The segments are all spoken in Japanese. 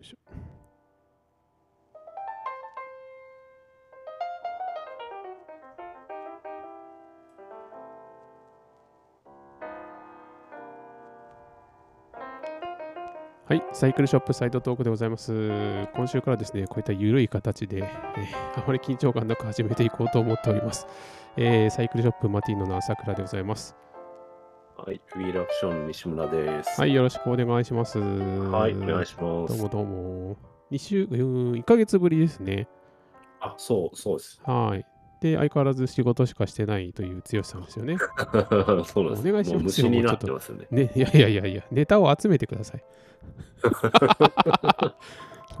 いしょはい、サイクルショップサイドトークでございます。今週からですね、こういった緩い形で、えー あまり緊張感なく始めていこうと思っております。えーサイクルショップマティーノの朝倉でございます。はい、ウィールアクション西村です。はい、よろしくお願いします。はい、お願いしします。どうもどうも。2週、うん、1ヶ月ぶりですね。あ、そう、そうです。はい。で、相変わらず仕事しかしてないという強さんですよね。そうです。お願いします虫になってますよね。ね、いやいやいやいや、ネタを集めてください。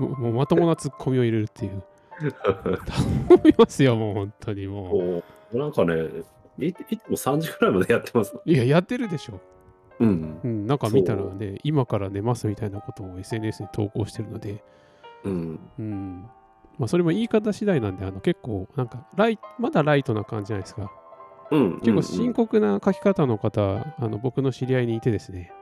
もうもうまともなツッコミを入れるっていう。頼みますよ、もう本当にもこうなんかねい、いつも3時くらいまでやってます。う。いや、やってるでしょ。うんう。ん、なんか見たらね、今から寝ますみたいなことを SNS に投稿してるので、うん。うん。まあ、それも言い方次第なんで、あの結構、なんかライ、まだライトな感じじゃないですか。うん。結構深刻な書き方の方、あの僕の知り合いにいてですね、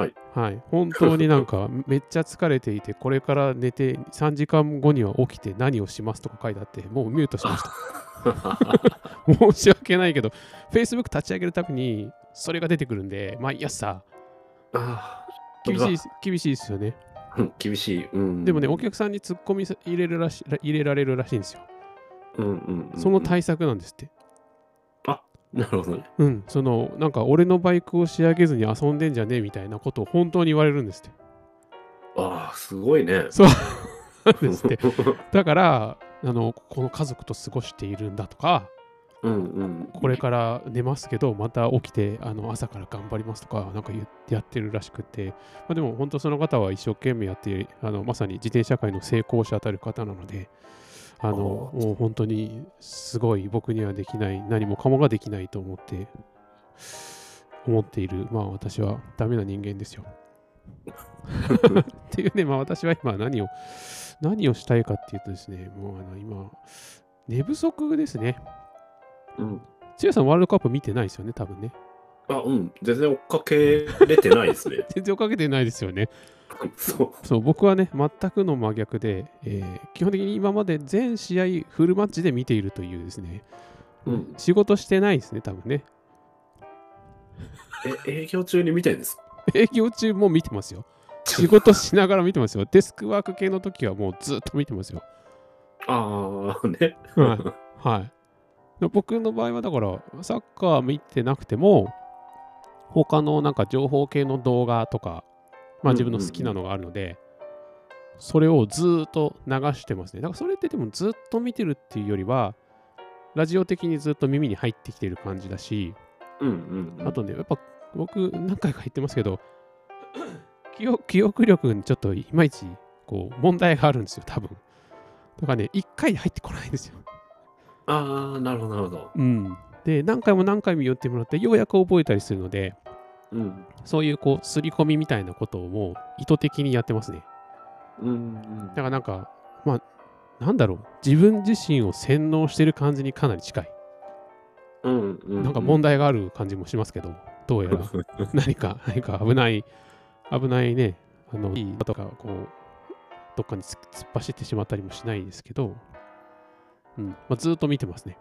はい。はい、本当になんか めっちゃ疲れていて、これから寝て3時間後には起きて何をしますとか書いてあって、もうミュートしました。申し訳ないけど、Facebook 立ち上げるたびにそれが出てくるんで、毎朝、あ厳しい厳しいですよね。うん厳しい。うん。でもね、お客さんに突っ込みさ入れるらし入れられるらしいんですよ。うんうんうん、その対策なんですって。なるほどね。うん、その、なんか俺のバイクを仕上げずに遊んでんじゃねえみたいなことを本当に言われるんですって。ああ、すごいね。そうなんですって。だから、あの、この家族と過ごしているんだとか、うんうん。これから寝ますけど、また起きて、あの朝から頑張りますとか、なんか言ってやってるらしくて、まあ、でも本当その方は一生懸命やって、あのまさに自転車界の成功者たる方なので、あのもう本当にすごい僕にはできない、何もかもができないと思って、思っている、まあ私はダメな人間ですよ。っていうね、まあ私は今何を、何をしたいかっていうとですね、もうあの今、寝不足ですね。うん。つやさん、ワールドカップ見てないですよね、多分ね。あ、うん。全然追っかけれてないですね。全然追っかけてないですよね。そう。そう、僕はね、全くの真逆で、えー基本的に今まで全試合フルマッチで見ているというですね、うん。仕事してないですね、多分ね。え、営業中に見てるんですか？営業中も見てますよ。仕事しながら見てますよ。デスクワーク系の時はもうずっと見てますよ。ああ、ね。はいはい。僕の場合はだから、サッカー見てなくても、他のなんか情報系の動画とか、まあ自分の好きなのがあるので、それをずーっと流してますね。だからそれってでもずっと見てるっていうよりは、ラジオ的にずっと耳に入ってきてる感じだし、うんうんうん。あとね、やっぱ僕何回か言ってますけど、記憶記憶力にちょっといまいちこう問題があるんですよ、多分。だからね、1回で入ってこないんですよ。ああ、なるほど、なるほど。うん。で、何回も何回も言ってもらって、ようやく覚えたりするので、うん。そういうこう、刷り込みみたいなことをもう意図的にやってますね。うんうんだからなんか、まあ、なんだろう、自分自身を洗脳してる感じにかなり近い。うんうん。なんか問題がある感じもしますけど、どうやら 何か、何か危ない、危ないね、あの、いいとか、こう、どっかに突突っ走ってしまったりもしないですけど、うん、まあ、ずっと見てますね。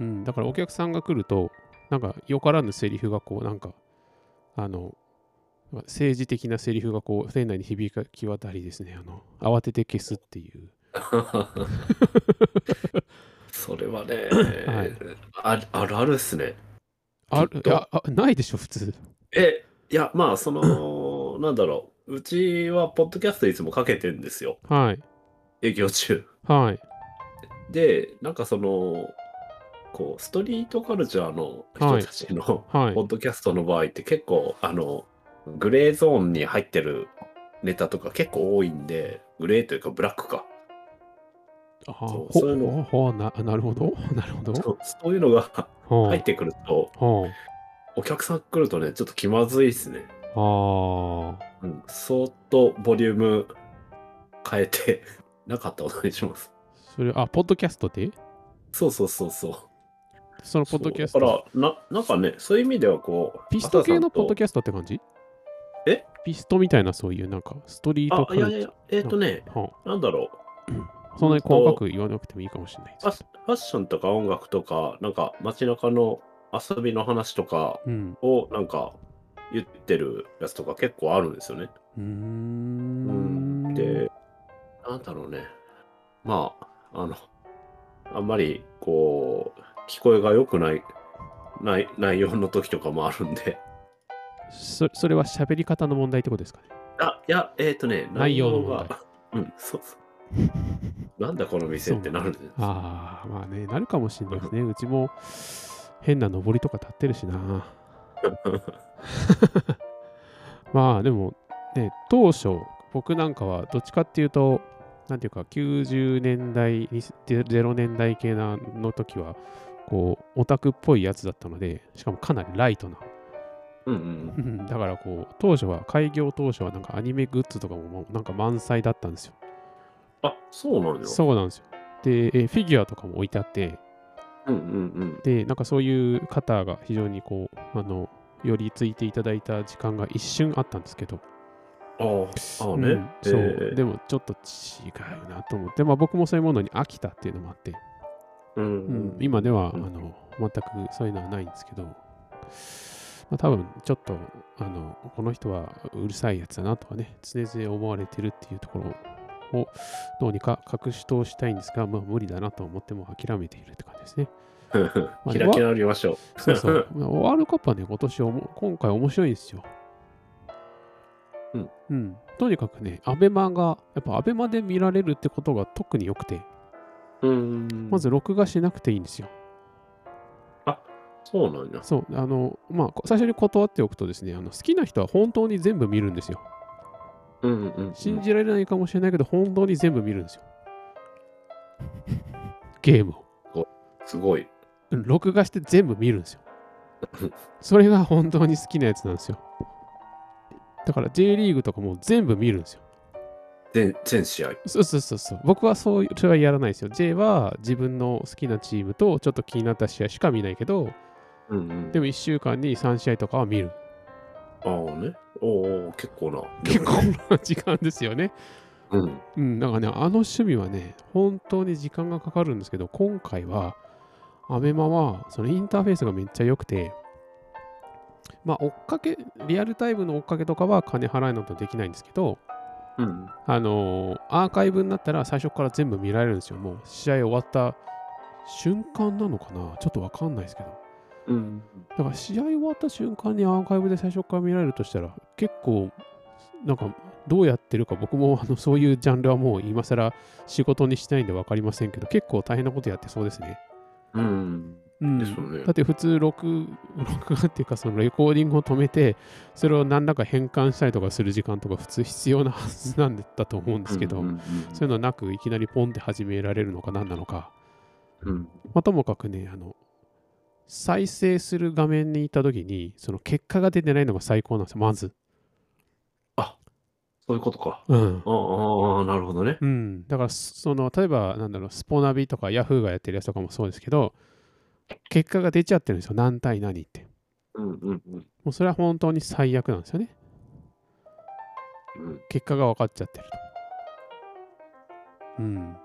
うんうん、だからお客さんが来ると、なんかよからぬセリフがこう、なんか、あの、まあ政治的なセリフがこう、店内に響き渡りですね、あの、慌てて消すっていう。それはね、はいああるあるっすね。あきっといやあないでしょ、普通。え、いや、まあ、その、なんだろう。うちは、ポッドキャストいつもかけてんですよ。はい。営業中。はい。で、なんかその、こう、ストリートカルチャーのはい人たちの、はいポ。ッドキャストの場合って結構、あの、グレーゾーンに入ってるネタとか結構多いんで、グレーというかブラックか。あそうういうのななるほど。なるほど。そうそういうのがは入ってくると、はお客さん来るとね、ちょっと気まずいですね。ああうん、そーっとボリューム変えて、なかったことにします。それ、あ、ポッドキャストでそうそうそうそう。そのポッドキャスト。だからな、なんかね、そういう意味ではこう、ピスト系のポッドキャストって感じ？え？ピストみたいなそういうなんかストリートあ、いやいや、えっ、とね、はなんだろう。あ そんなに細かく言わなくてもいいかもしれないですファッションとか音楽とか、なんか街中の遊びの話とかうん。をなんか言ってるやつとか結構あるんですよね。うーうんん。で、なんだろうね。まあ、あの、あんまりこう、聞こえが良くないない内容の時とかもあるんで。そそれは喋り方の問題ってことですかね？あ、いや、えっ、とね、内容が。うん、そうそう。なんだこの店ってなるんですよ。ああ、まあね、なるかもしれないですね。うちも変な上りとか立ってるしな。まあでもね、当初、僕なんかはどっちかっていうと、なんていうか、90年代、0年代系なの時は、こう、オタクっぽいやつだったので、しかもかなりライトな。うんうん。だからこう、当初は、開業当初はなんかアニメグッズとかもなんか満載だったんですよ。あ、そうなんだ。そうなんですよ。で、えフィギュアとかも置いてあって、うんうんうん。で、なんかそういう方が非常にこう、あの、寄りついていただいた時間が一瞬あったんですけど、ああ、ああうんね。そう、えーでもちょっと違うなと思って、まあ僕もそういうものに飽きたっていうのもあって、うんううんん、今では、うんあの全くそういうのはないんですけど、まあ、多分ちょっとあのこの人はうるさいやつだなとかね、常々思われてるっていうところをどうにか隠し通したいんですが、まあ無理だなと思っても諦めているって感じですね。まあ開き直りましょう。そうそう。まあワールドカップはね、今年おも、今回面白いんですよ。うん。うん。とにかくね、アベマが、やっぱアベマで見られるってことが特に良くて、うん。まず、録画しなくていいんですよ。そうなんや。そう、あの、まあ、最初に断っておくとですね、あの好きな人は本当に全部見るんですよ。うんうんうん。信じられないかもしれないけど、本当に全部見るんですよ。ゲームを。すごい。うん録画して全部見るんですよ。それが本当に好きなやつなんですよ。だから J リーグとかも全部見るんですよ。全全試合。そうそうそうそう。僕はそういう、それはやらないですよ。J は自分の好きなチームとちょっと気になった試合しか見ないけど、うんうん。でも1週間に3試合とかは見る。ああね。おお結構な。結構な時間ですよね。うん。うん、だからね、あの趣味はね、本当に時間がかかるんですけど、今回は、アベマは、そのインターフェースがめっちゃ良くて、まあ、追っかけ、リアルタイムの追っかけとかは金払いとできないんですけど、うん。あのーアーカイブになったら最初から全部見られるんですよ。もう試合終わった瞬間なのかな？ちょっとわかんないですけど。うん。だから試合終わった瞬間にアーカイブで最初から見られるとしたら、結構、なんか、どうやってるか僕もあのそういうジャンルはもう今更仕事にしてないんで分かりませんけど、結構大変なことやってそうですね。うん。うん、ですよねだって普通録、録画っていうかそのレコーディングを止めて、それを何らか変換したりとかする時間とか普通必要なはずなんだと思うんですけど、うんうんそういうのなくいきなりポンって始められるのか何なのか。うん。まあ、ともかくね、あの、再生する画面に行った時に、その結果が出てないのが最高なんですよ、まず。そういうことか。うん。ああああ、なるほどね。うん。だから、その、例えば、なんだろう、スポナビとかヤフーがやってるやつとかもそうですけど、結果が出ちゃってるんですよ、何対何って。うんうんうん。もうそれは本当に最悪なんですよね。うん結果が分かっちゃってると。うん。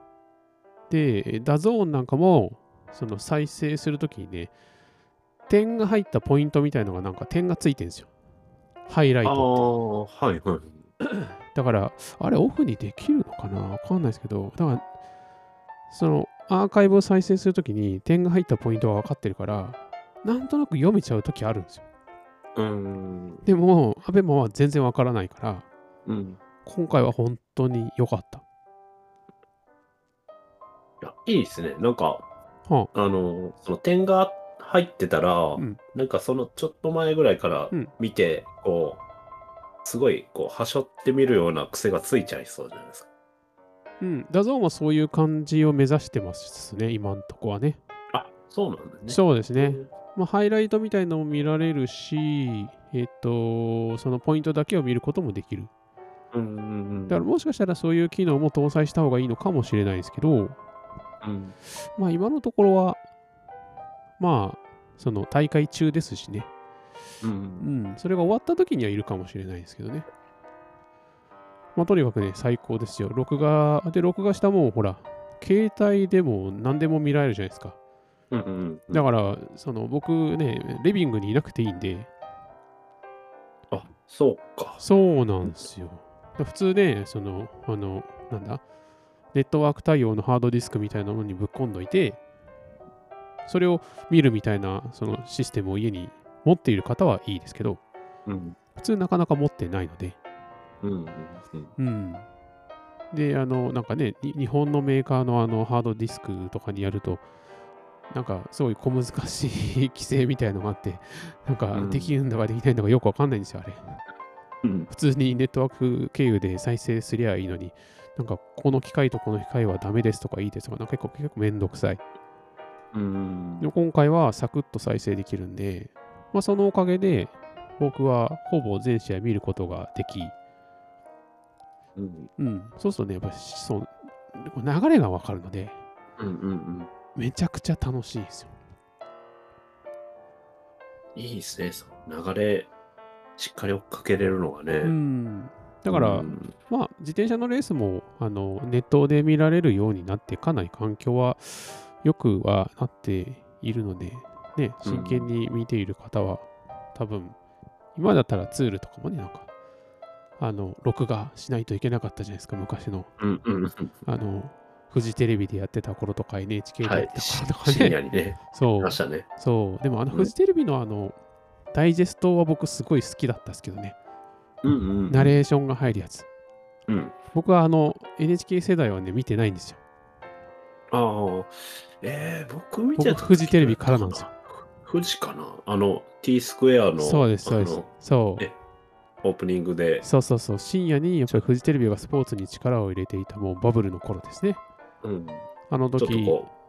で、ダゾーンなんかも、その再生するときにね、点が入ったポイントみたいのがなんか点がついてるんですよ。ハイライああトって。ー、はいはい。だから、あれオフにできるのかな？わかんないですけど、だから、そのアーカイブを再生するときに点が入ったポイントが分かってるから、なんとなく読めちゃうときあるんですよ。うん。でも、アベマは全然分からないから、うん。今回は本当に良かった。いや、いいですね。なんか、はあの、その点が入ってたら、んなんかそのちょっと前ぐらいからうん見て、こう、すごい、こう、はしょってみるような癖がついちゃいそうじゃないですか。あ、うん。ダゾーンはそういう感じを目指してますね、今んとこはね。あ、そうなんだね。そうですね。まあ、ハイライトみたいのも見られるし、えっ、と、そのポイントだけを見ることもできる。うんうんうん。だからもしかしたらそういう機能も搭載した方がいいのかもしれないですけど、うん、まあ今のところは、まあ、その大会中ですしね。う。うんん、それが終わった時にはいるかもしれないですけどね。まあ、とにかくね、最高ですよ。録画、で、録画したもん、ほら、携帯でも何でも見られるじゃないですか。うんうんうん。だから、その僕ね、リビングにいなくていいんで、あ、そうか。そうなんですよ。普通ね、その、あの、なんだ、ネットワーク対応のハードディスクみたいなものにぶっ込んどいて、それを見るみたいなそのシステムを家に持っている方はいいですけど、うん。普通なかなか持ってないので、うんうん。で、あの、なんかね、に日本のメーカーのあのハードディスクとかにやると、なんかすごい小難しい規制みたいのがあって、なんかうんできるんだかできないんだかよくわかんないんですよ、あれ。うん普通にネットワーク経由で再生すりゃいいのに、なんかこの機械とこの機械はダメですとかいいですとか、なんか結構結構めんどくさい。うんでも今回はサクッと再生できるんで、まあ、そのおかげで僕はほぼ全試合見ることができ、うんうん、そうするとね、やっぱりそう流れがわかるので、うんうんめちゃくちゃ楽しいですよ。うん。いいですね。その流れ、しっかり追っかけれるのがね。うん、だから、うんまあ、自転車のレースもあのネットで見られるようになって、かなり環境は良くはなっているので、ね、真剣に見ている方は、多分今だったらツールとかもね、なんか、あの、録画しないといけなかったじゃないですか、昔の、うんうんうん。あの、フジテレビでやってた頃とか、NHK ではいやって。た頃とか深ね、夜にね、そういま、したね。そう、でもあの、うんフジテレビのあの、ダイジェストは僕すごい好きだったんですけどね、うんうん。ナレーションが入るやつ。うん。僕はあの NHK 世代はね見てないんですよ。ああ、えー、僕見てた僕フジテレビからなんですよ。富士かな？あの T スクエアのそうです、そうです。そうえ。オープニングで、そうそうそう。深夜にやっぱりフジテレビがスポーツに力を入れていたもうバブルの頃ですね。うん、あのちょっと時、こう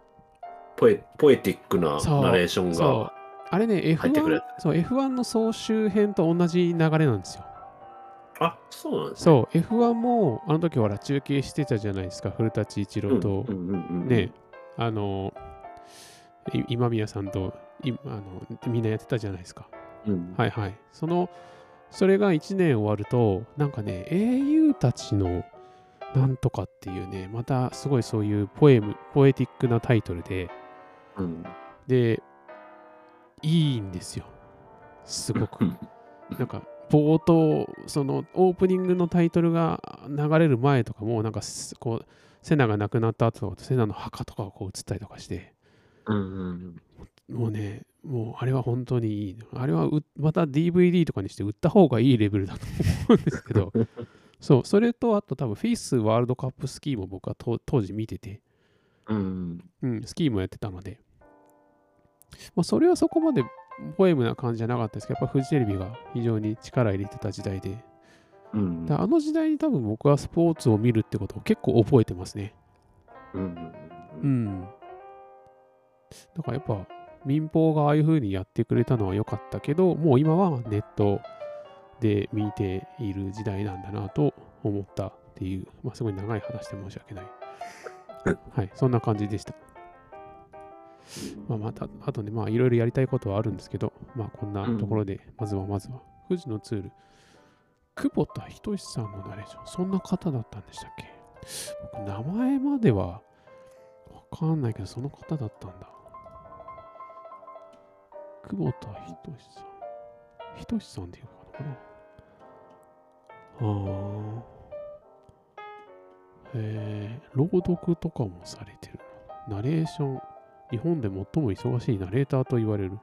ポエ、ポエティックなナレーションが。あれね、入ってくるや F1, そう F1 の総集編と同じ流れなんですよ。あ、そうなんですね。そう、F1 もあの時ほら中継してたじゃないですか、古舘一郎と、うんうんうんうん、ね、あの、い今宮さんといあのみんなやってたじゃないですか。うん、はいはい。その、それが1年終わると、なんかね、英雄たちのなんとかっていうね、またすごいそういうポエム、ポエティックなタイトルで、うん。で、いいんですよ。すごく。う んなんか、冒頭、そのオープニングのタイトルが流れる前とかも、なんかす、こう、セナが亡くなった後とか、セナの墓とかがこう映ったりとかして、うんうんもうね、もうあれは本当にいい。あれはうまた DVD とかにして売った方がいいレベルだと思うんですけど、そう、それとあと多分フェイスワールドカップスキーも僕はと当時見てて、うん。うん、スキーもやってたので、まあ、それはそこまでポエムな感じじゃなかったですけど、やっぱフジテレビが非常に力入れてた時代で、うん。であの時代に多分僕はスポーツを見るってことを結構覚えてますね。うんううんん。だからやっぱ民放がああいう風にやってくれたのは良かったけど、もう今はネットで見ている時代なんだなと思ったっていう、まあ、すごい長い話で申し訳ない。はい、そんな感じでした。まあ、また、あとね、まあいろいろやりたいことはあるんですけど、まあこんなところで、まずはまずは、富士のツール、久保田仁さんのナレーション、そんな方だったんでしたっけ？僕、名前まではわかんないけど、その方だったんだ。久保田仁さん。仁さんっていうのかなああ。えー、朗読とかもされてるな。ナレーション。日本で最も忙しいナレーターと言われる。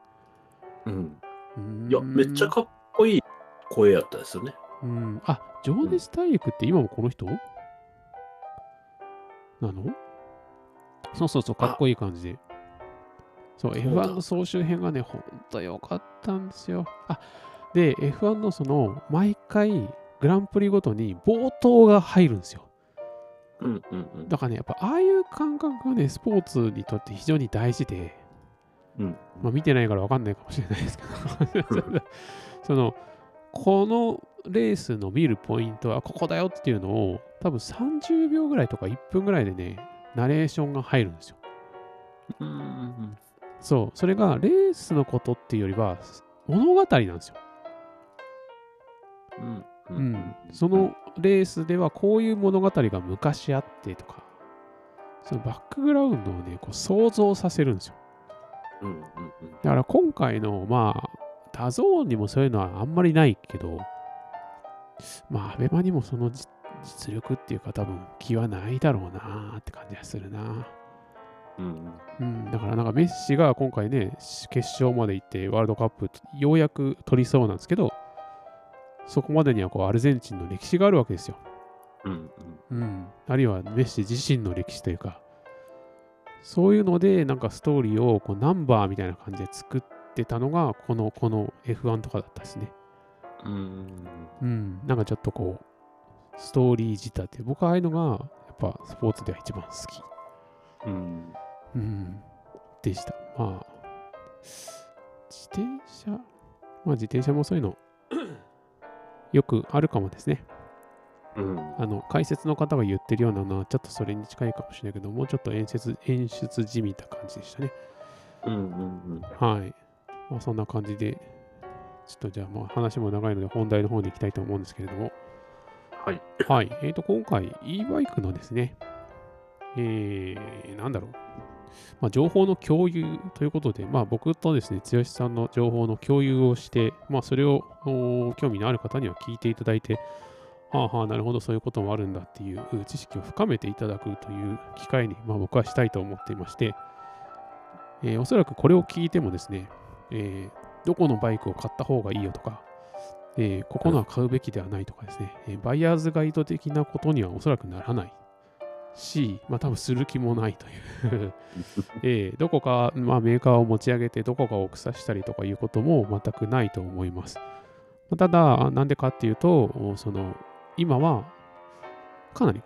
うんうーんいや、めっちゃかっこいい声やったですよね。うん。あ、情熱大陸って今もこの人？なの？そうそうそう、かっこいい感じで。そう、そうだ F1 の総集編がね、ほんと良かったんですよ。あ、で、F1 のその、毎回、グランプリごとに冒頭が入るんですよ。うんうんうん。だからね、やっぱああいう感覚がね、スポーツにとって非常に大事で、うんまあ見てないから分かんないかもしれないですけど、その、このレースの見るポイントはここだよっていうのを、多分30秒ぐらいとか1分ぐらいでね、ナレーションが入るんですよ。うんうんそう、それがレースのことっていうよりは、物語なんですよ。うん。うん、そのレースではこういう物語が昔あってとか、そのバックグラウンドをね、こう想像させるんですよ。うん。うん。だから今回の、まあ、ダゾーンにもそういうのはあんまりないけど、まあ、アベマにもその実実力っていうか多分気はないだろうなーって感じがするな。うん。うん、だからなんかメッシが今回ね、決勝まで行ってワールドカップようやく取りそうなんですけど、そこまでにはこうアルゼンチンの歴史があるわけですよ。うん。うん、あるいはメッシ自身の歴史というか、そういうので、なんかストーリーをこうナンバーみたいな感じで作ってたのが、この、この F1 とかだったですね。うん。うん、なんかちょっとこう、ストーリー仕立て。僕はああいうのが、やっぱスポーツでは一番好き。うん。うん、でした。まあ、自転車、まあ自転車もそういうの、よくあるかもですね。うん。あの解説の方が言ってるようなのはちょっとそれに近いかもしれないけど、もうちょっと演出演出じみた感じでしたね。うん。うん。はい。まあ、そんな感じで、ちょっとじゃあまあ話も長いので本題の方に行きたいと思うんですけれども、はい。はい。えっ、と、今回 e バイクのですね、えー、なんだろう。まあ、情報の共有ということで、まあ、僕とですね、剛さんの情報の共有をして、まあ、それを興味のある方には聞いていただいて、はあはあ、なるほど、そういうこともあるんだっていう知識を深めていただくという機会に、まあ、僕はしたいと思っていまして、えーおそらくこれを聞いてもですね、えーどこのバイクを買った方がいいよとか、えーここのは買うべきではないとかですね、えバイヤーズガイド的なことにはおそらくならない。し、まあ多分する気もないという。えーどこか、まあ、メーカーを持ち上げてどこかを腐したりとかいうことも全くないと思います。ただ、なんでかっていうと、その今はかなり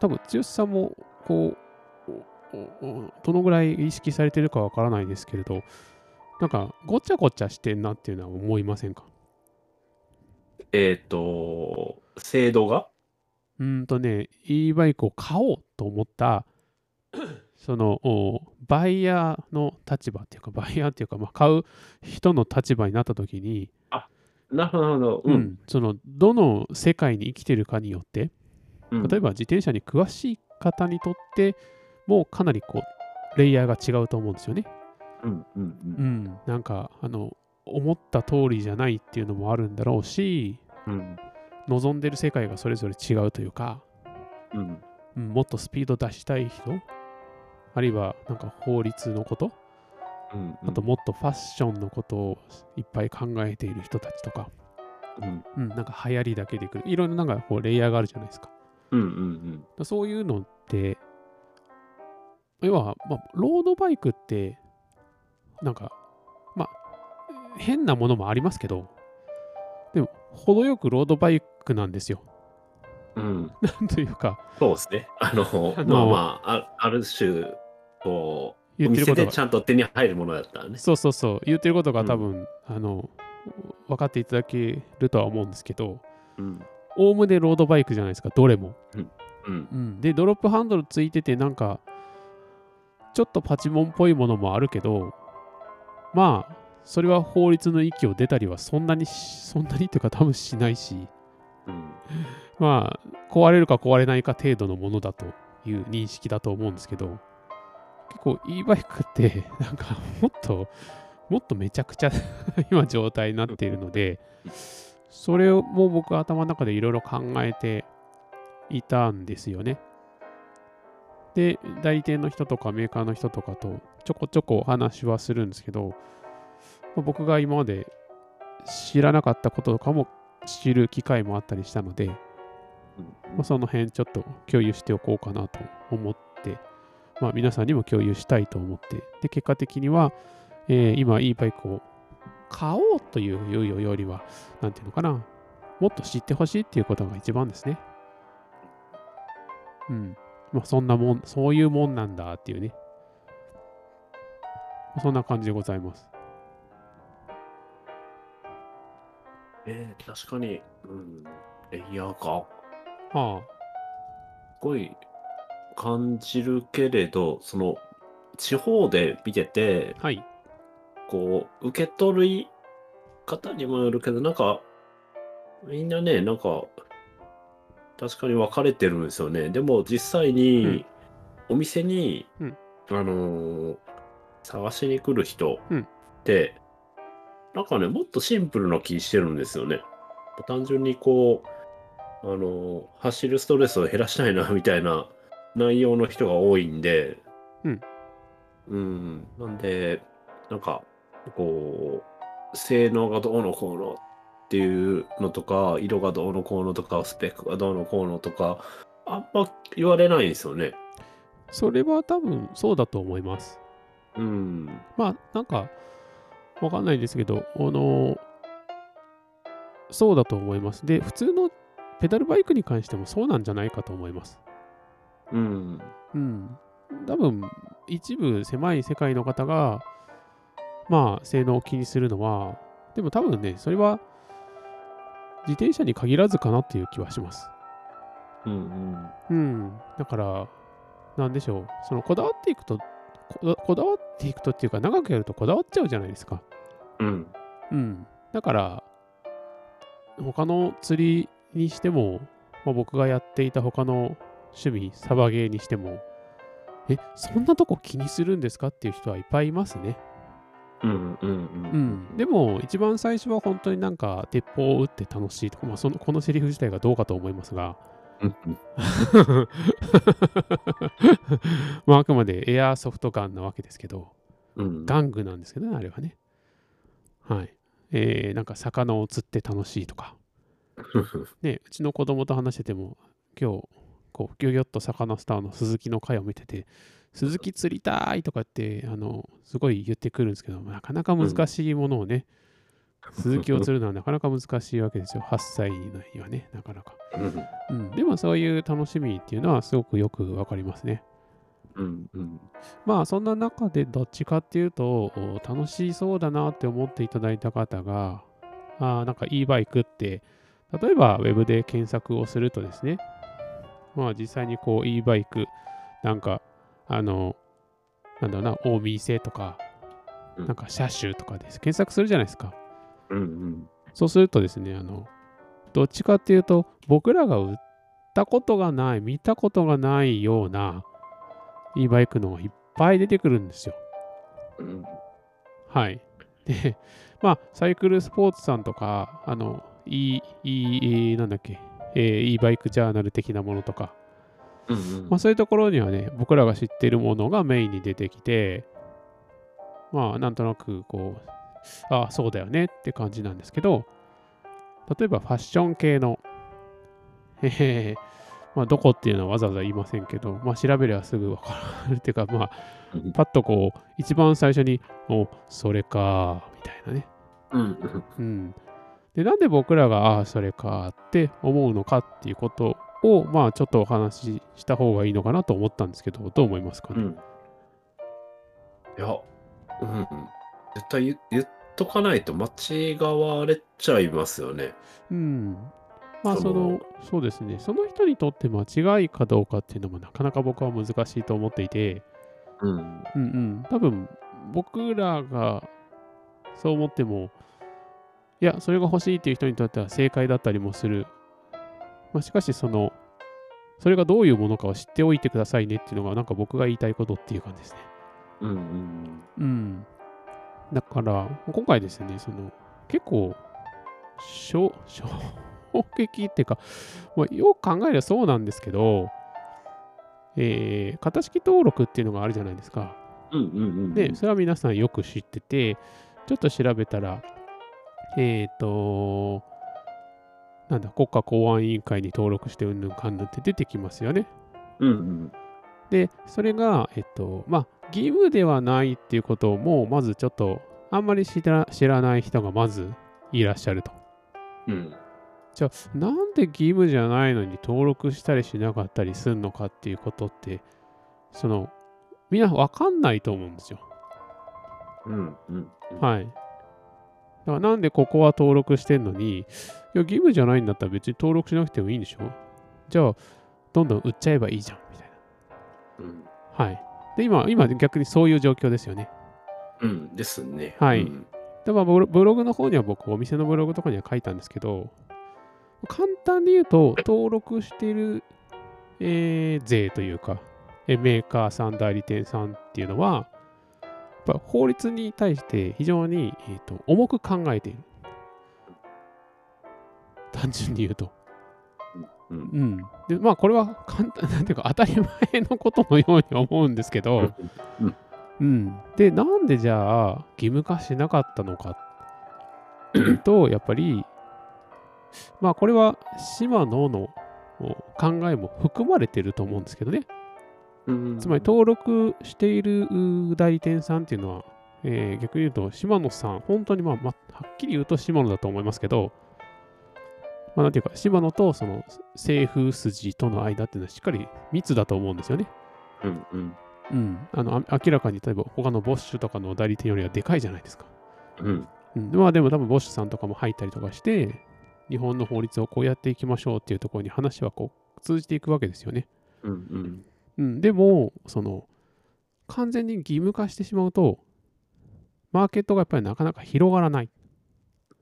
多分剛さんもこうどのぐらい意識されてるかわからないですけれどなんかごちゃごちゃしてんなっていうのは思いませんか？えっと、制度が？うーんとね、e バイクを買おうと思った、その、おバイヤーの立場っていうか、バイヤーっていうか、まあ、買う人の立場になった時に、なるほど、なるほど。うん。その、どの世界に生きてるかによって、うん。例えば自転車に詳しい方にとってもかなりこう、レイヤーが違うと思うんですよね。うん。うん。うん。なんか、あの、思った通りじゃないっていうのもあるんだろうし、うん。望んでる世界がそれぞれ違うというか、うん。うんもっとスピード出したい人あるいはなんか法律のことうん。あともっとファッションのことをいっぱい考えている人たちとか、うん。うん、なんか流行りだけで来るいろんななんかこうレイヤーがあるじゃないですかうん。うん。だそういうのって要は、まあ、ロードバイクってなんかまあ変なものもありますけど程よくロードバイクなんですようん。なんというかそうですね。あの、あのまあまあ、あある種、こう、言ってることちゃんと手に入るものだったらね。そうそうそう、言ってることが多分、あの、分かっていただけるとは思うんですけど、うん。おおむねロードバイクじゃないですか、どれも。うん。うん、で、ドロップハンドルついてて、なんか、ちょっとパチモンっぽいものもあるけど、まあ、それは法律の域を出たりはそんなにし、そんなにというか多分しないし、うん。まあ、壊れるか壊れないか程度のものだという認識だと思うんですけど、結構 e バイクって、なんかもっと、もっとめちゃくちゃ 今状態になっているので、それをもう僕は頭の中でいろいろ考えていたんですよね。で、代理店の人とかメーカーの人とかとちょこちょこお話はするんですけど、まあ僕が今まで知らなかったこととかも知る機会もあったりしたので、まあ、その辺ちょっと共有しておこうかなと思って、まあ、皆さんにも共有したいと思って、で、結果的には、えー今、いいバイクを買おうというよりは、なんていうのかな、もっと知ってほしいっていうことが一番ですね。うん。まあ、そんなもん、そういうもんなんだっていうね。そんな感じでございます。えー、確かに、うん。レイヤーか。はすごい感じるけれど、その、地方で見てて、あ、はい。こう、受け取り方にもよるけど、なんか、みんなね、なんか、確かに分かれてるんですよね。でも実際うんに、お店に、うんあのー探しに来る人うんって、なんかね、もっとシンプルな気してるんですよね。単純にこう、あのー走るストレスを減らしたいな、みたいな内容の人が多いんで、うん。うん。なんで、なんか、こう、性能がどうのこうのっていうのとか、色がどうのこうのとか、スペックがどうのこうのとか、あんま言われないんですよね。それは多分そうだと思います。うん。まあ、なんか、わかんないですけど、あの、そうだと思います。で、普通のペダルバイクに関してもそうなんじゃないかと思います。うん。うん。多分、一部狭い世界の方が、まあ、性能を気にするのは、でも多分ね、それは自転車に限らずかなっていう気はします。うん。うん。だから、なんでしょう。その、こだわっていくと、こだこだわっていくとっていうか、長くやるとこだわっちゃうじゃないですか。うん。うん。だから、他の釣りにしても、まあ、僕がやっていた他の趣味、サバゲーにしても、え、そんなとこ気にするんですかっていう人はいっぱいいますね。うん。うん。うん。でも、一番最初は本当になんか、鉄砲を撃って楽しいとか、まあ、そのこのセリフ自体がどうかと思いますが、うん。まあ、あくまでエアーソフトガンなわけですけど、うん。玩具なんですけどね、あれはね。はい。えー、なんか魚を釣って楽しいとか、ね、うちの子供と話してても、今日、こう、ギョギョッと魚スターの鈴木の回を見てて、鈴木釣りたいとかって、あの、すごい言ってくるんですけど、なかなか難しいものをね、鈴木を釣るのはなかなか難しいわけですよ。8歳にはね、なかなか。うん。うん。でもそういう楽しみっていうのはすごくよくわかりますね。うん。うん。まあそんな中でどっちかっていうとお楽しそうだなって思っていただいた方があーなんか e バイクって例えばウェブで検索をするとですねまあ実際にこう e バイクなんかあのなんだろうな大店とかうんなんか車種とかです検索するじゃないですかうん。そうするとですねあのどっちかっていうと僕らが売ったことがない見たことがないような e バイクのがいっぱい出てくるんですようん。はい。で、まあ、サイクルスポーツさんとか、あの、いい、いい、なんだっけ、えー、e バイクジャーナル的なものとか、うん。まあ、そういうところにはね、僕らが知っているものがメインに出てきて、まあ、なんとなく、こう、ああ、そうだよねって感じなんですけど、例えばファッション系の、へへへ、まあ、どこっていうのはわざわざ言いませんけど、まあ、調べればすぐわかるっ ていうか、まあ、パッとこう、一番最初に、お、それか、みたいなね。うん。うん。で、なんで僕らが、ああ、それかって思うのかっていうことを、まあ、ちょっとお話しした方がいいのかなと思ったんですけど、どう思いますかね？うん。いや、うん。絶対言言っとかないと間違われちゃいますよね。うん。まあ、そのそうですね。その人にとって間違いかどうかっていうのもなかなか僕は難しいと思っていて、うん。うんうん。多分、僕らがそう思っても、いや、それが欲しいっていう人にとっては正解だったりもする。まあ、しかし、その、それがどういうものかを知っておいてくださいねっていうのが、なんか僕が言いたいことっていう感じですね。うん。うん。うん。だから、今回ですね、その、結構、衝衝撃っていうか、まあ、よく考えればそうなんですけど、えー、型式登録っていうのがあるじゃないですか。うん。うん。で、それは皆さんよく知ってて、ちょっと調べたら、えっ、と、なんだ、国家公安委員会に登録してうんぬんかんぬんって出てきますよね。うん。うん。で、それが、えっと、まあ、義務ではないっていうことをもう、まずちょっと、あんまり知ら知らない人がまずいらっしゃると。うん。じゃあ、なんで義務じゃないのに登録したりしなかったりするのかっていうことって、その、みんなわかんないと思うんですよ。うん。うん。はい。だからなんでここは登録してんのに、いや、義務じゃないんだったら別に登録しなくてもいいんでしょじゃあ、どんどん売っちゃえばいいじゃん、みたいうん。な。はい。で、今、今逆にそういう状況ですよね。うん。ですね。はいうんでまブログの方には僕、お店のブログとかには書いたんですけど、簡単に言うと、登録している、えー税というか、えメーカーさん、代理店さんっていうのは、やっぱ法律に対して非常に、えーと重く考えている。単純に言うと。うんうん。で、まあ、これは簡単、なんていうか、当たり前のことのように思うんですけど、うん。で、なんでじゃあ、義務化しなかったのかと、やっぱり、まあ、これは、島野のお考えも含まれてると思うんですけどね。うんつまり、登録しているう代理店さんっていうのは、えー逆に言うと、島野さん、本当に、まあ、まあ、はっきり言うと島野だと思いますけど、まあ、なんていうか、島野とその政府筋との間っていうのはしっかり密だと思うんですよね。うんうんうん。あの、あ明らかに、例えば他のボッシュとかの代理店よりはでかいじゃないですか。うんうん、まあでも多分ボッシュさんとかも入ったりとかして、日本の法律をこうやっていきましょうっていうところに話はこう通じていくわけですよね。うんうん。うん、でも、その、完全に義務化してしまうと、マーケットがやっぱりなかなか広がらない。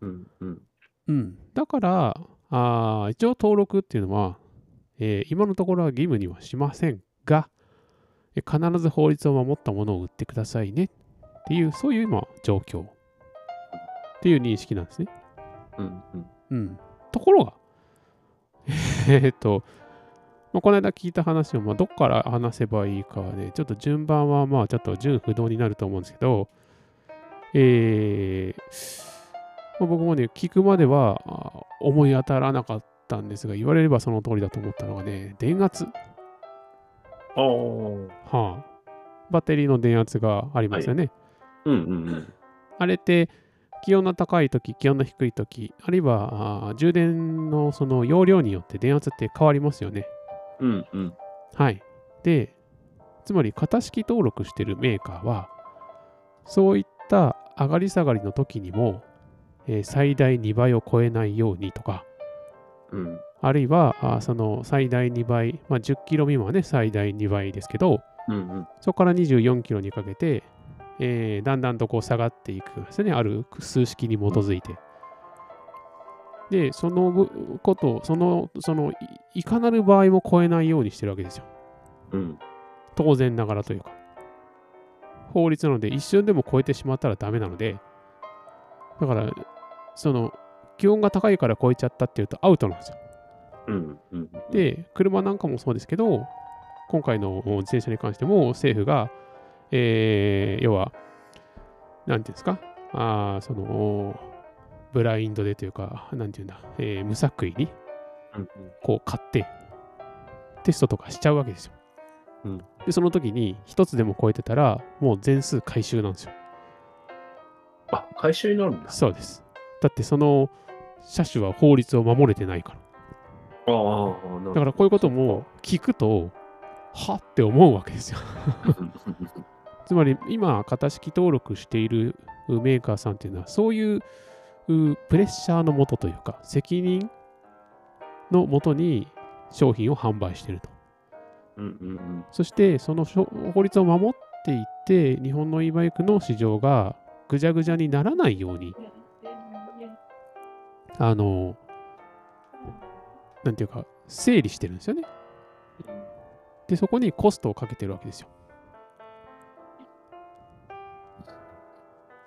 うんうん。うん、だから、あー一応登録っていうのは、えー今のところは義務にはしませんが、えー必ず法律を守ったものを売ってくださいね。っていう、そういう今、状況。っていう認識なんですね。うんうんうん。ところが、えーっと、まあ、この間聞いた話を、まあ、どっから話せばいいかはね、ちょっと順番はまあちょっと順不動になると思うんですけど、えーまあ僕もね、聞くまではあ思い当たらなかったんですが、言われればその通りだと思ったのがね、電圧、ああはあ、バッテリーの電圧がありますよね。うんうんうんあれって気温の高い時気温の低い時あるいは充電のその容量によって電圧って変わりますよね。うんうんはい。で、つまり型式登録してるメーカーは、そういった上がり下がりの時にも、えー最大2倍を超えないようにとか、うんあるいはあーその最大2倍、まあ、10キロ未満はね、最大2倍ですけど、うんうんそこから24キロにかけて、えーだんだんとこう下がっていくんですね。ある数式に基づいて。で、そのぶこと、その、そのい、いかなる場合も超えないようにしてるわけですよ。うん当然ながらというか。法律なので、一瞬でも超えてしまったらダメなので、だから、その、気温が高いから超えちゃったっていうとアウトなんですよ。うんうんで、車なんかもそうですけど、今回の自転車に関しても政府が、えー要は、なんていうんですか、あーその、ブラインドでというか、なんていうんだ、えー無作為にうんこう買って、テストとかしちゃうわけですよ。うんで、その時に一つでも超えてたら、もう全数回収なんですよ。あ回収になるんだそうです。だってその車種は法律を守れてないから。ああだからこういうことも聞くと、はって思うわけですよ。つまり今、型式登録しているメーカーさんっていうのは、そういううプレッシャーのもとというか、責任のもとに商品を販売していると。うんうんうんそして、その法律を守っていって、日本の e バイクの市場がぐじゃぐじゃにならないように、あの、なんていうか、整理してるんですよね。で、そこにコストをかけてるわけですよ。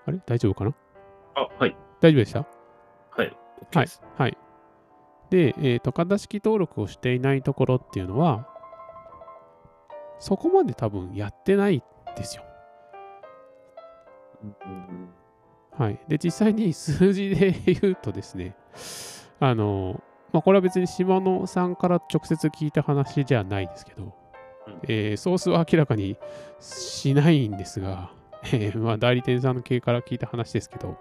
あれ？大丈夫かな？あはい大丈夫でした？はいはい。はい。で、えっ、と、型式登録をしていないところっていうのは、そこまで多分やってないんですよ。はい。で、実際に数字で言うとですね、あの、まあ、これは別に島野さんから直接聞いた話じゃないですけど、うんえーソースは明らかにしないんですが、えーまあ、代理店さんの経営から聞いた話ですけど、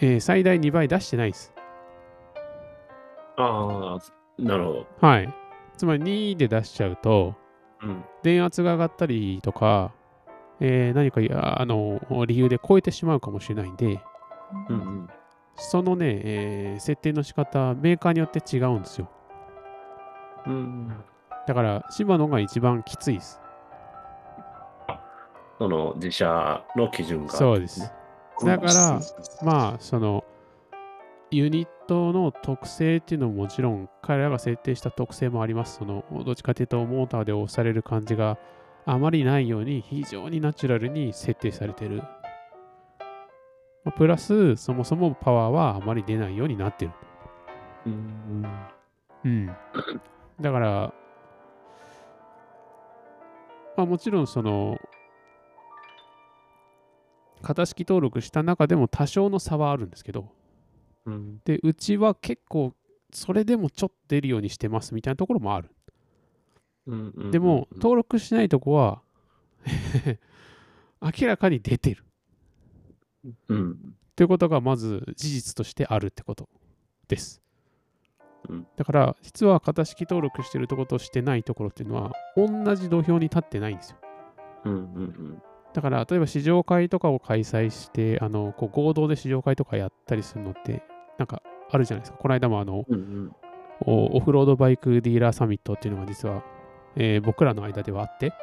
えー最大2倍出してないです。ああなるほどはい。つまり2で出しちゃうと、うん電圧が上がったりとか、えー何かあの理由で超えてしまうかもしれないんで、うんうんそのね、えー設定の仕方、メーカーによって違うんですよ。うんだから、シバノが一番きついです。その自社の基準があそうです。だから、まあ、その、ユニットの特性っていうのももちろん、彼らが設定した特性もあります。その、どっちかというと、モーターで押される感じがあまりないように、非常にナチュラルに設定されてる。まあプラス、そもそもパワーはあまり出ないようになってる。うんうん。だから、まあもちろんその、型式登録した中でも多少の差はあるんですけど、うんで、うちは結構、それでもちょっと出るようにしてますみたいなところもある。うんうんでも、うん登録しないとこは、明らかに出てる。うんということがまず事実としてあるってことです。うんだから実は型式登録してるところとしてないところっていうのは同じ土俵に立ってないんですよ。うんうんだから例えば試乗会とかを開催してあのこう合同で試乗会とかやったりするのってなんかあるじゃないですか。この間もあのうんうんおオフロードバイクディーラーサミットっていうのが実は、えー僕らの間ではあって、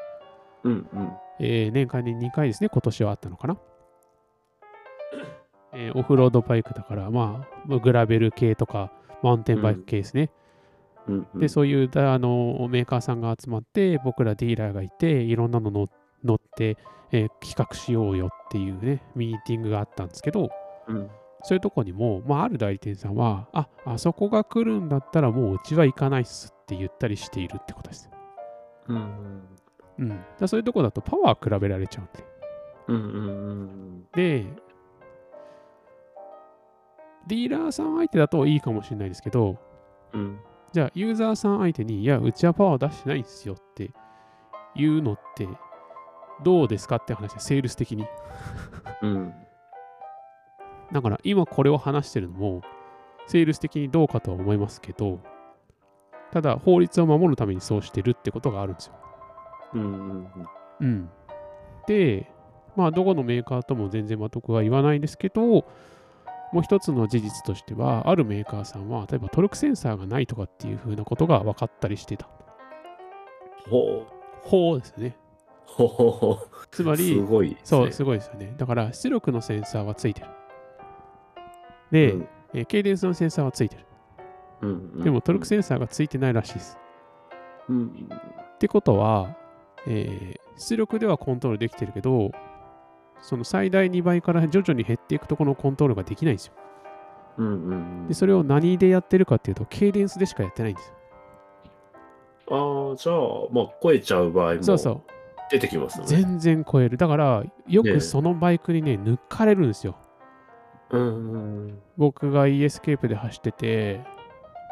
うんうんえー年間に2回ですね、今年はあったのかな。えーオフロードバイクだから、まあ、グラベル系とか、マウンテンバイク系ですね。うんうんで、そういうだあのメーカーさんが集まって、僕らディーラーがいて、いろんなの乗乗って、えー企画しようよっていうね、ミーティングがあったんですけど、うんそういうとこにも、まあ、ある代理店さんは、あ、あそこが来るんだったらもううちは行かないっすって言ったりしているってことです。うんうん。だそういうとこだとパワー比べられちゃうんで。うんうんうんで、ディーラーさん相手だといいかもしれないですけど、うんじゃあユーザーさん相手に、いや、うちはパワー出してないんですよって言うのって、どうですかって話で、セールス的に。うんだから今これを話してるのも、セールス的にどうかとは思いますけど、ただ法律を守るためにそうしてるってことがあるんですよ。うんうんうん。で、まあ、どこのメーカーとも全然僕は言わないですけど、もう一つの事実としては、あるメーカーさんは、例えばトルクセンサーがないとかっていう風なことが分かったりしてた。ほうほうですね。ほうほつますり、ごいねそう、すごいですよね。だから、出力のセンサーはついてる。で、うんえーケイデンスのセンサーはついてる。うんうんでも、トルクセンサーがついてないらしいです。うんってことは、えー出力ではコントロールできてるけど、その最大2倍から徐々に減っていくところのコントロールができないんですよ。うんうんで、それを何でやってるかっていうと、ケイデンスでしかやってないんですよ。ああじゃあまあ超えちゃう場合もそうそう。出てきますよね全然超える。だから、よくそのバイクにね、抜かれるんですよ。うんうん僕が e エスケープで走ってて、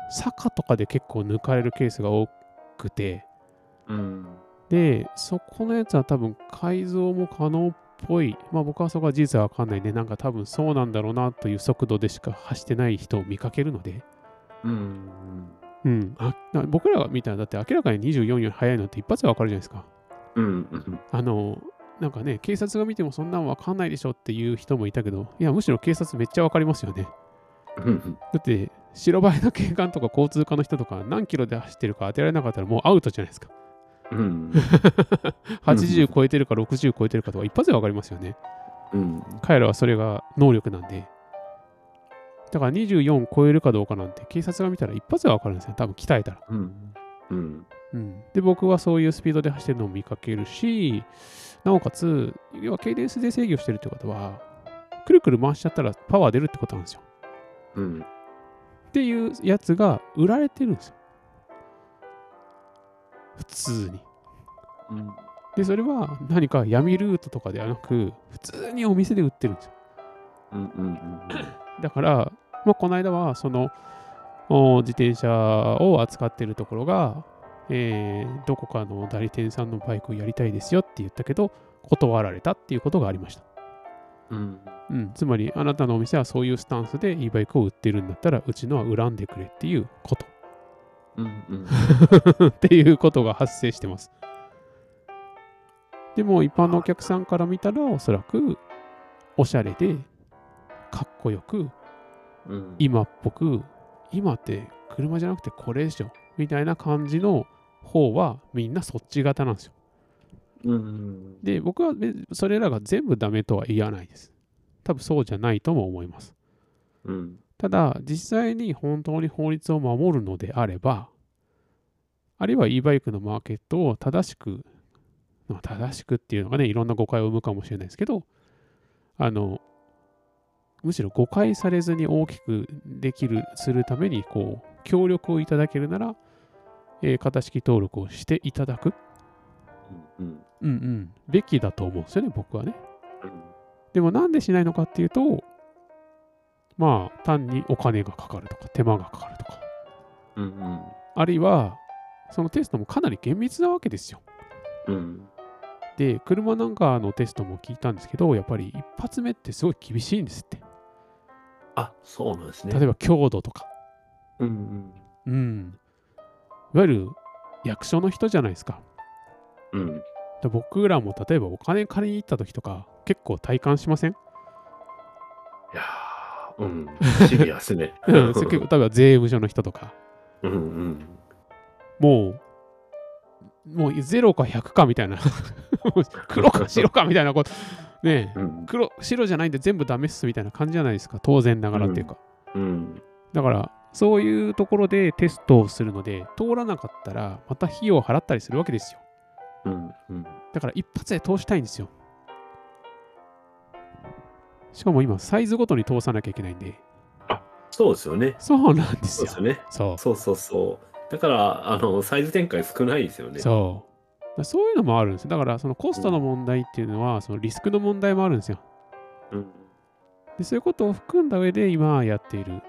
坂とかで結構抜かれるケースが多くて、うんで、そこのやつは多分改造も可能っぽい。まあ僕はそこは事実はわかんないんで、なんか多分そうなんだろうなという速度でしか走ってない人を見かけるので、うんうん。あな僕らが見たら、だって明らかに24より速いのって一発でわかるじゃないですか。うんうんあの、なんかね、警察が見てもそんなんわかんないでしょっていう人もいたけど、いや、むしろ警察めっちゃわかりますよね。うんだって、白バイの警官とか交通課の人とか何キロで走ってるか当てられなかったらもうアウトじゃないですか。うん 80超えてるか60超えてるかとか一発でわかりますよね。うん彼らはそれが能力なんで。だから24超えるかどうかなんて警察が見たら一発でわかるんですよ。多分鍛えたら。うんうんうん、で、僕はそういうスピードで走ってるのを見かけるし、なおかつ、要はケイデンスで制御してるってことは、くるくる回しちゃったらパワー出るってことなんですよ。うんっていうやつが売られてるんですよ。普通に。うんで、それは何か闇ルートとかではなく、普通にお店で売ってるんですよ。うんうん だから、まあ、この間は、その、お自転車を扱ってるところが、えーどこかの代理店さんのバイクをやりたいですよって言ったけど、断られたっていうことがありました。うんうん、つまり、あなたのお店はそういうスタンスで e バイクを売ってるんだったら、うちのは恨んでくれっていうこと。うんうん っていうことが発生してます。でも一般のお客さんから見たらおそらくおしゃれでかっこよくうん今っぽく今って車じゃなくてこれでしょみたいな感じの方はみんなそっち型なんですよ。うん。で、僕はべそれらが全部ダメとは言わないです。多分そうじゃないとも思います。うん。ただ、実際に本当に法律を守るのであれば、あるいは e バイクのマーケットを正しく、まあ正しくっていうのがね、いろんな誤解を生むかもしれないですけど、あの、むしろ誤解されずに大きくできる、するために、こう、協力をいただけるなら、えー型式登録をしていただく、うん。うんうん、べきだと思うんですよね、僕はね。うん。でもなんでしないのかっていうと、まあ、単にお金がかかるとか、手間がかかるとか、うん。あるいは、そのテストもかなり厳密なわけですよ。うん。で、車なんかのテストも聞いたんですけど、やっぱり一発目ってすごい厳しいんですって。あ、そうなんですね。例えば強度とか。うん。うん。いわゆる役所の人じゃないですか。うん。で僕らも例えばお金借りに行った時とか、結構体感しません？いやー、うん。シビアですね。うん、結構例えば税務署の人とか、うんうん。もう、もう0か100かみたいな、黒か白かみたいなこと、ねえ、うん。黒、白じゃないんで全部ダメっすみたいな感じじゃないですか、当然ながらっていうか。うん。だから、そういうところでテストをするので、通らなかったら、また費用を払ったりするわけですよ。うん。うん。だから、一発で通したいんですよ。しかも今、サイズごとに通さなきゃいけないんで、そうですよね。そうなんですよ。そうですよね。そう。そうそうそう。だから、あの、サイズ展開少ないですよね。そう。そういうのもあるんです。だから、そのコストの問題っていうのは、そのリスクの問題もあるんですよ。うん。でそういうことを含んだ上で今やっている。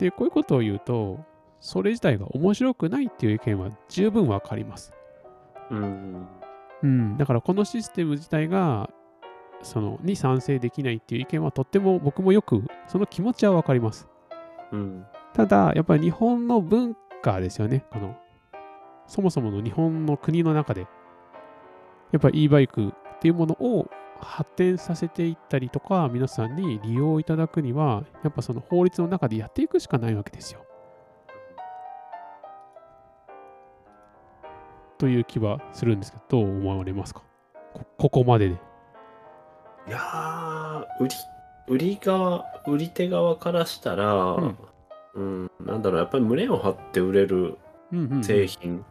で、こういうことを言うと、それ自体が面白くないっていう意見は十分わかります。うん。うん。だからこのシステム自体が、その、に賛成できないっていう意見はとっても僕もよく、その気持ちはわかります。うん。ただ、やっぱり日本の文化ですよね。この、そもそもの日本の国の中で、やっぱり e バイクっていうものを発展させていったりとか、皆さんに利用いただくには、やっぱその法律の中でやっていくしかないわけですよ。という気はするんですけど、どう思われますか？こここまでで。いやー、売り、売り側、売り手側からしたら、んうん、なんだろう、やっぱり胸を張って売れるうんうんうん製品、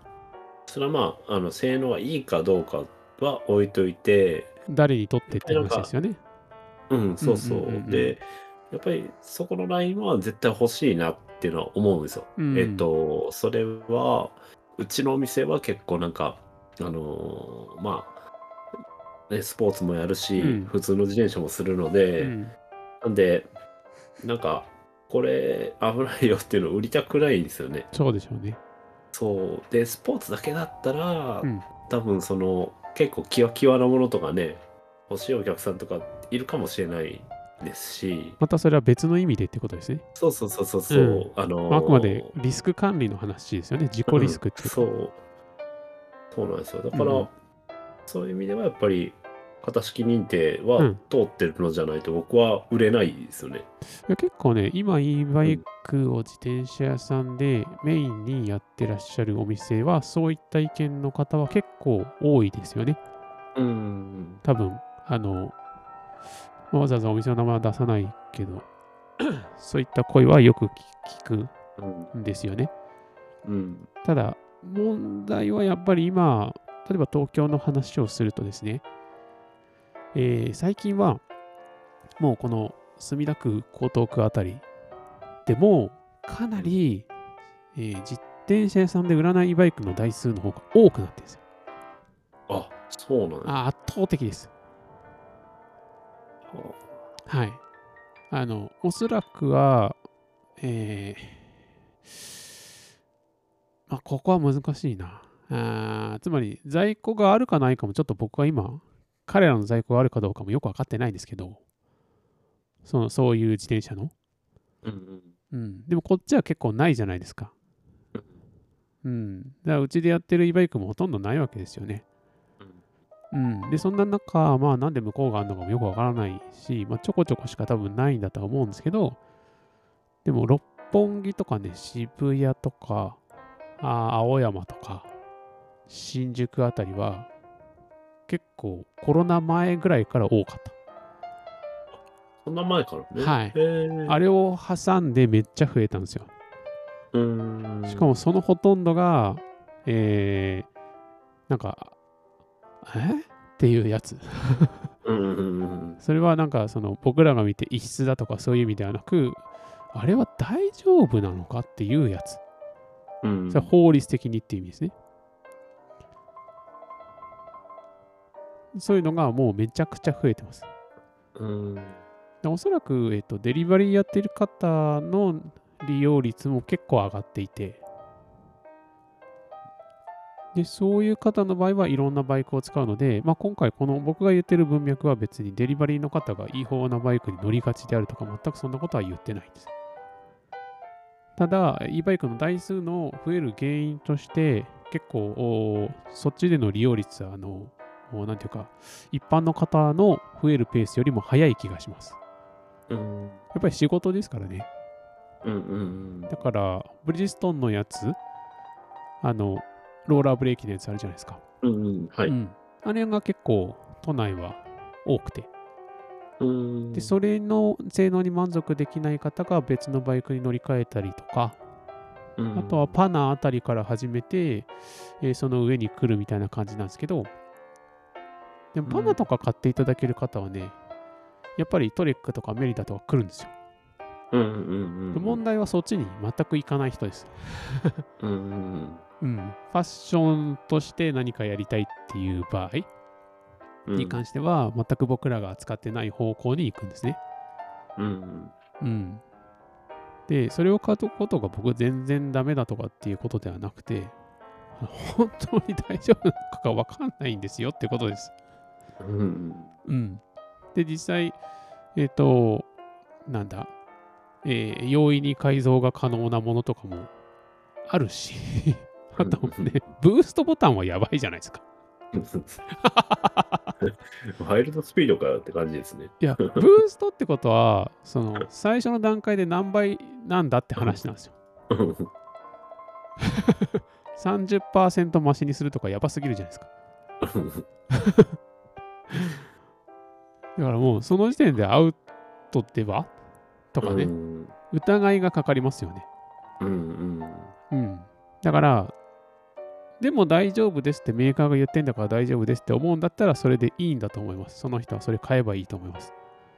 それはまあ、あの、性能がいいかどうかは置いといて、誰にとってって話ですよね。うん、そうそう。うんうんうんうんで、やっぱりそこのラインは絶対欲しいなっていうのは思うんですよ。うんえっと、それは、うちのお店は結構なんか、あのーまあ、ね、スポーツもやるし、うん普通の自転車もするので、うんなんで、なんか、これ危ないよっていうのを売りたくないんですよね。そうでしょうね。そう。で、スポーツだけだったら、うん多分その、結構キワキワなものとかね、欲しいお客さんとかいるかもしれないですし、またそれは別の意味でってことですね。そうそうそうそうそう、うんあのーまああくまでリスク管理の話ですよね。自己リスクっていうかそう。そうなんですよ。だから、うんそういう意味ではやっぱり、型式認定はうん通ってるのじゃないと僕は売れないですよね。いや結構ね、今 e バイクを自転車屋さんでメインにやってらっしゃるお店は、そういった意見の方は結構多いですよね。うん。多分、あの、わざわざお店の名前は出さないけど、そういった声はよく聞。くんですよね。うん。ただ、問題はやっぱり今、例えば東京の話をするとですね、えー最近は、もうこの墨田区、江東区あたりでも、かなり、えー自転車屋さんで売らないバイクの台数の方が多くなってるんですよ。あ、そうなんですあ圧倒的です。はい。あの、おそらくは、えーまあ、ここは難しいな。あーつまり、在庫があるかないかも、ちょっと僕は今、彼らの在庫があるかどうかもよく分かってないんですけど、そのそういう自転車の。うんうん。うん。でも、こっちは結構ないじゃないですか。うん。だから、うちでやってる e バイクもほとんどないわけですよね。うん、で、そんな中、まあ、なんで向こうがあるのかもよくわからないし、まあ、ちょこちょこしか多分ないんだとは思うんですけど、でも、六本木とかね、渋谷とか、あー青山とか、新宿あたりは、結構コロナ前ぐらいから多かった。そんな前からね。はいあれを挟んでめっちゃ増えたんですよ。うーん。しかもそのほとんどが、えー、なんか、え？っていうやつ。それはなんかその僕らが見て異質だとかそういう意味ではなく、あれは大丈夫なのかっていうやつ。うん。うんそれは法律的にっていう意味ですね。そういうのがもうめちゃくちゃ増えてます。うん。でおそらく、えっと、デリバリーやってる方の利用率も結構上がっていて、で、そういう方の場合はいろんなバイクを使うので、まあ、今回この僕が言ってる文脈は別にデリバリーの方が違法なバイクに乗りがちであるとか全くそんなことは言ってないんです。ただ、e バイクの台数の増える原因として、結構、おそっちでの利用率は、あの、おなんていうか、一般の方の増えるペースよりも早い気がします。うん。やっぱり仕事ですからね。うんうんだから、ブリヂストンのやつ、あの、ローラーブレーキのやつあるじゃないですか。うん。うんうん。はい。うんあれが結構都内は多くて。うん。で、それの性能に満足できない方が別のバイクに乗り換えたりとか、うんあとはパナーあたりから始めて、えーその上に来るみたいな感じなんですけど、でもパナとか買っていただける方はね、やっぱりトレックとかメリダとか来るんですよ。うんうんうんうん。問題はそっちに全く行かない人です。うんうんうん、ファッションとして何かやりたいっていう場合うん。に関しては、全く僕らが使ってない方向に行くんですね。うんうん。で、それを買うことが僕全然ダメだとかっていうことではなくて、本当に大丈夫なのかがわかんないんですよってことです。うん。うんうん。で、実際、えっ、と、なんだ、えー容易に改造が可能なものとかもあるし、あとね、ブーストボタンはやばいじゃないですか。ワイルドスピードかよって感じですね。いや、ブーストってことは、その、最初の段階で何倍なんだって話なんですよ。30%増しにするとかやばすぎるじゃないですか。だからもう、その時点でアウトではとかね、うん疑いがかかりますよね。うんうん。だから、でも大丈夫ですってメーカーが言ってんだから大丈夫ですって思うんだったらそれでいいんだと思います。その人はそれ買えばいいと思います。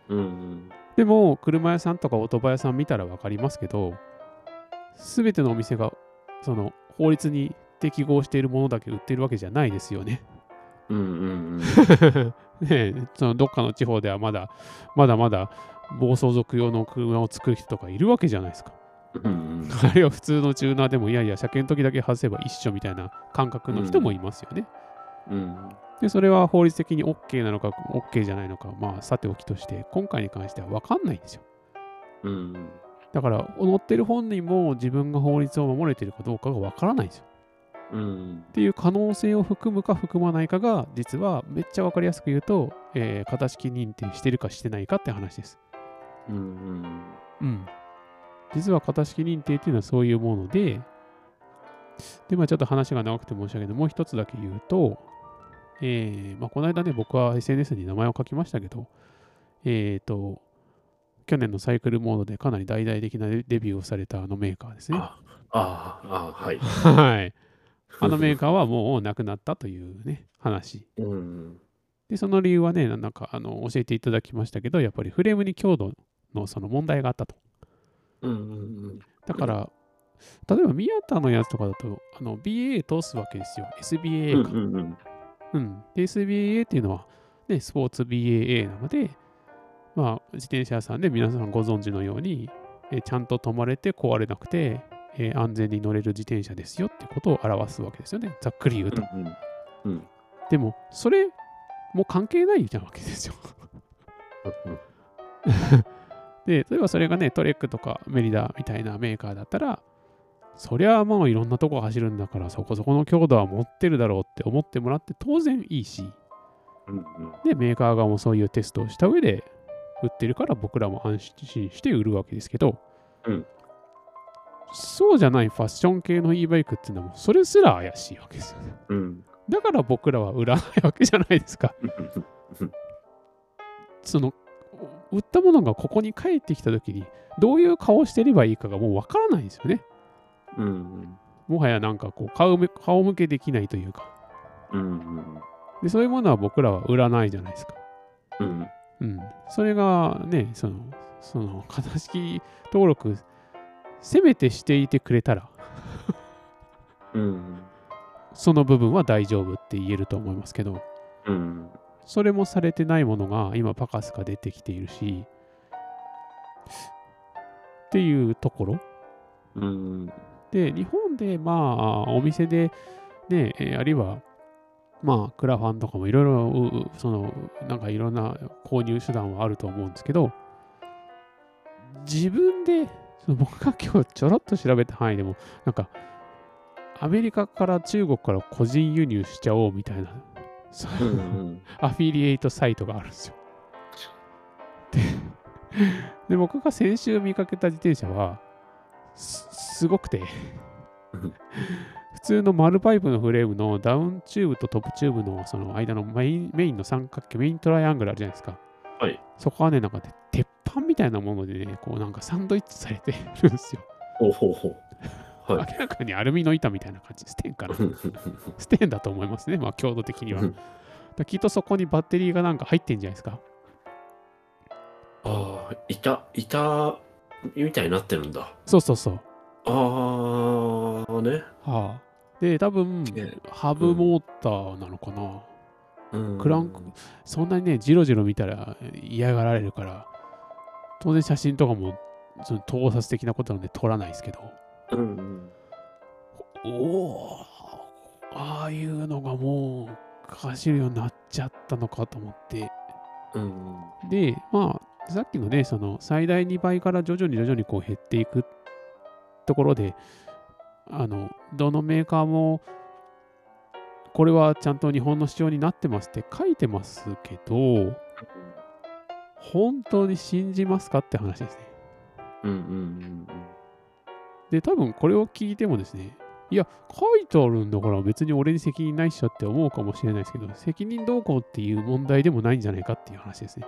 うんうんでも、車屋さんとかオートバ屋さん見たら分かりますけど、すべてのお店がその法律に適合しているものだけ売ってるわけじゃないですよね。うんうん ね えそのどっかの地方ではまだまだまだ暴走族用の車を作る人とかいるわけじゃないですか。うんあるいは普通のチューナーでもいやいや車検の時だけ外せば一緒みたいな感覚の人もいますよね。うんで、それは法律的に OK なのか OK じゃないのか、まあさておきとして、今回に関しては分かんないんですよ。うんだから、乗ってる本人も自分が法律を守れてるかどうかが分からないんですよ。うんっていう可能性を含むか含まないかが、実はめっちゃ分かりやすく言うと、えー、型式認定してるかしてないかって話です。うんうん。実は型式認定っていうのはそういうもので、で、まあちょっと話が長くて申し訳ない。もう一つだけ言うと、えー、まあこの間ね、僕は SNS に名前を書きましたけど、えっ、と、去年のサイクルモードでかなり大々的なデビューをされたあのメーカーですね。あああはい。はい。あのメーカーはもうなくなったというね、話。うんで、その理由はね、なんかあの教えていただきましたけど、やっぱりフレームに強度のその問題があったと。うんうんだから、例えば宮田のやつとかだと、あの BA 通すわけですよ。う SBA か。んうんうん。で、SBA っていうのは、ね、スポーツ BAA なので、まあ、自転車屋さんで皆さんご存知のように、えーちゃんと止まれて壊れなくて、えー安全に乗れる自転車ですよってことを表すわけですよね。ざっくり言うと。うんでも、それも関係ないじゃんわけですよ。で、例えばそれがね、トレックとかメリダみたいなメーカーだったら、そりゃもういろんなとこ走るんだから、そこそこの強度は持ってるだろうって思ってもらって当然いいし、うんで、メーカー側もそういうテストをした上で売ってるから僕らも安心して売るわけですけど、うんそうじゃないファッション系の e バイクっていうのはそれすら怪しいわけですよね。うんだから僕らは売らないわけじゃないですか。その売ったものがここに帰ってきた時にどういう顔してればいいかがもうわからないんですよね。うん。もはやなんかこう顔め顔向けできないというかうん。でそういうものは僕らは売らないじゃないですか。うん。うん、それがねそのその型式登録せめてしていてくれたらうん。その部分は大丈夫って言えると思いますけどうん。それもされてないものが今パカスが出てきているしっていうところうん。で日本でまあお店でねえーあるいはまあクラファンとかもいろいろそのなんかいろんな購入手段はあると思うんですけど自分でその僕が今日ちょろっと調べた範囲でもなんかアメリカから中国から個人輸入しちゃおうみたいなそうんアフィリエイトサイトがあるんですよ。でで僕が先週見かけた自転車はすすごくてうん普通の丸パイプのフレームのダウンチューブとトップチューブのその間のメインメインの三角形メイントライアングルあるじゃないですか。はい。そこはね、なんかね、鉄板みたいなものでね、こうなんかサンドイッチされてるんですよ。ほうほうほう。はい。明らかにアルミの板みたいな感じ、ステンかな。ステンだと思いますね、まあ強度的には。うんだきっとそこにバッテリーがなんか入ってんじゃないですか。ああ、板、板みたいになってるんだ。そうそうそう。ああ、ね。はあ、で、多分えハブモーターなのかな。うんクランク、そんなにね、ジロジロ見たら嫌がられるから、当然写真とかもその盗撮的なことなんで撮らないですけど、うんうん。おお、ああいうのがもう走るようになっちゃったのかと思って、うんで、まあ、さっきのね、その最大2倍から徐々に徐々にこう減っていくところで、あの、どのメーカーも、これはちゃんと日本の仕様になってますって書いてますけど、本当に信じますかって話ですね。うんうんうんで、多分これを聞いてもですね、いや、書いてあるんだから別に俺に責任ないっしょって思うかもしれないですけど、責任どうこうっていう問題でもないんじゃないかっていう話ですね。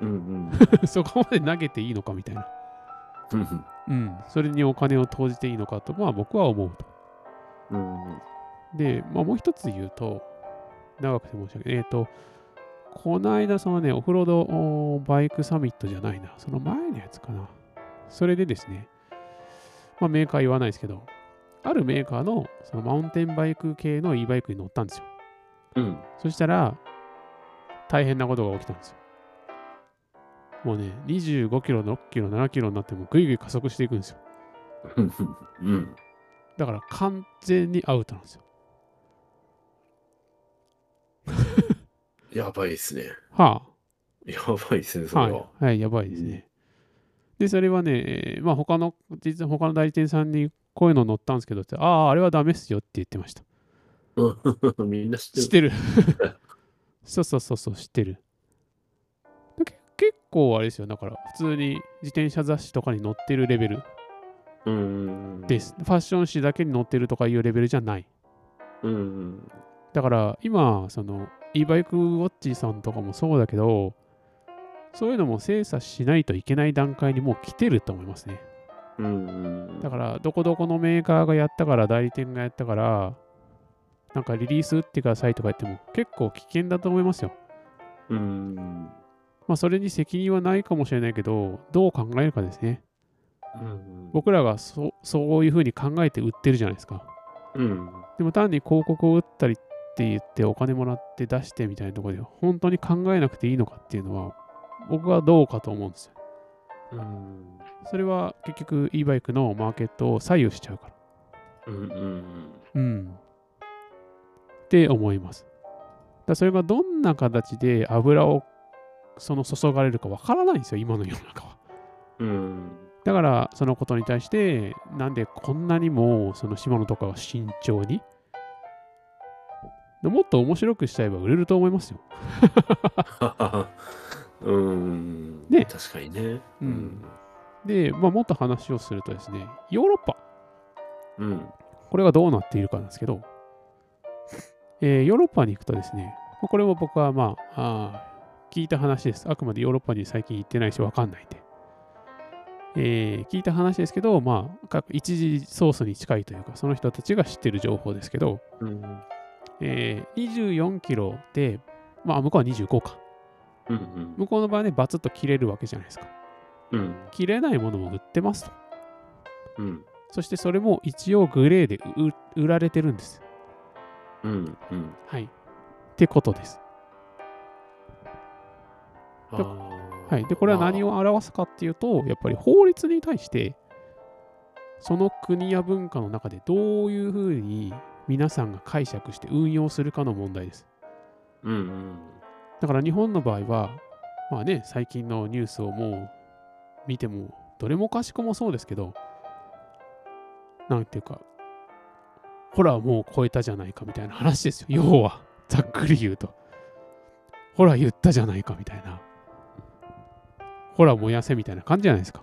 うんうん そこまで投げていいのかみたいな。うんうん。それにお金を投じていいのかと、まあ僕は思うと。うんで、まあもう一つ言うと、長くて申し訳ない。えっ、と、この間、そのね、オフロードおバイクサミットじゃないな。その前のやつかな。それでですね、まあメーカー言わないですけど、あるメーカーのそのマウンテンバイク系の e バイクに乗ったんですよ。うんそしたら、大変なことが起きたんですよ。もうね、25キロ、6キロ、7キロになってもぐいぐい加速していくんですよ。うんうんだから完全にアウトなんですよ。やばいですね。はやばいですね、そあ、れは。はい、はい、やばいですね。で、それはね、えーまあ他の、実は他の代理店さんにこういうの載ったんですけどって、ああ、あれはダメっすよって言ってました。う んみんな知知っってる。てる。そうそうそうそう、知ってる。でけ結構あれですよ、だから普通に自転車雑誌とかに載ってるレベルうんうんだから今、その e バイクウォッチさんとかもそうだけど、そういうのも精査しないといけない段階にもう来てると思いますね。うんだから、どこどこのメーカーがやったから、代理店がやったから、なんかリリース打ってくださいとか言っても結構危険だと思いますよ。うんまあ、それに責任はないかもしれないけど、どう考えるかですね。うん僕らがそそういうふうに考えて売ってるじゃないですか。うんでも単に広告を打ったりって言ってお金もらって出してみたいなところで本当に考えなくていいのかっていうのは僕はどうかと思うんですよ。うんそれは結局 e バイクのマーケットを左右しちゃうから。うんうんうん。って思います。だそれがどんな形で油をその注がれるかわからないんですよ、今の世の中は。うんだからそのことに対してなんでこんなにもその島野とかは慎重にでもっと面白くしちゃえば売れると思いますよ。うんね確かにねうんで、まあ、もっと話をするとですね、ヨーロッパ、うんこれがどうなっているかなんですけど、えーヨーロッパに行くとですね、まあこれも僕はまあ、あー聞いた話です。あくまでヨーロッパに最近行ってないし分かんないんで。えー聞いた話ですけど、まあ、各一次ソースに近いというか、その人たちが知ってる情報ですけど、うん。えー24キロで、まあ、向こうは25か。うん。向こうの場合はね、バツッと切れるわけじゃないですか。うん。切れないものも売ってますと。うん。そしてそれも一応グレーで売売られてるんです。うん。うん。はい。ってことです。はい。で、これは何まを表すかっていうと、やっぱり法律に対して、その国や文化の中でどういうふうに皆さんが解釈して運用するかの問題です。うん。うん。だから日本の場合は、まあね、最近のニュースをもう見ても、どれもかしこもそうですけど、なんていうか、ほら、もう超えたじゃないかみたいな話ですよ。要は、ざっくり言うと。ほら、言ったじゃないかみたいな。ほら、燃やせみたいな感じじゃないですか。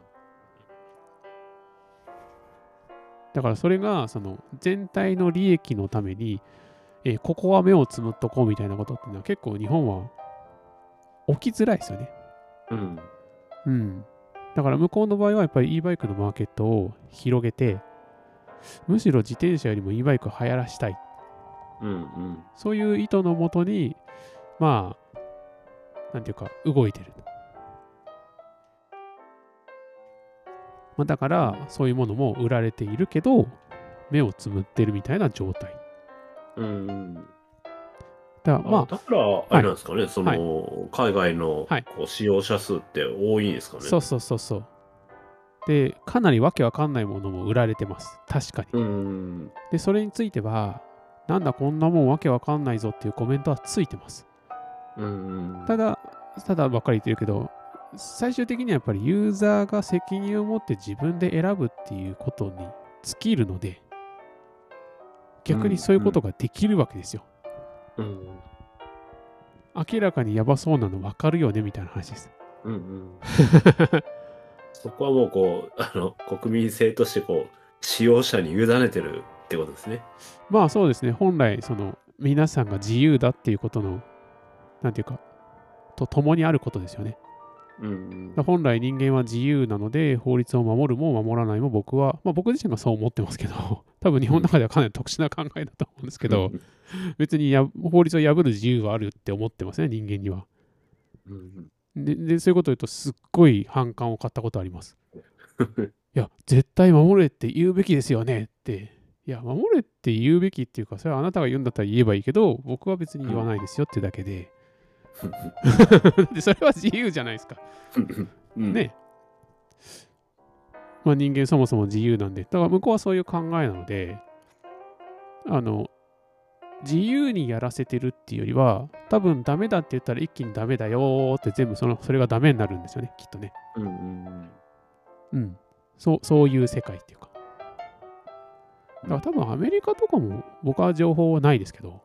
だからそれが、その全体の利益のために、えーここは目をつむっとこうみたいなことっていうのは結構日本は起きづらいですよね。うん。うん。だから向こうの場合はやっぱり e バイクのマーケットを広げて、むしろ自転車よりも e バイクを流行らしたい。うん。うん。そういう意図のもとに、まあ、なんていうか、動いてる。まあ、だから、そういうものも売られているけど、目をつむってるみたいな状態。うん。だから、まあ、まあ、だから、あれなんですかね、そはの、海外のはいこう使用者数って多いんですかね？そうそうそうそう。で、かなりわけわかんないものも売られてます。確かに。うん。で、それについては、なんだこんなもんわけわかんないぞっていうコメントはついてます。うん。ただ、ただばっかり言ってるけど、最終的にはやっぱりユーザーが責任を持って自分で選ぶっていうことに尽きるので、逆にそういうことができるわけですよ。うん。明らかにやばそうなの分かるよねみたいな話です。うんうん。そこはもうこう、あの、国民性としてこう、使用者に委ねてるってことですね。まあそうですね、本来、その皆さんが自由だっていうことの、なんていうか、と共にあることですよね。うんだから本来人間は自由なので法律を守るも守らないも僕は、まあ、僕自身がそう思ってますけど 多分日本の中ではかなり特殊な考えだと思うんですけど、別にや法律を破る自由はあるって思ってますね人間には。うんででそういうことを言うとすっごい反感を買ったことあります。いや絶対守れって言うべきですよねって。いや守れって言うべきっていうかそれはあなたが言うんだったら言えばいいけど僕は別に言わないですよってだけででそれは自由じゃないですかうん。ね。まあ人間そもそも自由なんで、だから向こうはそういう考えなので、あの、自由にやらせてるっていうよりは、多分ダメだって言ったら一気にダメだよーって全部そのそれがダメになるんですよね、きっとね。うんうんうん。そうそういう世界っていうか。だから多分アメリカとかも僕は情報はないですけど、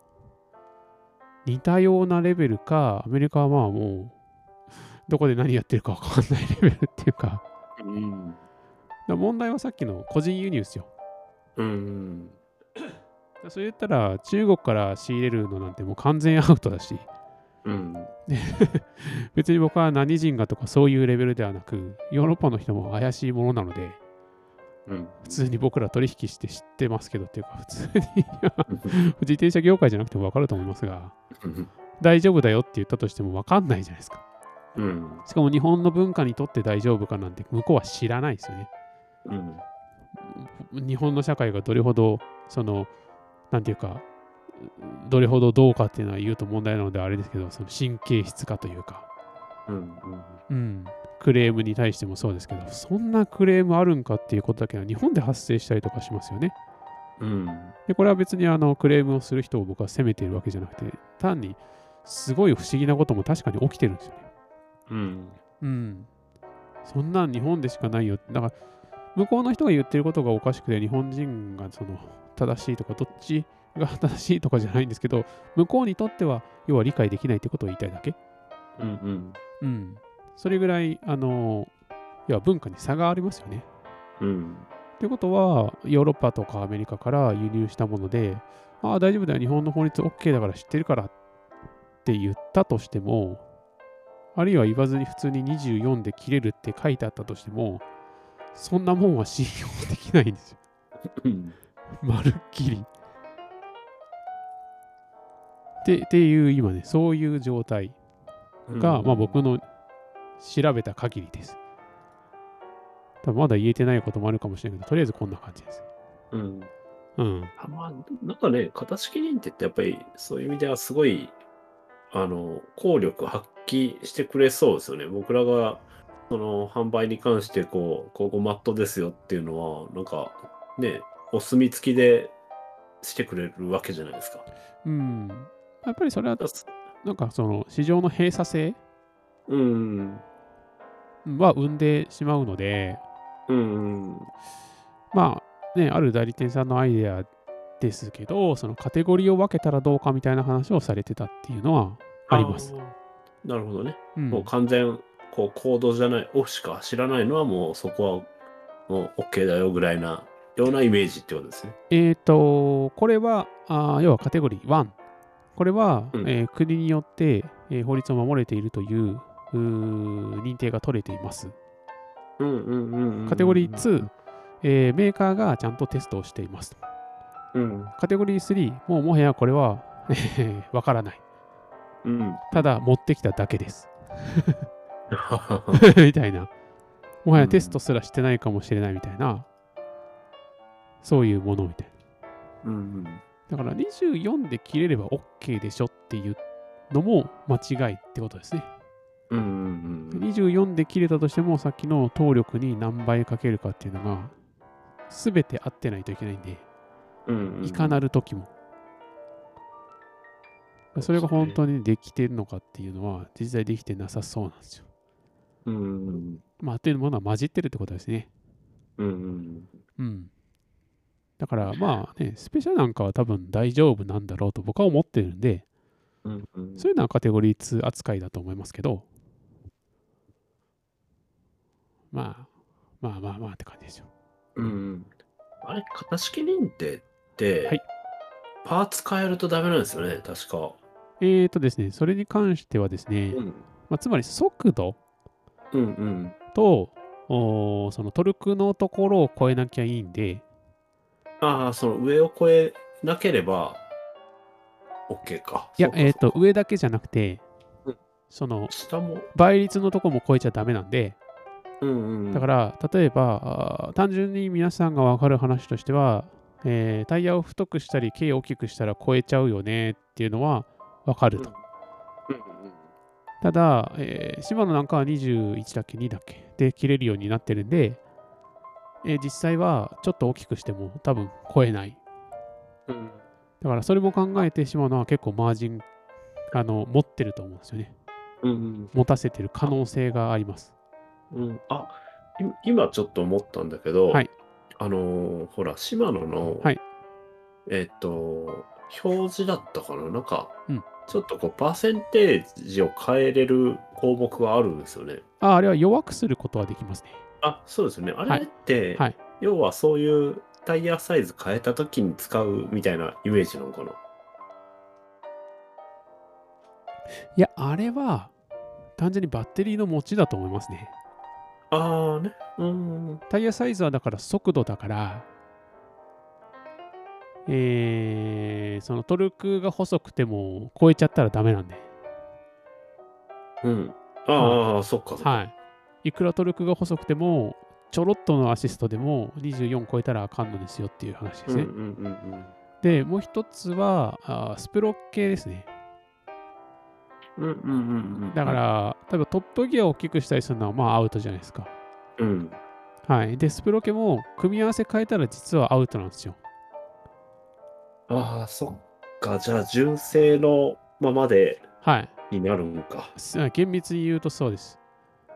似たようなレベルか、アメリカはまあもう、どこで何やってるか分かんないレベルっていうか、うん。うんだ問題はさっきの個人輸入ですよ。うん。それ言ったら中国から仕入れるのなんてもう完全アウトだし、うん。別に僕は何人がとかそういうレベルではなく、ヨーロッパの人も怪しいものなので、うん。普通に僕ら取引して知ってますけどっていうか、普通に 自転車業界じゃなくても分かると思いますが、大丈夫だよって言ったとしても分かんないじゃないですか。うん。しかも日本の文化にとって大丈夫かなんて向こうは知らないですよね。うん。日本の社会がどれほどそのなんていうかどれほどどうかっていうのは言うと問題なのであれですけどその神経質化というか、うん。うん、クレームに対してもそうですけどそんなクレームあるんかっていうことだけは日本で発生したりとかしますよね。うん。でこれは別にあのクレームをする人を僕は責めているわけじゃなくて単にすごい不思議なことも確かに起きてるんですよね。うん。うん。そんなん日本でしかないよ。だから、向こうの人が言ってることがおかしくて、日本人がその正しいとか、どっちが正しいとかじゃないんですけど、向こうにとっては、要は理解できないってことを言いたいだけ。うん。うん。それぐらい、あの、要は文化に差がありますよね。うん。ってことは、ヨーロッパとかアメリカから輸入したもので、ああ、大丈夫だよ、日本の法律 OK だから知ってるからって言ったとしても、あるいは言わずに普通に24で切れるって書いてあったとしても、そんなもんは信用できないんですよ。うん。まるっきり。ってっていう今ね、そういう状態が、まあ僕の調べた限りです。多分まだ言えてないこともあるかもしれないけど、とりあえずこんな感じです。うん。うん。あまあ、なんかね、型式認定ってやっぱりそういう意味ではすごい、あの、効力発揮してくれそうですよね。僕らが、その、販売に関して、こう、ここマットですよっていうのは、なんか、ね、お墨付きでしてくれるわけじゃないですか。うん。やっぱりそれは、なんかその市場の閉鎖性うん。は生んでしまうので、うん。まあね、ある代理店さんのアイデアですけど、そのカテゴリーを分けたらどうかみたいな話をされてたっていうのはあります。なるほどね。うんもう完全、こう、コードじゃない、オフしか知らないのはもうそこはもう OK だよぐらいな、ようなイメージってことですね。えっ、と、これは、あー要はカテゴリー1。これは、うんえー国によって、えー法律を守れているという認定が取れています。うんうんうんうん。カテゴリー2、えーメーカーがちゃんとテストをしていますと。うん。カテゴリー3、もうもはやこれはえー わからない。うん。ただ持ってきただけです。みたいな。もはやテストすらしてないかもしれないみたいな、そういうものみたいな。うんだから24で切れれば OK でしょっていうのも間違いってことですね。うんうんうん24で切れたとしてもさっきの動力に何倍かけるかっていうのが全て合ってないといけないんで、うん。いかなる時も。それが本当にできてるのかっていうのは実際できてなさそうなんですよ。うんうんまあ、っていうものは混じってるってことですね。うんうんうん。だからまあね、スペシャルなんかは多分大丈夫なんだろうと僕は思ってるんで、うんうんそういうのはカテゴリー2扱いだと思いますけど、まあ、まあまあまあって感じですよ。うんうんあれ、型式認定って、はいパーツ変えるとダメなんですよね、確か。えーとですね、それに関してはですね、うん。まあ、つまり速度うんうん。とおーそのトルクのところを超えなきゃいいんで、ああ、その上を越えなければ、OK か。いやえっ、と、上だけじゃなくてうん、その。倍率のところも超えちゃダメなんで。だから、例えば、単純に皆さんが分かる話としては、えータイヤを太くしたり、径を大きくしたら超えちゃうよねっていうのは分かると。ただ、えー、シマノなんかは21だっけ、2だっけ？で切れるようになってるんで、えー実際はちょっと大きくしても多分超えない。うんだからそれも考えてシマノは結構マージンあの持ってると思うんですよね。うんうん持たせてる可能性があります。うん、あい今ちょっと思ったんだけど、はいあのーほら、シマノの、はいえっ、と、表示だったかな？なんか、うんちょっとこう、パーセンテージを変えれる項目があるんですよね。ああれは弱くすることはできますね。あ、そうですよね。あはいれって、はい要はそういうタイヤサイズ変えた時に使うみたいなイメージなのかな？いや、あれは単純にバッテリーの持ちだと思いますね。ああね。うん。タイヤサイズはだから速度だから、えー、そのトルクが細くても超えちゃったらダメなんで。うん。ああ、そっかそっか。はい。いくらトルクが細くても、ちょろっとのアシストでも24超えたらあかんのですよっていう話ですね。うんうんうんうん。で、もう一つは、あースプロッ系ですね。うんうんうんうん。だか、ら、例えばトップギアを大きくしたりするのはまあアウトじゃないですか。うん。はい。で、スプロケも組み合わせ変えたら実はアウトなんですよ。ああ、そっか。じゃあ、純正のままではい。になるんか。す厳密に言うとそうです。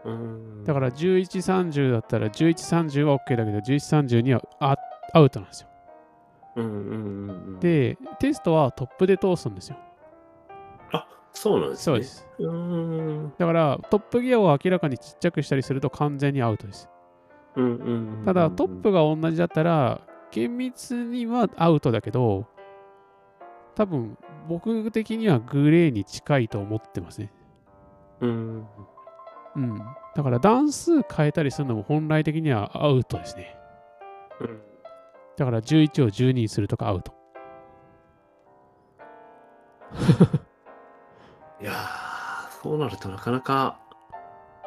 うん。だから1130だったら1130は OK だけど1132はアアウトなんですよ。うんうんうんうん。、で、テストはトップで通すんですよ。あそうなんですね。そうで。す。うーん。だからトップギアを明らかにちっちゃくしたりすると完全にアウトです。ただトップが同じだったら厳密にはアウトだけど多分僕的にはグレーに近いと思ってますね。うんうん。だから段数変えたりするのも本来的にはアウトですね。うんだから11を12にするとかアウト。いやーそうなるとなかなか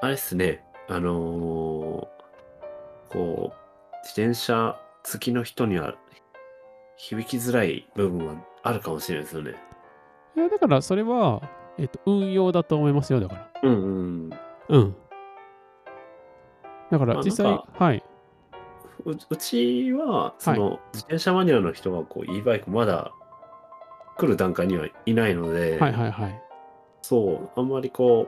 あれっすねあのーこう自転車好きの人には響きづらい部分はあるかもしれないですよね。いや、だからそれは、えっと、運用だと思いますよ、だから。うんうんうん。だからまあ実際、なんかはい。ううちはその、自転車マニアの人がこう e バイクまだ来る段階にはいないので、はいはいはい。そうあんまりこ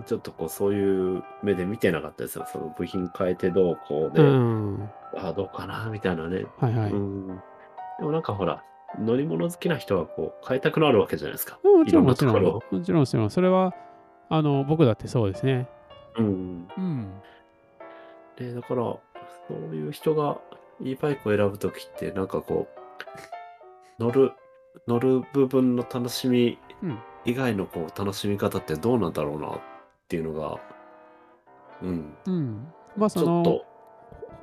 うちょっとこうそういう目で見てなかったですよその部品変えてどうこうで、うん。あどうかなみたいなね、はいはい。うんでもなんかほら乗り物好きな人はこう変えたくなるわけじゃないですか。もちろんもちろん。もちろんもちろん。それは、あの、僕だってそうですね。うん、うん。でだからそういう人が e バイクを選ぶときってなんかこう乗る乗る部分の楽しみうん。以外のこう楽しみ方ってどうなんだろうなっていうのがうんうん。まあ、ちその、ょっと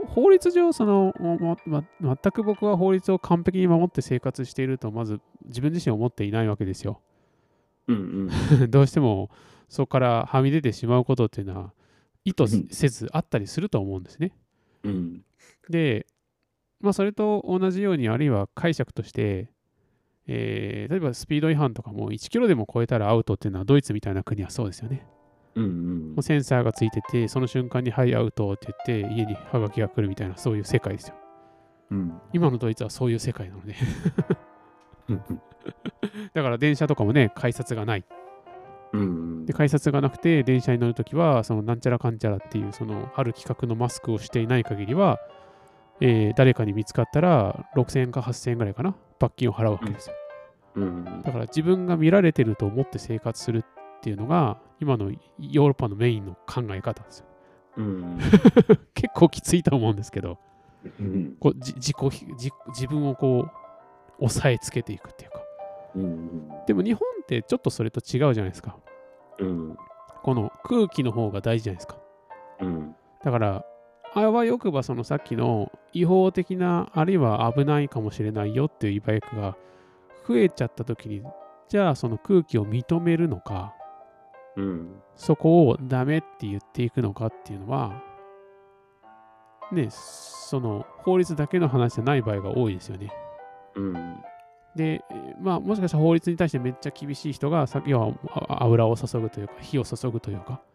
法律上、その、まま、全く僕は法律を完璧に守って生活していると、まず自分自身思っていないわけですよ。うんうん どうしても、そこからはみ出てしまうことっていうのは、意図うんせずあったりすると思うんですね。うんで、まあ、それと同じように、あるいは解釈として、えー例えばスピード違反とかも1キロでも超えたらアウトっていうのはドイツみたいな国はそうですよね。うんうんもうセンサーがついてて、その瞬間にはいアウトって言って家にハガキが来るみたいなそういう世界ですよ。うん今のドイツはそういう世界なので。う んだから電車とかもね、改札がない。うんで、改札がなくて電車に乗るときは、そのなんちゃらかんちゃらっていう、そのある企画のマスクをしていない限りは、えー誰かに見つかったら6000円か8000円ぐらいかな、罰金を払うわけですよ。だから自分が見られてると思って生活するっていうのが、今のヨーロッパのメインの考え方ですよ。結構きついと思うんですけど、こう自己自自分をこう、抑えつけていくっていうか。でも日本ってちょっとそれと違うじゃないですか。うんこの空気の方が大事じゃないですか。うんだから、あわよくばそのさっきの違法的な、あるいは危ないかもしれないよっていう e バイクが増えちゃった時に、じゃあその空気を認めるのか、うんそこをダメって言っていくのかっていうのは、ね、その法律だけの話じゃない場合が多いですよね。うんで、えーまあ、もしかしたら法律に対してめっちゃ厳しい人が、さ要はあ油を注ぐというか、火を注ぐというか、うん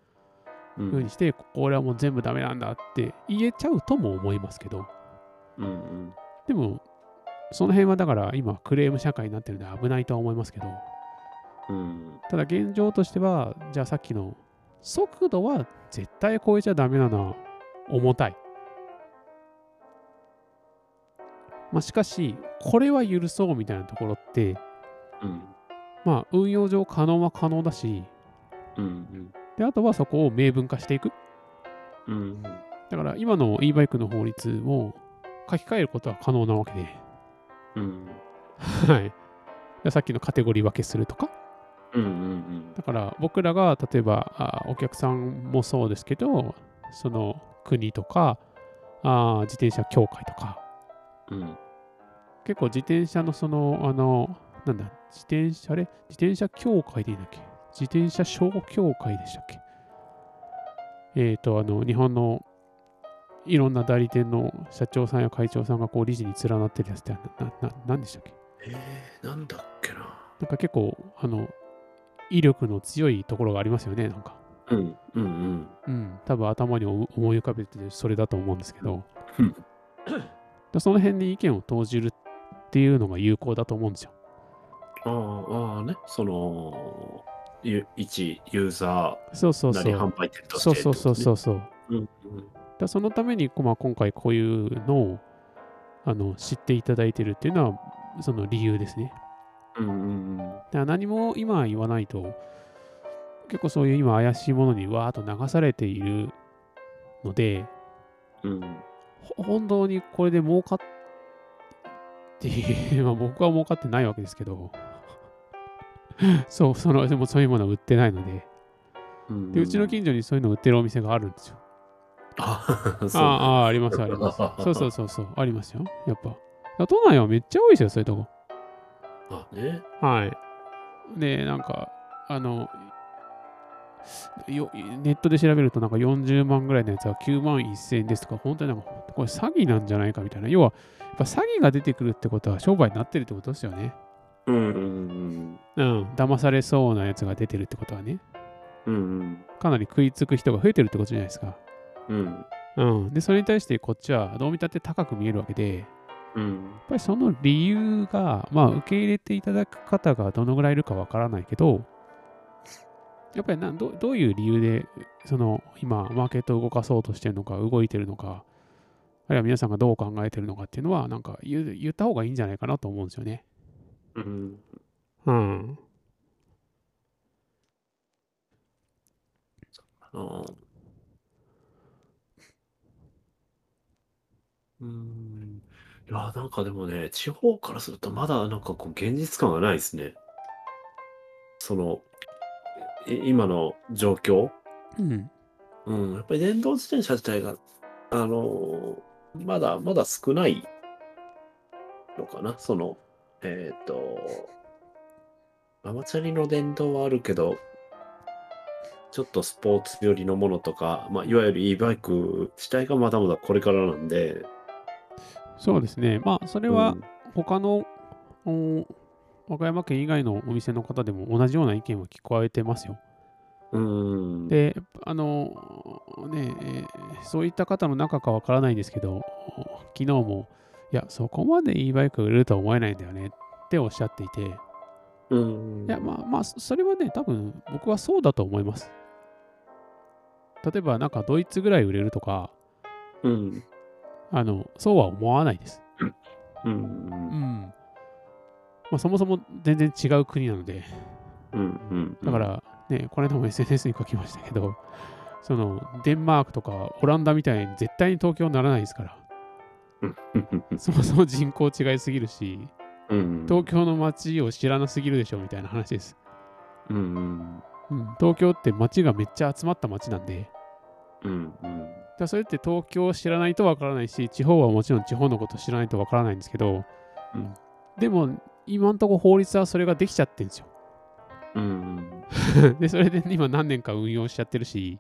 ふうにして、これはもう全部ダメなんだって言えちゃうとも思いますけど、うんでも、その辺はだから今、クレーム社会になってるんで危ないとは思いますけど、うんただ現状としては、じゃあさっきの速度は絶対超えちゃダメなのは重たい。まあ、しかし、これは許そうみたいなところって、うん。まあ、運用上可能は可能だし、うんで、あとはそこを明文化していく。うんだから今の e バイクの法律を書き換えることは可能なわけで、うん。はい。でさっきのカテゴリー分けするとか、うんうん。だから僕らが例えばあお客さんもそうですけど、その国とかあ自転車協会とか、うん。結構自転車のその、あの、なんだ、自転車、あれ？自転車協会でいいんだっけ？自転車商協会でしたっけ？えっ、と、あの、日本のいろんな代理店の社長さんや会長さんがこう理事に連なってるやつってな、な、ななんでしたっけ？えー、なんだっけな。なんか結構、あの、威力の強いところがありますよね、なんか。うんうんうん。うん、多分頭に思思い浮かべてるそれだと思うんですけど。うん、でその辺に意見を投じるっていうのが有効だと思うんですよ。ああね。そのゆ一ユーザそうそうそう。ーなり販売店としてそうそうそうそううそう。うんだそのために、こまあ、今回こういうのをあの知っていただいてるっていうのはその理由ですね。うんうんだから何も今は言わないと結構そういう今怪しいものにわーっと流されているのでうん。ほ本当にこれで儲かって、まあ僕は儲かってないわけですけど、そう、その、でもそういうものは売ってないので、うんでうちの近所にそういうの売ってるお店があるんですよ。あ あ、あります、あります。そうそうそうそう、ありますよ。やっぱ。都内はめっちゃ多いですよ、そういうとこ。あね。はい。で、なんか、あの、よネットで調べるとなんか40万ぐらいのやつは9万1000円ですとか、本当になんか、これ詐欺なんじゃないかみたいな。要は、やっぱ詐欺が出てくるってことは商売になってるってことですよね。うんうんうん。騙されそうなやつが出てるってことはね。うん。うんかなり食いつく人が増えてるってことじゃないですか。うん。うん。で、それに対してこっちはどう見たって高く見えるわけで、やっうん。ぱりその理由が、まあ、受け入れていただく方がどのぐらいいるかわからないけど、やっぱりなどどういう理由で、その今、マーケットを動かそうとしてるのか、動いてるのか、あるいは皆さんがどう考えてるのかっていうのは、なんか言う言った方がいいんじゃないかなと思うんですよね。うん。うん。あのうん。いや、なんかでもね、地方からするとまだなんかこう現実感がないですね。その、い今の状況。うん。うん、やっぱり電動自転車自体が、あのーまだ、まだ少ないのかな。その、えっ、と、ママチャリの電動はあるけど、ちょっとスポーツ寄りのものとか、まあ、いわゆる e バイク自体がまだまだこれからなんで、そうですね。まあ、それうはん他の、お和歌山県以外のお店の方でも同じような意見は聞こえてますよ。うん、で、あの、ね、えーそういった方の中かわからないんですけど、昨日も、いや、そこまで e バイクが売れるとは思えないんだよねっておっしゃっていて、いうん、や、まあまあ、そそれはね、多分僕はそうだと思います。例えば、なんかドイツぐらい売れるとか、うん、あの、そうは思わないです。うん、うん。まあ、そもそも全然違う国なので、うん、うん、だから、ね、この間も SNS に書きましたけど、そのデンマークとかオランダみたいに絶対に東京にならないですから、うん、そもそも人口違いすぎるし、うん、東京の街を知らなすぎるでしょみたいな話です。うん、うん、うん、東京って街がめっちゃ集まった街なんで、うん、うん、だそれって東京を知らないとわからないし、地方はもちろん地方のことを知らないとわからないんですけど、うん。でも今んとこ法律はそれができちゃってるんですよ。うん、で、それで今何年か運用しちゃってるし、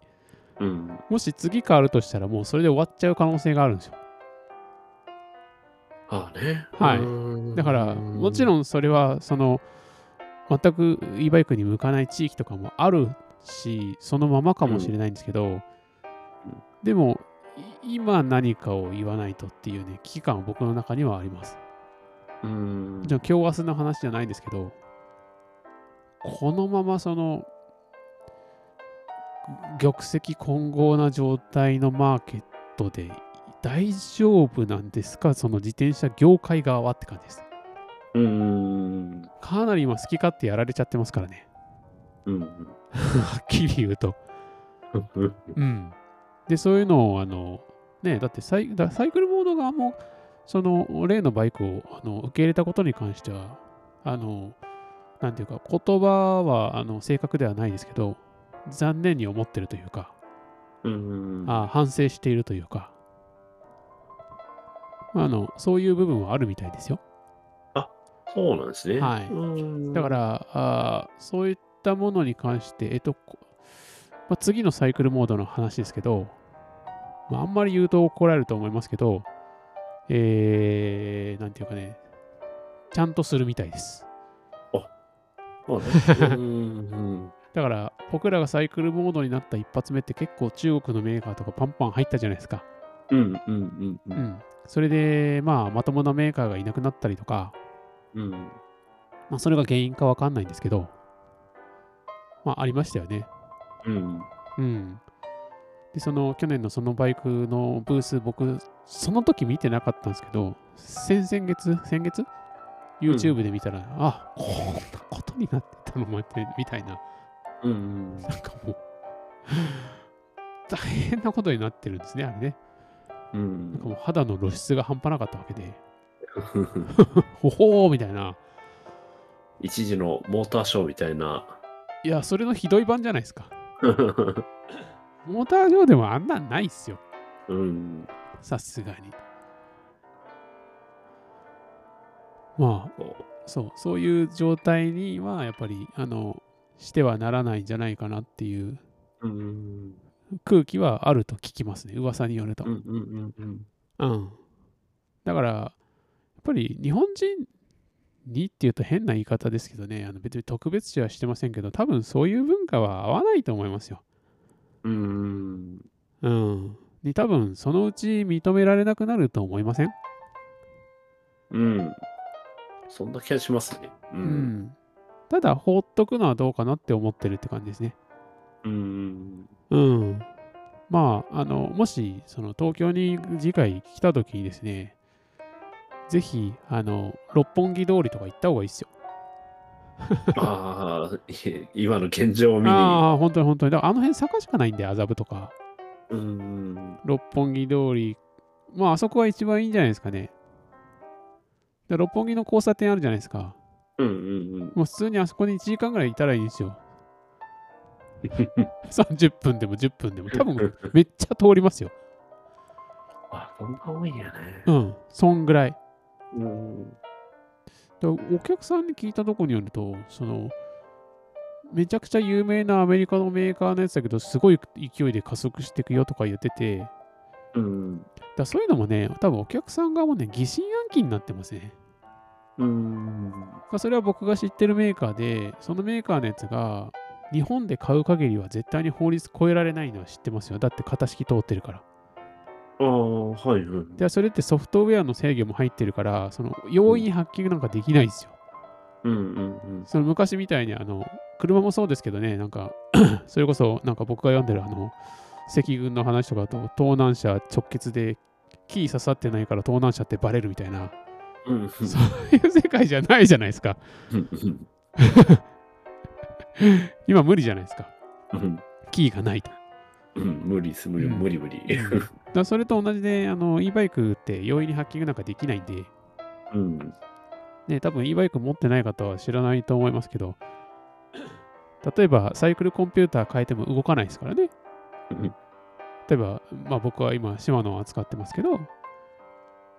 うん、もし次変わるとしたらもうそれで終わっちゃう可能性があるんですよ。ああね。はいうんだから、もちろんそれは、その、全く e バイクに向かない地域とかもあるし、そのままかもしれないんですけど、でも、い今何かを言わないとっていうね、危機感は僕の中にはあります。うん、じゃあ、今日明日の話じゃないんですけど、このままその、玉石混合な状態のマーケットで大丈夫なんですか？その自転車業界側はって感じです。うん、かなり今好き勝手やられちゃってますからね。うん、はっきり言うと。うん、うん。で、そういうのを、あの、ね、だってサイだサイクルモード側も、その例のバイクをあの受け入れたことに関しては、あの、なんていうか、言葉はあの正確ではないですけど、残念に思ってるというか、うん、あ反省しているというか、あの、そういう部分はあるみたいですよ。そうなんですね。はいうんだから、あーそういったものに関して、えっと、こまあ、次のサイクルモードの話ですけど、まあ、あんまり言うと怒られると思いますけど、えー、なんていうかね、ちゃんとするみたいです。まあねうん、だから、僕らがサイクルモードになった一発目って結構中国のメーカーとかパンパン入ったじゃないですか。うん、うん、うん、う、うんん。それで、まあ、まともなメーカーがいなくなったりとか、うん、まあ、それが原因かわかんないんですけど、まあ、ありましたよね。うん、うん。で、その去年のそのバイクのブース、僕、その時見てなかったんですけど、先々月、先月 ?YouTube で見たら、あこんなことになってたの待ってみたいな、うん、なんかもう、大変なことになってるんですね、あれね。うんなんかもう肌の露出が半端なかったわけで、ほほーみたいな。一時のモーターショーみたいな。いや、それのひどい版じゃないですか。モーター上でもあんなんないっすよ。うん。さすがに。まあ、そうそう、そういう状態には、やっぱり、あの、してはならないんじゃないかなっていううん。空気はあると聞きますね、噂によると。うん。だから、やっぱり日本人にっていうと変な言い方ですけどね、あの別に特別視はしてませんけど、多分そういう文化は合わないと思いますよ。うん。うん。に多分そのうち認められなくなると思いません？うん。そんな気がしますね。う。うんただ、放っとくのはどうかなって思ってるって感じですね。うん。うん。まあ、あの、もし、その東京に次回来た時にですね、ぜひ、あの、六本木通りとか行った方がいいですよ。ああ、い今の現状を見に。ああ、本当に本当に。だからあの辺坂しかないんで、麻布とか。うん。六本木通り。まあ、あそこは一番いいんじゃないですかね。で六本木の交差点あるじゃないですか。うんうんもう普通にあそこに1時間ぐらいいたらいいんですよ。30分でも10分でも。多分 めっちゃ通りますよ。あ、そんな多いんやね。うん、そんぐらい。うん。でお客さんに聞いたとこによると、その、めちゃくちゃ有名なアメリカのメーカーのやつだけど、すごい勢いで加速していくよとか言ってて、うん。だそういうのもね、多分お客さん側もね、疑心暗鬼になってますね。うん。まあそれは僕が知ってるメーカーで、そのメーカーのやつが、日本で買う限りは絶対に法律超えられないのは知ってますよ。だって型式通ってるから。ああ、はいはい。で、それってソフトウェアの制御も入ってるから、その容易にハッキングなんかできないんですよ。うんうんその昔みたいにあの車もそうですけどね、なんか それこそなんか僕が読んでるあの赤軍の話とかだと盗難車直結でキー刺さってないから盗難車ってバレるみたいな、うん。うん。そういう世界じゃないじゃないですか。う ん今無理じゃないですか。うんキーがないと。うん。無理す、無理、うん無理無理。だそれと同じで、あの e バイクって容易にハッキングなんかできないんで、うん。ね、多分 e バイク持ってない方は知らないと思いますけど、例えばサイクルコンピューター変えても動かないですからね。うん例えば、まあ、僕は今、シマノを扱ってますけど、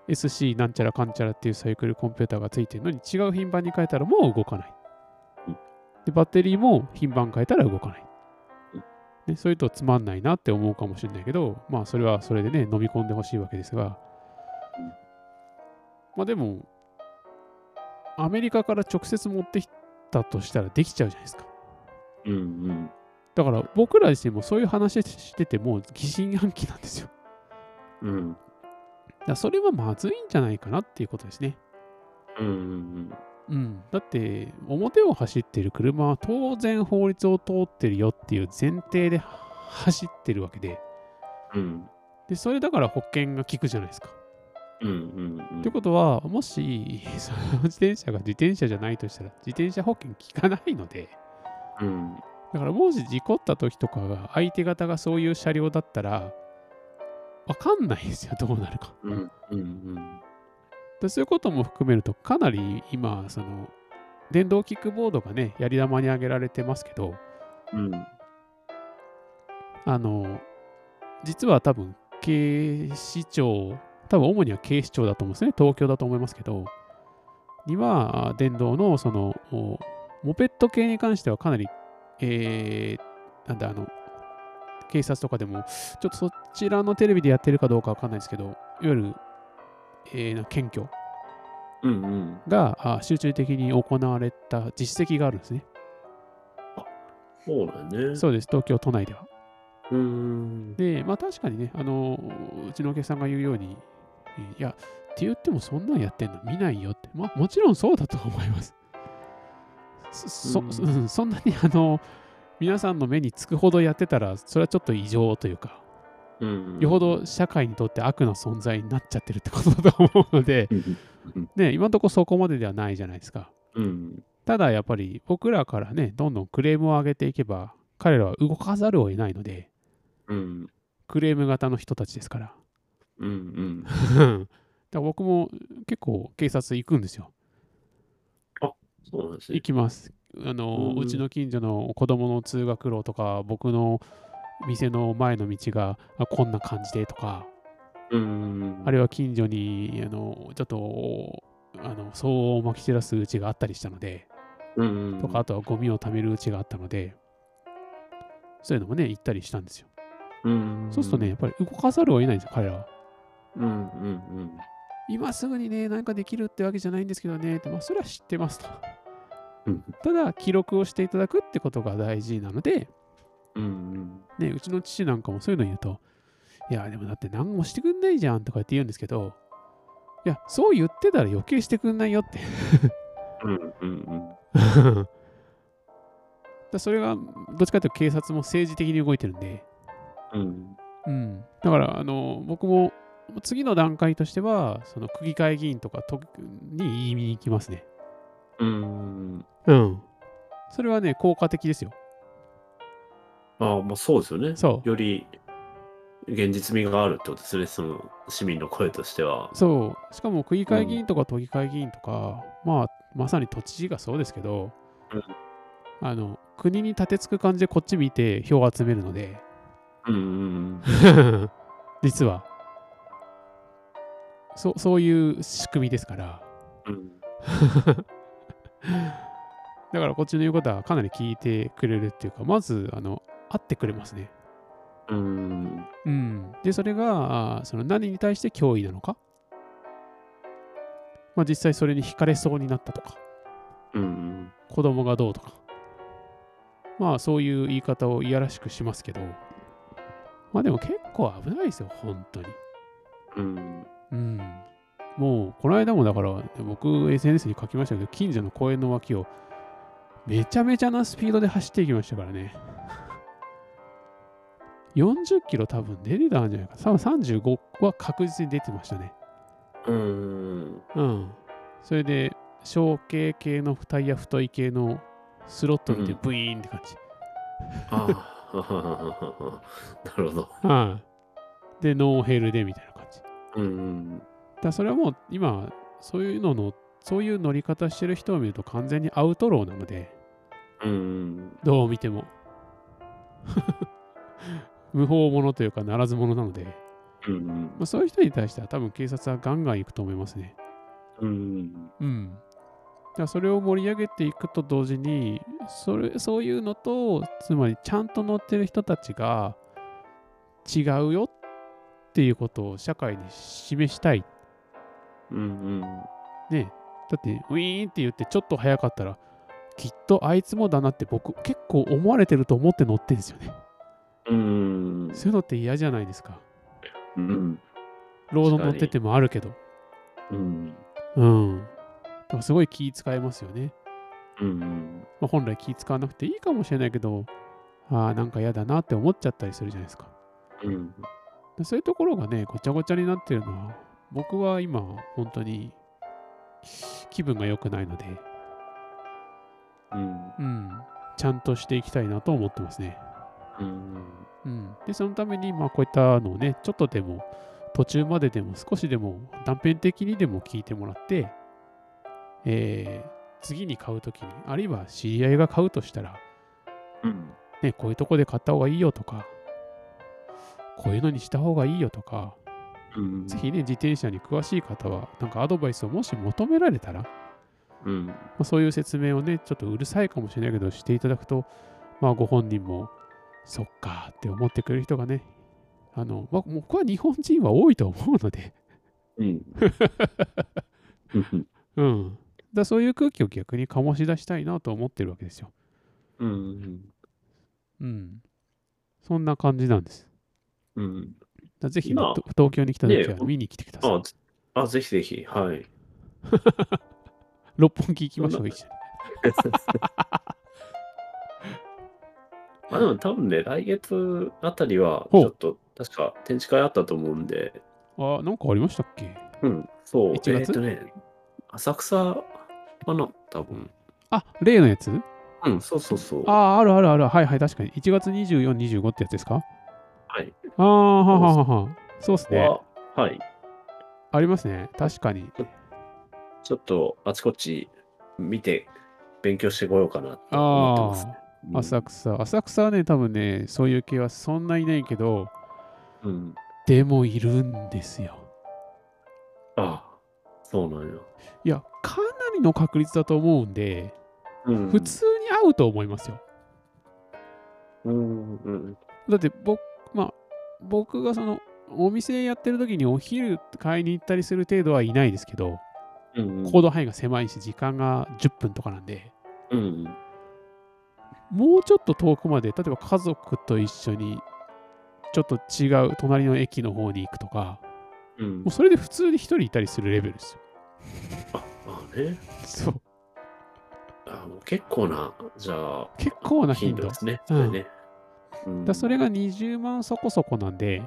SC なんちゃらかんちゃらっていうサイクルコンピューターがついてるのに違う品番に変えたらもう動かないうん。で、バッテリーも品番変えたら動かないうん。ね、そういうとつまんないなって思うかもしれないけど、まあそれはそれでね、飲み込んでほしいわけですがうん、まあでも、アメリカから直接持ってきたとしたらできちゃうじゃないですか。うんうん。だから僕ら自身もそういう話してても疑心暗鬼なんですよ。うん。だそれはまずいんじゃないかなっていうことですね。うんうんうん。だって、表を走っている車は当然法律を通ってるよっていう前提で走ってるわけで、うん。で、それだから保険が効くじゃないですか。うんうんうん。ということは、もし、その自転車が自転車じゃないとしたら、自転車保険効かないので、うん。だからもし事故った時とかが相手方がそういう車両だったら、わかんないですよ、どうなるか。うんうんうん。でそういうことも含めると、かなり今、その、電動キックボードがね、やり玉に挙げられてますけど、うん。あの、実は多分、警視庁、多分主には警視庁だと思うんですね、東京だと思いますけど、には、電動の、その、おモペット系に関してはかなり、えー、なんだ、あの、警察とかでも、ちょっとそちらのテレビでやってるかどうかわかんないですけど、いわゆる、えー、検挙うんうん。があ集中的に行われた実績があるんですね。そうだよね。そうです、東京都内では。う。ん。で、まあ確かにね、あの、うちのお客さんが言うように、えーいや、って言ってもそんなんやってんの見ないよって。まあもちろんそうだと思います。そそうんそうんなにあの、皆さんの目につくほどやってたら、それはちょっと異常というか、うん。よほど社会にとって悪な存在になっちゃってるってことだと思うので、うん。ね、今のところそこまでではないじゃないですか。うん。ただやっぱり僕らからね、どんどんクレームを上げていけば、彼らは動かざるを得ないので、うん。クレーム型の人たちですから。うん だから僕も結構警察行くんですよ。そうなんですね行。きます。あの、うんうちの近所の子供の通学路とか、僕の店の前の道があこんな感じでとか、うん。あるいは近所にあのちょっとあの騒音をまき散らすうちがあったりしたので、うん。とか、あとはゴミを貯めるうちがあったので、そういうのもね、行ったりしたんですよ。うん。そうするとね、やっぱり動かざるを得ないんですよ、彼らは。うんうん今すぐにね、何かできるってわけじゃないんですけどね、まあ、それは知ってますと。うん。ただ、記録をしていただくってことが大事なので、うんうん。ね、うちの父なんかもそういうの言うと、いや、でもだって何もしてくんないじゃんとかって言うんですけど、いや、そう言ってたら余計してくんないよって。うんうんだ それが、どっちかというと警察も政治的に動いてるんで、うん。うん、だから、あの、僕も次の段階としては、その区議会議員とかとに言いに行きますね。うん。うん。それはね、効果的ですよ。ああ、まあそうですよね。そうより現実味があるってことですね。その市民の声としては。そう。しかも区議会議員とか都議会議員とか、まあ、まさに都知事がそうですけど、うんあの、国に立てつく感じでこっち見て票を集めるので、うんうん 実はそ、そういう仕組みですから、うん。だからこっちの言うことはかなり聞いてくれるっていうか、まず、あの、会ってくれますね。うん。うん。で、それが、その何に対して脅威なのか。まあ実際それに惹かれそうになったとか、うん。子供がどうとか。まあそういう言い方をいやらしくしますけど、まあでも結構危ないですよ、本当に。うん。うん。もう、この間もだから、僕 SNS に書きましたけど、近所の公園の脇をめちゃめちゃなスピードで走っていきましたからね。40キロ多分出てたんじゃないか。多分35は確実に出てましたね。うん。うん。それで、小径系のタイヤ太い系のスロットルでうんブイーンって感じ。ああ。なるほど。はい。で、ノーヘルでみたいな感じ。うん。らそれはもう今、そういうのの、そういう乗り方してる人を見ると完全にアウトローなので、うん。どう見ても。無法者というか、ならず者なので、うん。まあ、そういう人に対しては多分警察はガンガン行くと思いますね。うん。うん。だそれを盛り上げていくと同時に、それそういうのと、つまりちゃんと乗ってる人たちが違うよっていうことを社会に示したい。うん。ね。だって、ウィーンって言ってちょっと早かったら、きっとあいつもだなって僕結構思われてると思って乗ってるんですよね。うん。そういうのって嫌じゃないですか。うん。ロード乗っててもあるけど。うん。うん。だからすごい気使えますよね。うん。まあ、本来気使わなくていいかもしれないけど、ああ、なんか嫌だなって思っちゃったりするじゃないですか。うん。でそういうところがね、ごちゃごちゃになってるのは、僕は今、本当に気分が良くないので、うん。うん、ちゃんとしていきたいなと思ってますね。うん。うん、で、そのために、まあ、こういったのをね、ちょっとでも、途中まででも、少しでも、断片的にでも聞いてもらって、えー次に買うときに、あるいは知り合いが買うとしたら、うん。ね、こういうとこで買った方がいいよとか、こういうのにした方がいいよとか、うん。ぜひね、自転車に詳しい方は、なんかアドバイスをもし求められたら、まうん。あ、そういう説明をね、ちょっとうるさいかもしれないけど、していただくと、まあ、ご本人も、そっかって思ってくれる人がね、あの、まあ、僕は日本人は多いと思うので、うん。うん。だそういう空気を逆に醸し出したいなと思ってるわけですよ。うん。うん。そんな感じなんです。うん。だぜひ東京に来た時はね見に来てください。あ、つあ、ぜひぜひ。はい。六本木行きましょう、一緒に。まあでも多分ね、来月あたりは、ちょっと、確か展示会あったと思うんで、あ、なんかありましたっけ？うん、そう、1月？えっ、とね、浅草かな、多分。あ、例のやつ？うん、そうそうそう。ああ、あるあるある。はいはい、確かに。1月24、25ってやつですか？はい。ああ、はははは。そうっすね。は、はい。ありますね。確かに。ちょっとあちこち見て勉強してこようかなって思ってます浅草。浅草はね、多分ね、そういう系はそんないないけど、うん。でもいるんですよ。ああ、そうなんや。いや、かなりの確率だと思うんで、うん。普通に合うと思いますよ。うん。うん。だって僕、まあ、僕がその、お店やってる時にお昼買いに行ったりする程度はいないですけど、うん。行動範囲が狭いし、時間が10分とかなんで、うん。もうちょっと遠くまで、例えば家族と一緒に、ちょっと違う隣の駅の方に行くとか、うんもう。それで普通に一人いたりするレベルですよ。あ、まあね。そう。あもう結構な、じゃあ、結構な頻度。ですね。うんそれね。うんからそれが20万そこそこなんで、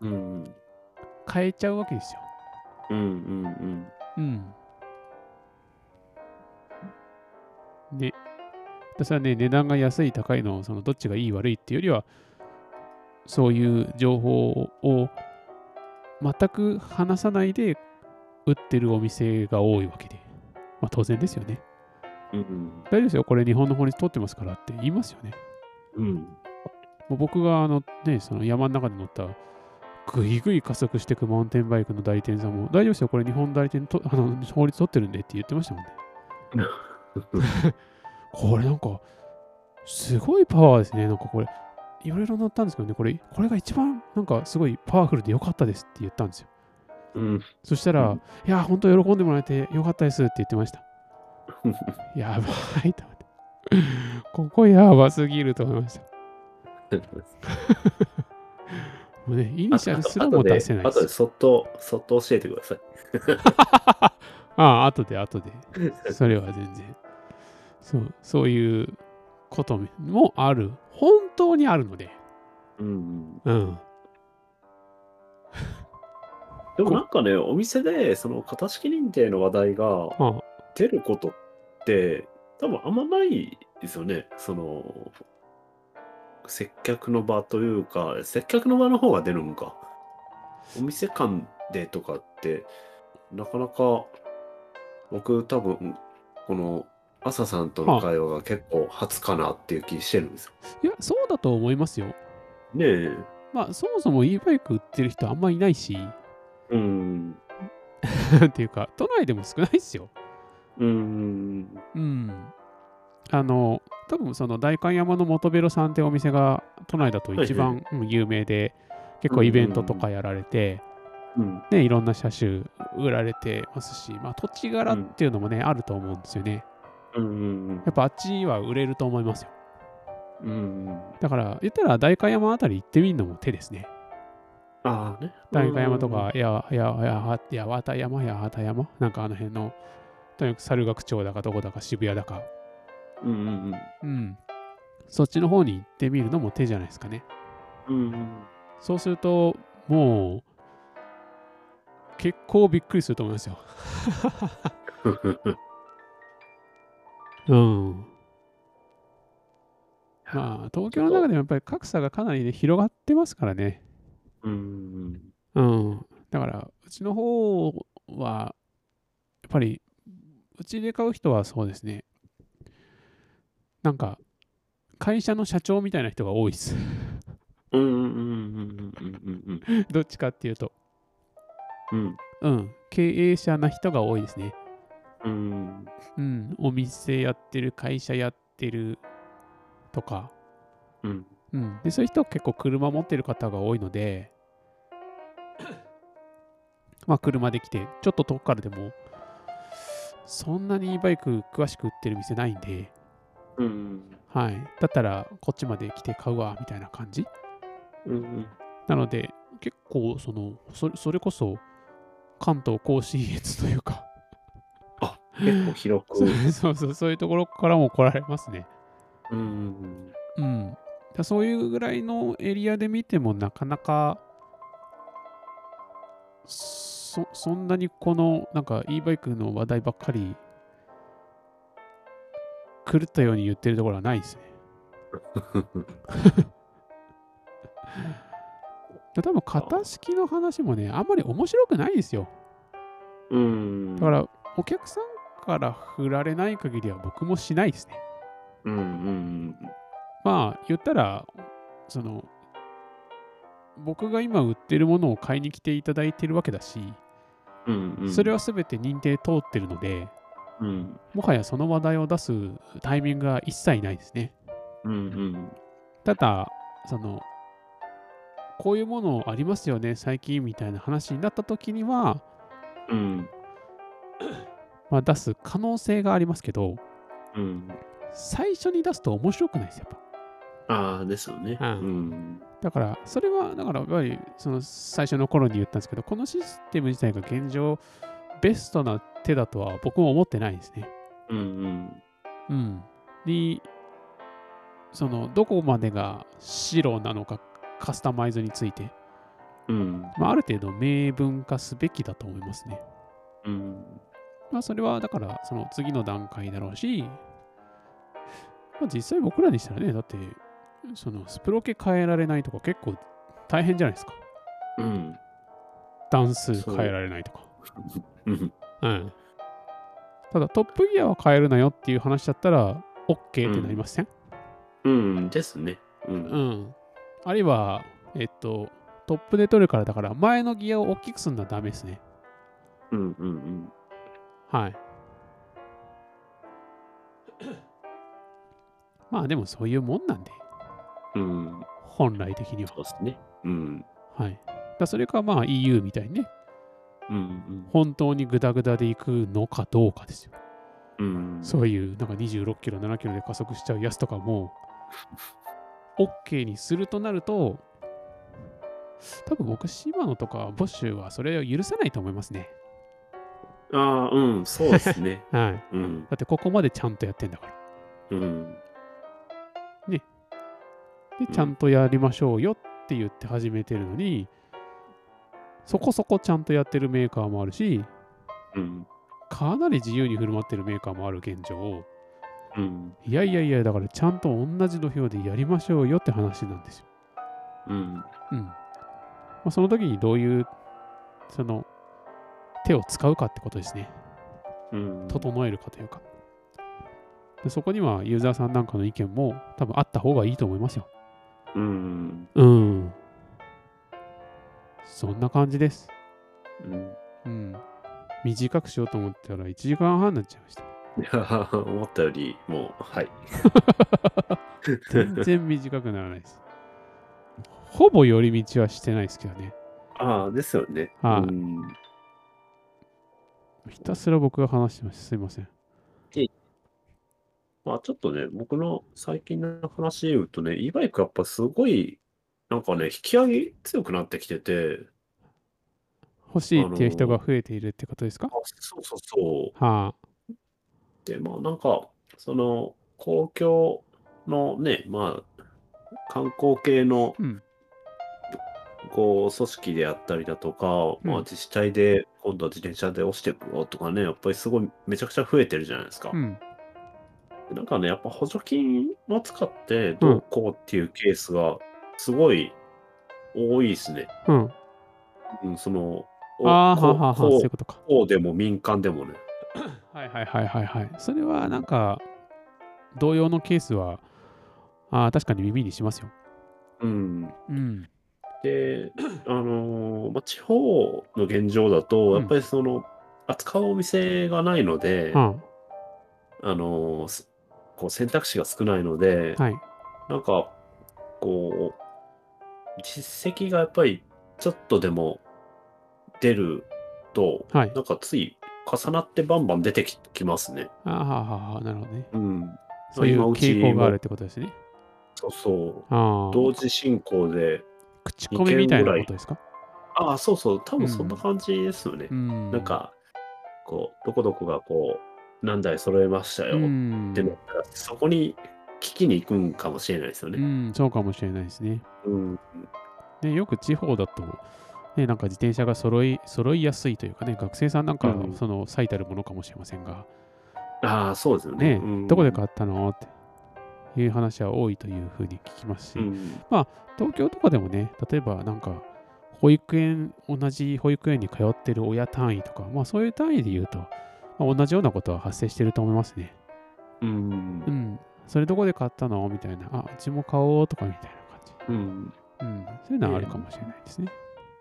うん。買えちゃうわけですよ。うんうんうん。ね。私はね、値段が安い、高いの、そのどっちがいい悪いっていうよりは、そういう情報を全く話さないで売ってるお店が多いわけで。まあ当然ですよね。うん。うん。大丈夫ですよ、これ日本の法律取ってますからって言いますよね。うん。もう僕があのね、その山の中で乗ったぐいぐい加速していくマウンテンバイクの代理店さんも大丈夫ですよ、これ日本代理店とあの法律取ってるんでって言ってましたもんね。これなんか、すごいパワーですね。なんかこれ、いろいろ乗ったんですけどね、これ、これが一番なんかすごいパワフルで良かったですって言ったんですよ。うん。そしたら、うんいや、本当喜んでもらえて良かったですって言ってました。やばいと思って。ここやばすぎると思いました。もうね、イニシャルすらも出せないあとで、です。そっと、そっと教えてください。あ あ、後で後で。それは全然。そう、そういうこともある。本当にあるので。うん。うん。でもなんかね、お店で、その、型式認定の話題があ出ることって、多分あんまないですよね。その、接客の場というか、接客の場の方が出るのか。お店間でとかって、なかなか、僕多分、この、朝さんとの会話が結構初かなっていう気してるんですよ。いや、そうだと思いますよ。ねえ。まあ、そもそも e バイク売ってる人あんまいないし、うん。っていうか、都内でも少ないですよ。うん。うん。あの、多分その代官山の元ベロさんってお店が都内だと一番うん有名で、結構イベントとかやられて、うん。ね、いろんな車種売られてますし、まあ、土地柄っていうのもね、あると思うんですよね。うん。やっぱあっちは売れると思いますよ。うん。だから、言ったら代官山あたり行ってみるのも手ですね。ああね。代官山とか、や、や、や、や、わた山、や、はた山、なんかあの辺の、とにかく猿楽町だかどこだか渋谷だか、うんうんうん。そっちの方に行ってみるのも手じゃないですかね。うん。うんそうすると、もう、結構びっくりすると思いますよ。うん。まあ、東京の中でもやっぱり格差がかなりね、広がってますからね。うん。うん。だから、うちの方は、やっぱり、うちで買う人はそうですね。なんか、会社の社長みたいな人が多いです。うんうんうんうんうんうん どっちかっていうと。うんうん。経営者な人が多いですね。うんうん。お店やってる、会社やってるとか。うんうん。で、そういう人結構車持ってる方が多いので、まあ車で来て、ちょっと遠くからでも、そんなに e バイク詳しく売ってる店ないんで、うんはい。だったらこっちまで来て買うわ、みたいな感じ。うんなので、結構、その、それそれこそ、関東甲信越というか、あ結構広くそうそう、そういうところからも来られますね。うんうん。だそういうぐらいのエリアで見てもなかなかそそんなにこのなんか e バイクの話題ばっかり狂ったように言ってるところはないですね。多分型式の話もね、あんまり面白くないですよ。うん。だから、お客さんから振られない限りは僕もしないですね。うんうんまあ、言ったら、その、僕が今売ってるものを買いに来ていただいてるわけだし、うん。うんうん。それは全て認定通ってるので、うん。もはやその話題を出すタイミングが一切ないですね。うんうん。ただ、その、こういうものありますよね、最近みたいな話になった時には、うん。まあ、出す可能性がありますけど、うん。最初に出すと面白くないです、やっぱ。ああ、ですよね。うんうん。だから、それは、だから、やっぱり、その最初の頃に言ったんですけど、このシステム自体が現状、ベストな手だとは僕も思ってないですね。うんうん。うん。に、その、どこまでが白なのか、カスタマイズについて、うん。まあ、ある程度明文化すべきだと思いますね。うん。まあ、それは、だから、その次の段階だろうし、まあ、実際僕らにしたらね、だって、そのスプロケ変えられないとか結構大変じゃないですか。うん。段数変えられないとか。うん。うん。ただ、トップギアは変えるなよっていう話だったら、OK ってなりません、うん。ですね。う。うんん、あるいは、えっと、トップで取るからだから、前のギアを大きくするのはダメですね。うん。うん。はい。まあでもそういうもんなんで、うん。本来的には。そうですね。うん。はい。だそれかまあ EU みたいにね、うん。本当にグダグダで行くのかどうかですよ。うん。そういうなんか26キロ、7キロで加速しちゃうやつとかも、OK にするとなると、多分僕、シマノとかボッシュはそれを許さないと思いますね。ああ、うん。そうですね。はい。うん。だってここまでちゃんとやってんだから。うん。で、ちゃんとやりましょうよって言って始めてるのに、そこそこちゃんとやってるメーカーもあるし、うん。かなり自由に振る舞ってるメーカーもある現状、うん。いやいやいや、だからちゃんと同じ土俵でやりましょうよって話なんですよ。うん。うん。まあ、その時にどういう、その、手を使うかってことですね。うん。整えるかというか。でそこにはユーザーさんなんかの意見も多分あった方がいいと思いますよ。うん。うん。そんな感じです。うん。うん。短くしようと思ったら1時間半になっちゃいました。いや、思ったより、もう、はい。全然短くならないです。ほぼ寄り道はしてないですけどね。ああ、ですよね。はいうんひたすら僕が話してます。すいません。まあちょっとね、僕の最近の話で言うとね、e バイクやっぱすごい、なんかね、引き上げ強くなってきてて、欲しいっていう人が増えているってことですか？あそうそうそう。はあ。で、まあなんか、その、公共のね、まあ、観光系のうん。こう組織であったりだとか、まあうん自治体で今度は自転車で押していくよとかね、やっぱりすごいめちゃくちゃ増えてるじゃないですか。うん。でなんかね、やっぱ補助金を使ってどうこうっていうケースがすごい多いですね。うん。うん、その、おああ、そうこいうことか。こうでも民間でもね。はいはいはいはいはい。それはなんか、同様のケースは、ああ、確かに耳にしますよ。うん。うん。で、あのーまあ、地方の現状だと、うんやっぱりその、扱うお店がないので、はあのーすこう選択肢が少ないので、あ、はい。なんか、こう、実績がやっぱりちょっとでも出ると、はい。なんかつい重なってバンバン出てききますね。ああ、なるほどね。うん。そういう傾向があるってことですね。そうそう。同時進行で、口コミみたいなことですか？ああ、そうそう、多分そんな感じですよね。うん。なん、か、こう、どこどこがこう、何台揃えましたようんってなったら、そこに聞きに行くんかもしれないですようね。ん、そうかもしれないですね。うん。ね、よく地方だと、ね、なんか自転車が揃い揃いやすいというかね、学生さんなんかうんその最たるものかもしれませんが、ああ、そうですよね。ね、うんどこで買ったのっていう話は多いというふうに聞きますし、うん。東京とかでもね、例えばなんか、保育園、同じ保育園に通ってる親単位とか、まあそういう単位で言うと、まあ、同じようなことは発生してると思いますね。うんう。ん。それどこで買ったの？みたいな。あ、うちも買おうとかみたいな感じ。うん。うん。そういうのはあるかもしれないですね。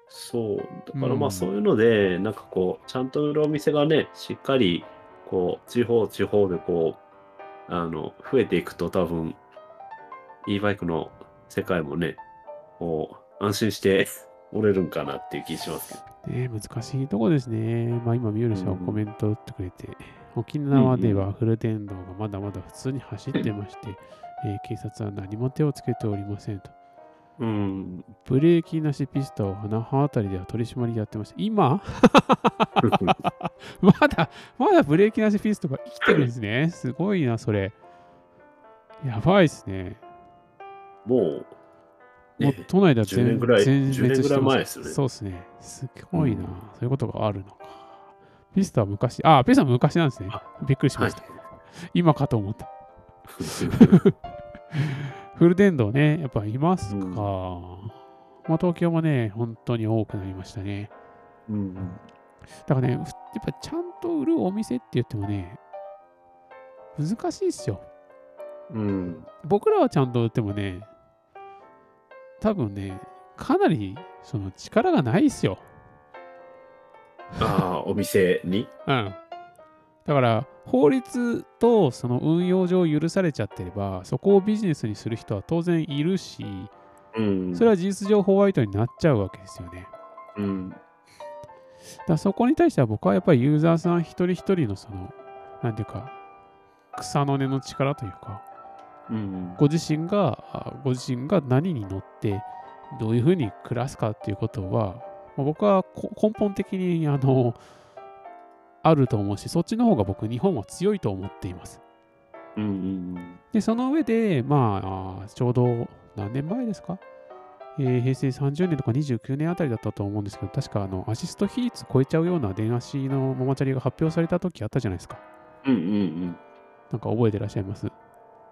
そう。だからうんまあそういうので、なんかこう、ちゃんと売るお店がね、しっかり、こう、地方地方でこう、あの、増えていくと多分、e バイクの世界もね、こう、安心して折れるんかなっていう気しますけど。ね難しいとこですね。まあ今、ミュールさんはうんコメント打ってくれて、沖縄ではフル電動がまだまだ普通に走ってまして、えー警察は何も手をつけておりませんと。うん。ブレーキなしピストを花葉あたりでは取り締まりやってました。今？まだ、まだブレーキなしピストが生きてるんですね。すごいな、それ。やばいですね。もう、もうね、都内では10年ぐらい全10年ぐらい前してますですよねそうですね。すごいな、うんそういうことがあるのか。ピストは昔、あ、ピストは昔なんですねあ。びっくりしまはいした。。今かと思った。フル電動ね、やっぱいますか。うんまあ、東京もね、本当に多くなりましたね。うん。だからね、ふやっぱちゃんと売るお店って言ってもね、難しいっすよ。うん。僕らはちゃんと売ってもね、多分ね、かなりその力がないっすよ。ああ、お店に？うん。だから、法律とその運用上許されちゃってれば、そこをビジネスにする人は当然いるし、うん。それは事実上ホワイトになっちゃうわけですよね。うん。だそこに対しては僕はやっぱりユーザーさん一人一人のその、なんていうか、草の根の力というか、うん。ご自身が、あご自身が何に乗って、どういうふうに暮らすかっていうことは、まあ僕はこ根本的に、あの、あると思うし、そっちの方が僕、日本は強いと思っています。うん。うん。で、その上で、まあ、あちょうど何年前ですか、えー平成30年とか29年あたりだったと思うんですけど、確かあのアシスト比率超えちゃうような電足のママチャリが発表された時あったじゃないですか。うん。うん。なんか覚えてらっしゃいます？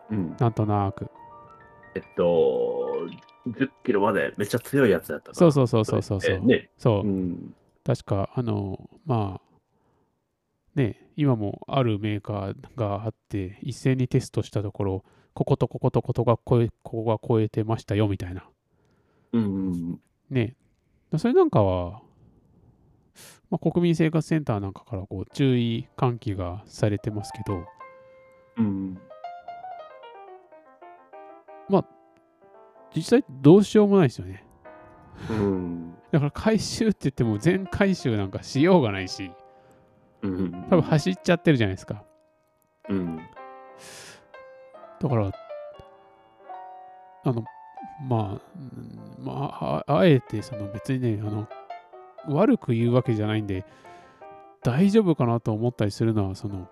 うん。なんとなく。えっと、10キロまでめっちゃ強いやつだったそうそうそうそうそうそう。そうう。ん。確か、あの、まあ、ね、今もあるメーカーがあって、一斉にテストしたところ、こことこことここが超え、ここが超えてましたよみたいな。うん。ね、それなんかは、まあ、国民生活センターなんかからこう注意喚起がされてますけど、うん。実際どうしようもないですよね。うん。だから回収って言っても全回収なんかしようがないし、うん。多分走っちゃってるじゃないですか。うん。だから、あの、まあ、うんまあ、ああえてその別にね、あの、悪く言うわけじゃないんで、大丈夫かなと思ったりするのは、その、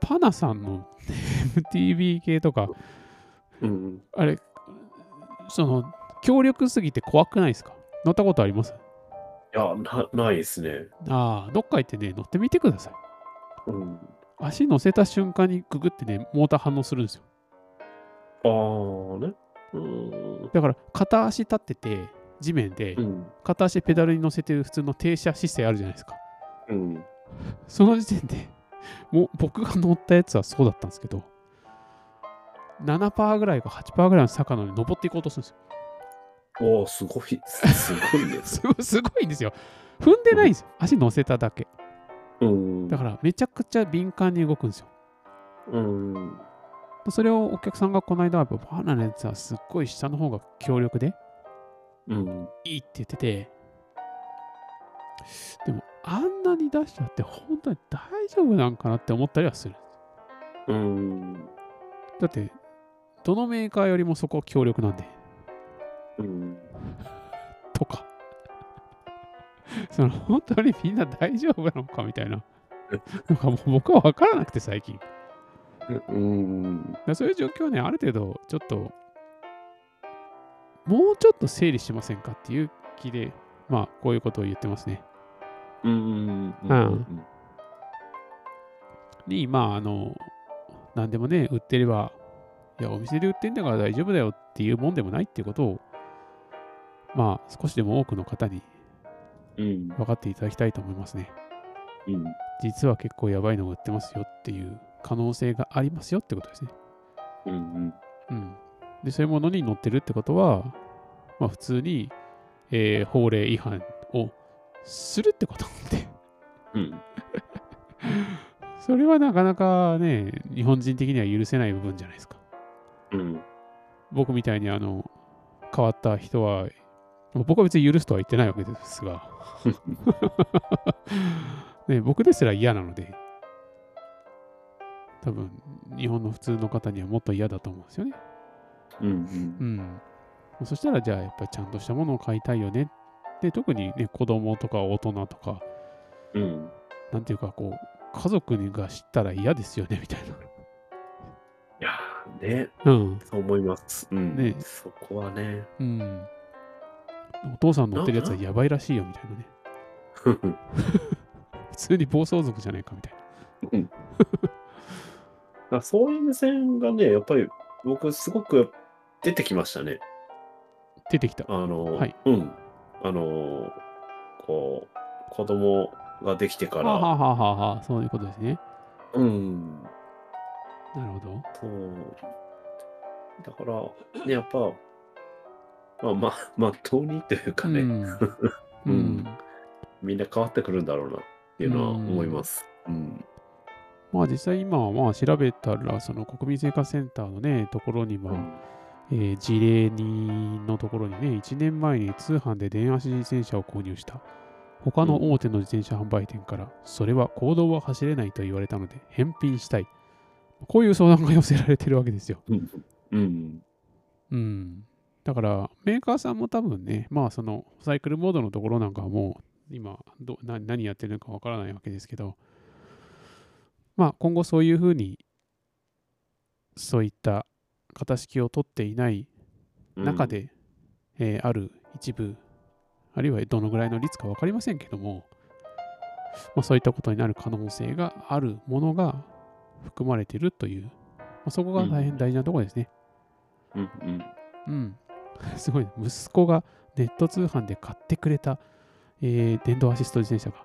パナさんの MTB 系とか、うん。あれ、その、強力すぎて怖くないですか？乗ったことあります？いや、な、ないですね。ああ、どっか行ってね、乗ってみてください。うん。足乗せた瞬間にググってね、モーター反応するんですよ。ああね。うん。だから、片足立ってて、地面でう、ん。片足ペダルに乗せてる普通の停車姿勢あるじゃないですか。うん。その時点でもう僕が乗ったやつはそうだったんですけど、7%ぐらいか8%ぐらいの坂のに登っていこうとするんですよ。おお、すごい、すごいね。す すごいんですよ。踏んでないんですよ。足乗せただけ。うん。だからめちゃくちゃ敏感に動くんですよ。うん。それをお客さんがこの間はやっぱバナナのやつはすっごい下の方が強力でうん。いいって言ってて、でもあんなに出しちゃって本当に大丈夫なんかなって思ったりはする。うん。だって、どのメーカーよりもそこ強力なんで、うん。とか。その本当にみんな大丈夫なのかみたいな。なんかもう僕は分からなくて最近。うん。だそういう状況はね、ある程度ちょっと、もうちょっと整理しませんかっていう気で、まあこういうことを言ってますね。うん。うんに、まああの、何でもね、売ってれば、いや、お店で売ってんだから大丈夫だよっていうもんでもないっていうことを、まあ、少しでも多くの方にうん。分かっていただきたいと思いますね。うん。実は結構やばいのが売ってますよっていう可能性がありますよってことですね。うん。うん。で、そういうものに載ってるってことは、まあ普通に、えー法令違反をするってことなんで、うん。それはなかなかね、日本人的には許せない部分じゃないですか。うん。僕みたいにあの、変わった人は、僕は別に許すとは言ってないわけですが、ね、僕ですら嫌なので、多分、日本の普通の方にはもっと嫌だと思うんですよね。うん。うん。そしたら、じゃあ、やっぱりちゃんとしたものを買いたいよね。で、特にね、子供とか大人とか、うん。なんていうか、こう、家族が知ったら嫌ですよね、みたいいやーね、な。うん。そう思います。うん。ねそこはね。うん。お父さん乗ってるやつはやばいらしいよ、みたいなね。普通に暴走族じゃないか、みたいな。あそういう目線がね、やっぱり僕すごく出てきましたね。出てきた。あの、はいうん。あの、こう、子供ができてから、はあ、はあはあはあはあ、そういうことですね。うん。なるほど。そう。だから、ね、やっぱ、まあ、ま、まっとうにというかね、うん。う うんん。みんな変わってくるんだろうなっていうのは思います。うん。まあ実際今はまあ調べたら、その国民生活センターのね、ところには、えー事例にのところにね、1年前に通販で電足自転車を購入した。他の大手の自転車販売店から、それは公道は走れないと言われたので、返品したい。こういう相談が寄せられてるわけですよ。うん。うん。うん。だから、メーカーさんも多分ね、まあそのサイクルモードのところなんかはもう、今どな、何やってるのかわからないわけですけど、まあ今後そういうふうに、そういった型式を取っていない中で、えーある一部、あるいはどのぐらいの率か分かりませんけども、まあ、そういったことになる可能性があるものが含まれているという、まあ、そこが大変大事なところですね。うん。うん。うん。すごい、息子がネット通販で買ってくれた、えー電動アシスト自転車が、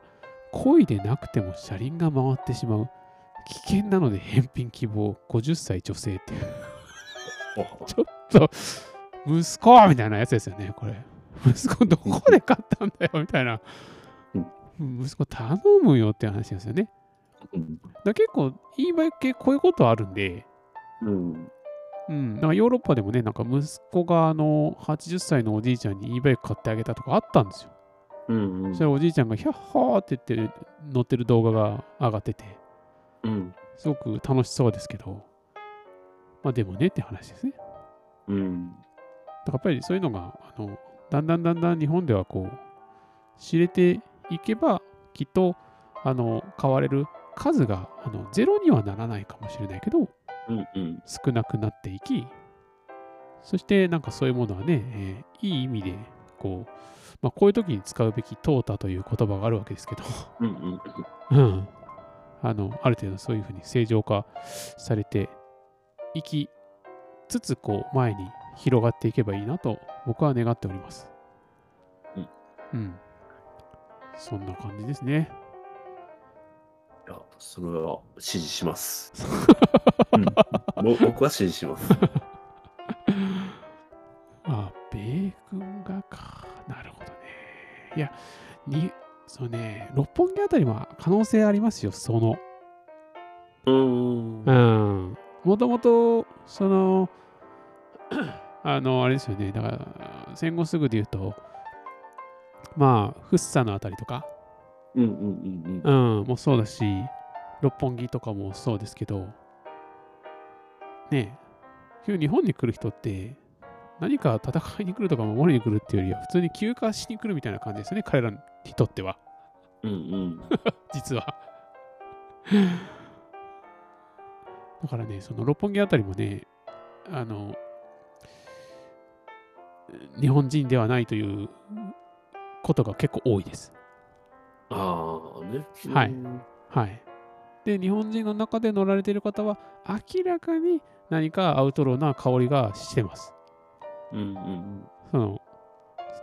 漕いでなくても車輪が回ってしまう。危険なので返品希望、50歳女性っていう。お ちょっと、息子みたいなやつですよね、これ。息子どこで買ったんだよ、みたいな。息子頼むよって話ですよね。うん。だ結構、e バイク系こういうことあるんで、うん。うん、なんかヨーロッパでもね、なんか息子があの80歳のおじいちゃんに e バイク買ってあげたとかあったんですよ。うん。そしたらおじいちゃんがヒャッハーって言って乗ってる動画が上がってて、うん。すごく楽しそうですけど、まあでもねって話ですね。うん。だからやっぱりそういうのが、あの、だんだんだんだん日本ではこう、知れていけば、きっと、あの、買われる数が、あの、ゼロにはならないかもしれないけど、うん。うん。少なくなっていき、そしてなんかそういうものはね、えーいい意味で、こう、まあこういう時に使うべき淘汰という言葉があるわけですけど、うん。あの、ある程度そういうふうに正常化されていきつつ、こう、前に広がっていけばいいなと僕は願っております。うん。うん。そんな感じですね。いや、それは支持します。うん、ぼ僕は支持します。あ、米軍がか。なるほどね。いや、に、そうね、六本木あたりは可能性ありますよ、その。うーん。うん。もともと、その、あの、あれですよね、だから、戦後すぐで言うと、まあ、福生のあたりとか、うんうんうんうん、もそうだし、六本木とかもそうですけど、ねえ、今日日本に来る人って、何か戦いに来るとか守りに来るっていうよりは、普通に休暇しに来るみたいな感じですよね、彼らにとっては、うん。うんうん。実は。だからね、その六本木あたりもね、あの、日本人ではないということが結構多いです。ああ、ね。はいうんはい。で、日本人の中で乗られている方は、明らかに何かアウトローな香りがしてます。うんうんその、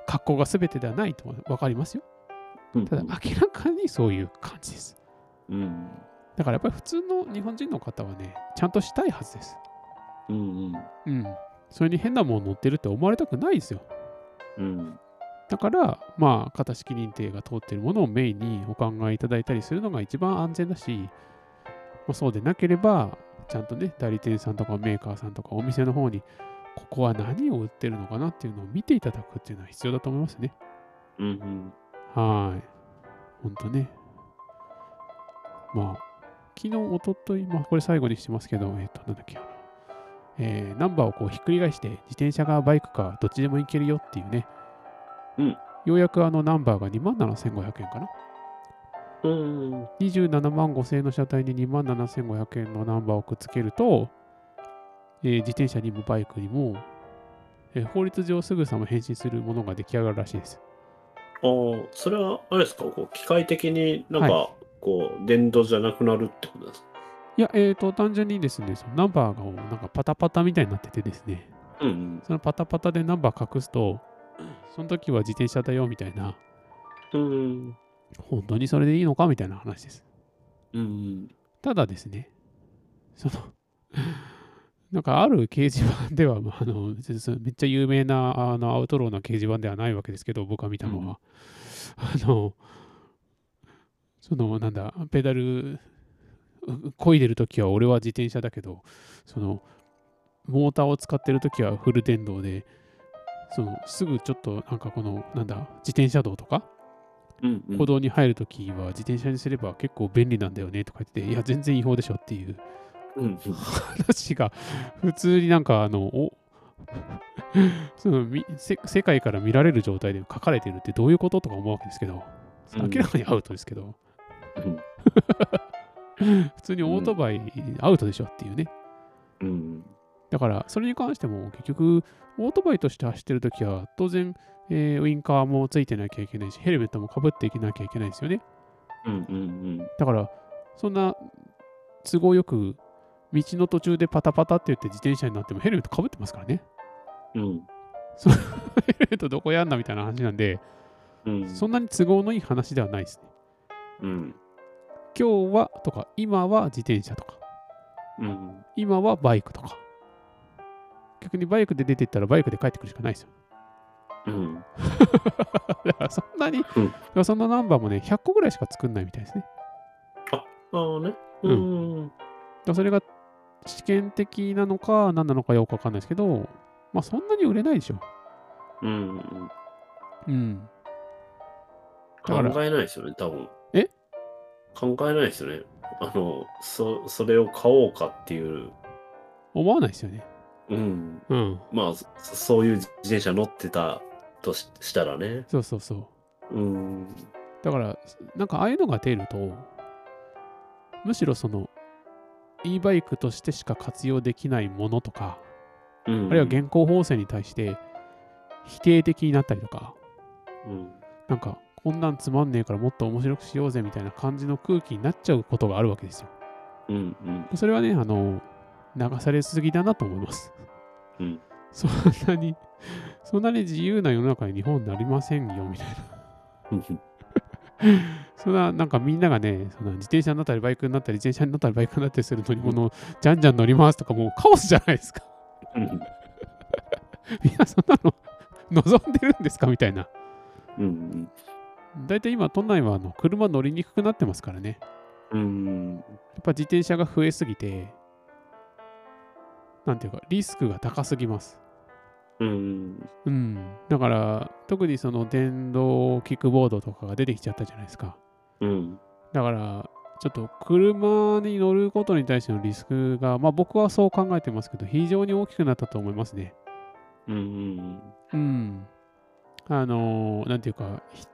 格好が全てではないと分かりますよ。うんただ明らかにそういう感じです。うん。だからやっぱり普通の日本人の方はね、ちゃんとしたいはずです。うん。うん。それに変なもの乗ってるって思われたくないですよ。うん。だから、まあ、型式認定が通っているものをメインにお考えいただいたりするのが一番安全だし、まあ、そうでなければ、ちゃんとね、代理店さんとかメーカーさんとかお店の方に、ここは何を売ってるのかなっていうのを見ていただくっていうのは必要だと思いますね。うん。はい。ほんとね。まあ、昨日、おととい、まあ、これ最後にしてますけど、えっ、と、なんだっけ、えーナンバーをこうひっくり返して、自転車かバイクかどっちでも行けるよっていうね。うんようやくあのナンバーが27,500円かな。うん。27万5000円の車体に27,500円のナンバーをくっつけると、えー自転車にもバイクにも、えー法律上すぐさま変身するものが出来上がるらしいです。ああ、それは、あれですか、こう、機械的になんか、はこう、電動じゃなくなるってことですか？いや、えっ、と、単純にですね、そのナンバーがなんかパタパタみたいになっててですね、うん。そのパタパタでナンバー隠すと、その時は自転車だよみたいな、うん。本当にそれでいいのかみたいな話です。うん。ただですね、その、なんかある掲示板では、まああのめっちゃ有名なあのアウトローな掲示板ではないわけですけど、僕が見たのは。あの、その、なんだ、ペダル、う漕いでるときは俺は自転車だけど、その、モーターを使ってるときはフル電動で、その、すぐちょっと、なんかこの、なんだ、自転車道とか、うん。うん歩道に入るときは自転車にすれば結構便利なんだよねとか言って、いや、全然違法でしょっていううん。話が普通になんかあのお そのみせ世界から見られる状態で書かれてるってどういうこととか思うわけですけどうん明らかにアウトですけど、うん 普通にオートバイアウトでしょっていうねうん。だからそれに関しても結局オートバイとして走ってるときは当然、えーウインカーもついてなきゃいけないしヘルメットもかぶっていけなきゃいけないですよねうん。うん。だからそんな都合よく道の途中でパタパタって言って自転車になってもヘルメットかぶってますからねうん。ヘルメットどこやんなみたいな話なんで、うん。そんなに都合のいい話ではないですね。うん。今日はとか、今は自転車とか、うん。今はバイクとか。逆にバイクで出てったらバイクで帰ってくるしかないですよ。うん。だからそんなに、うんそのナンバーもね、100個ぐらいしか作んないみたいですね。だかああね。ううん。らそれが試験的なのか何なのかよくわかんないですけど、まあそんなに売れないでしょ。うん。うん。考えないですよね、多分。え？考えないですよね。あの、そ、それを買おうかっていう。思わないですよね。うん。うん。まあ、そそういう自転車乗ってたとししたらね。そうそうそう。うん。だから、なんかああいうのが出ると、むしろその、e バイクとしてしか活用できないものとか、うん。あるいは現行法制に対して否定的になったりとか、うん。なんか、こんなんつまんねえからもっと面白くしようぜみたいな感じの空気になっちゃうことがあるわけですよ。うん。うん。それはね、あの、流されすぎだなと思います。うん。そんなに、そんなに自由な世の中に日本になりませんよみたいな。うん。そんな、なんかみんながね、その自転車になったりバイクになったり、自転車になったりバイクになったりする乗り物をじゃんじゃん乗りますとか、もうカオスじゃないですか。うん。みんなそんなの望んでるんですかみたいな。うん。大体今、都内はあの車乗りにくくなってますからね。うん。やっぱ自転車が増えすぎて、なんていうか、リスクが高すぎます。うん。うん。だから、特にその電動キックボードとかが出てきちゃったじゃないですか。うん。だから、ちょっと車に乗ることに対してのリスクが、まあ僕はそう考えてますけど、非常に大きくなったと思いますね。うん。うん。あのーなんていうか、ひ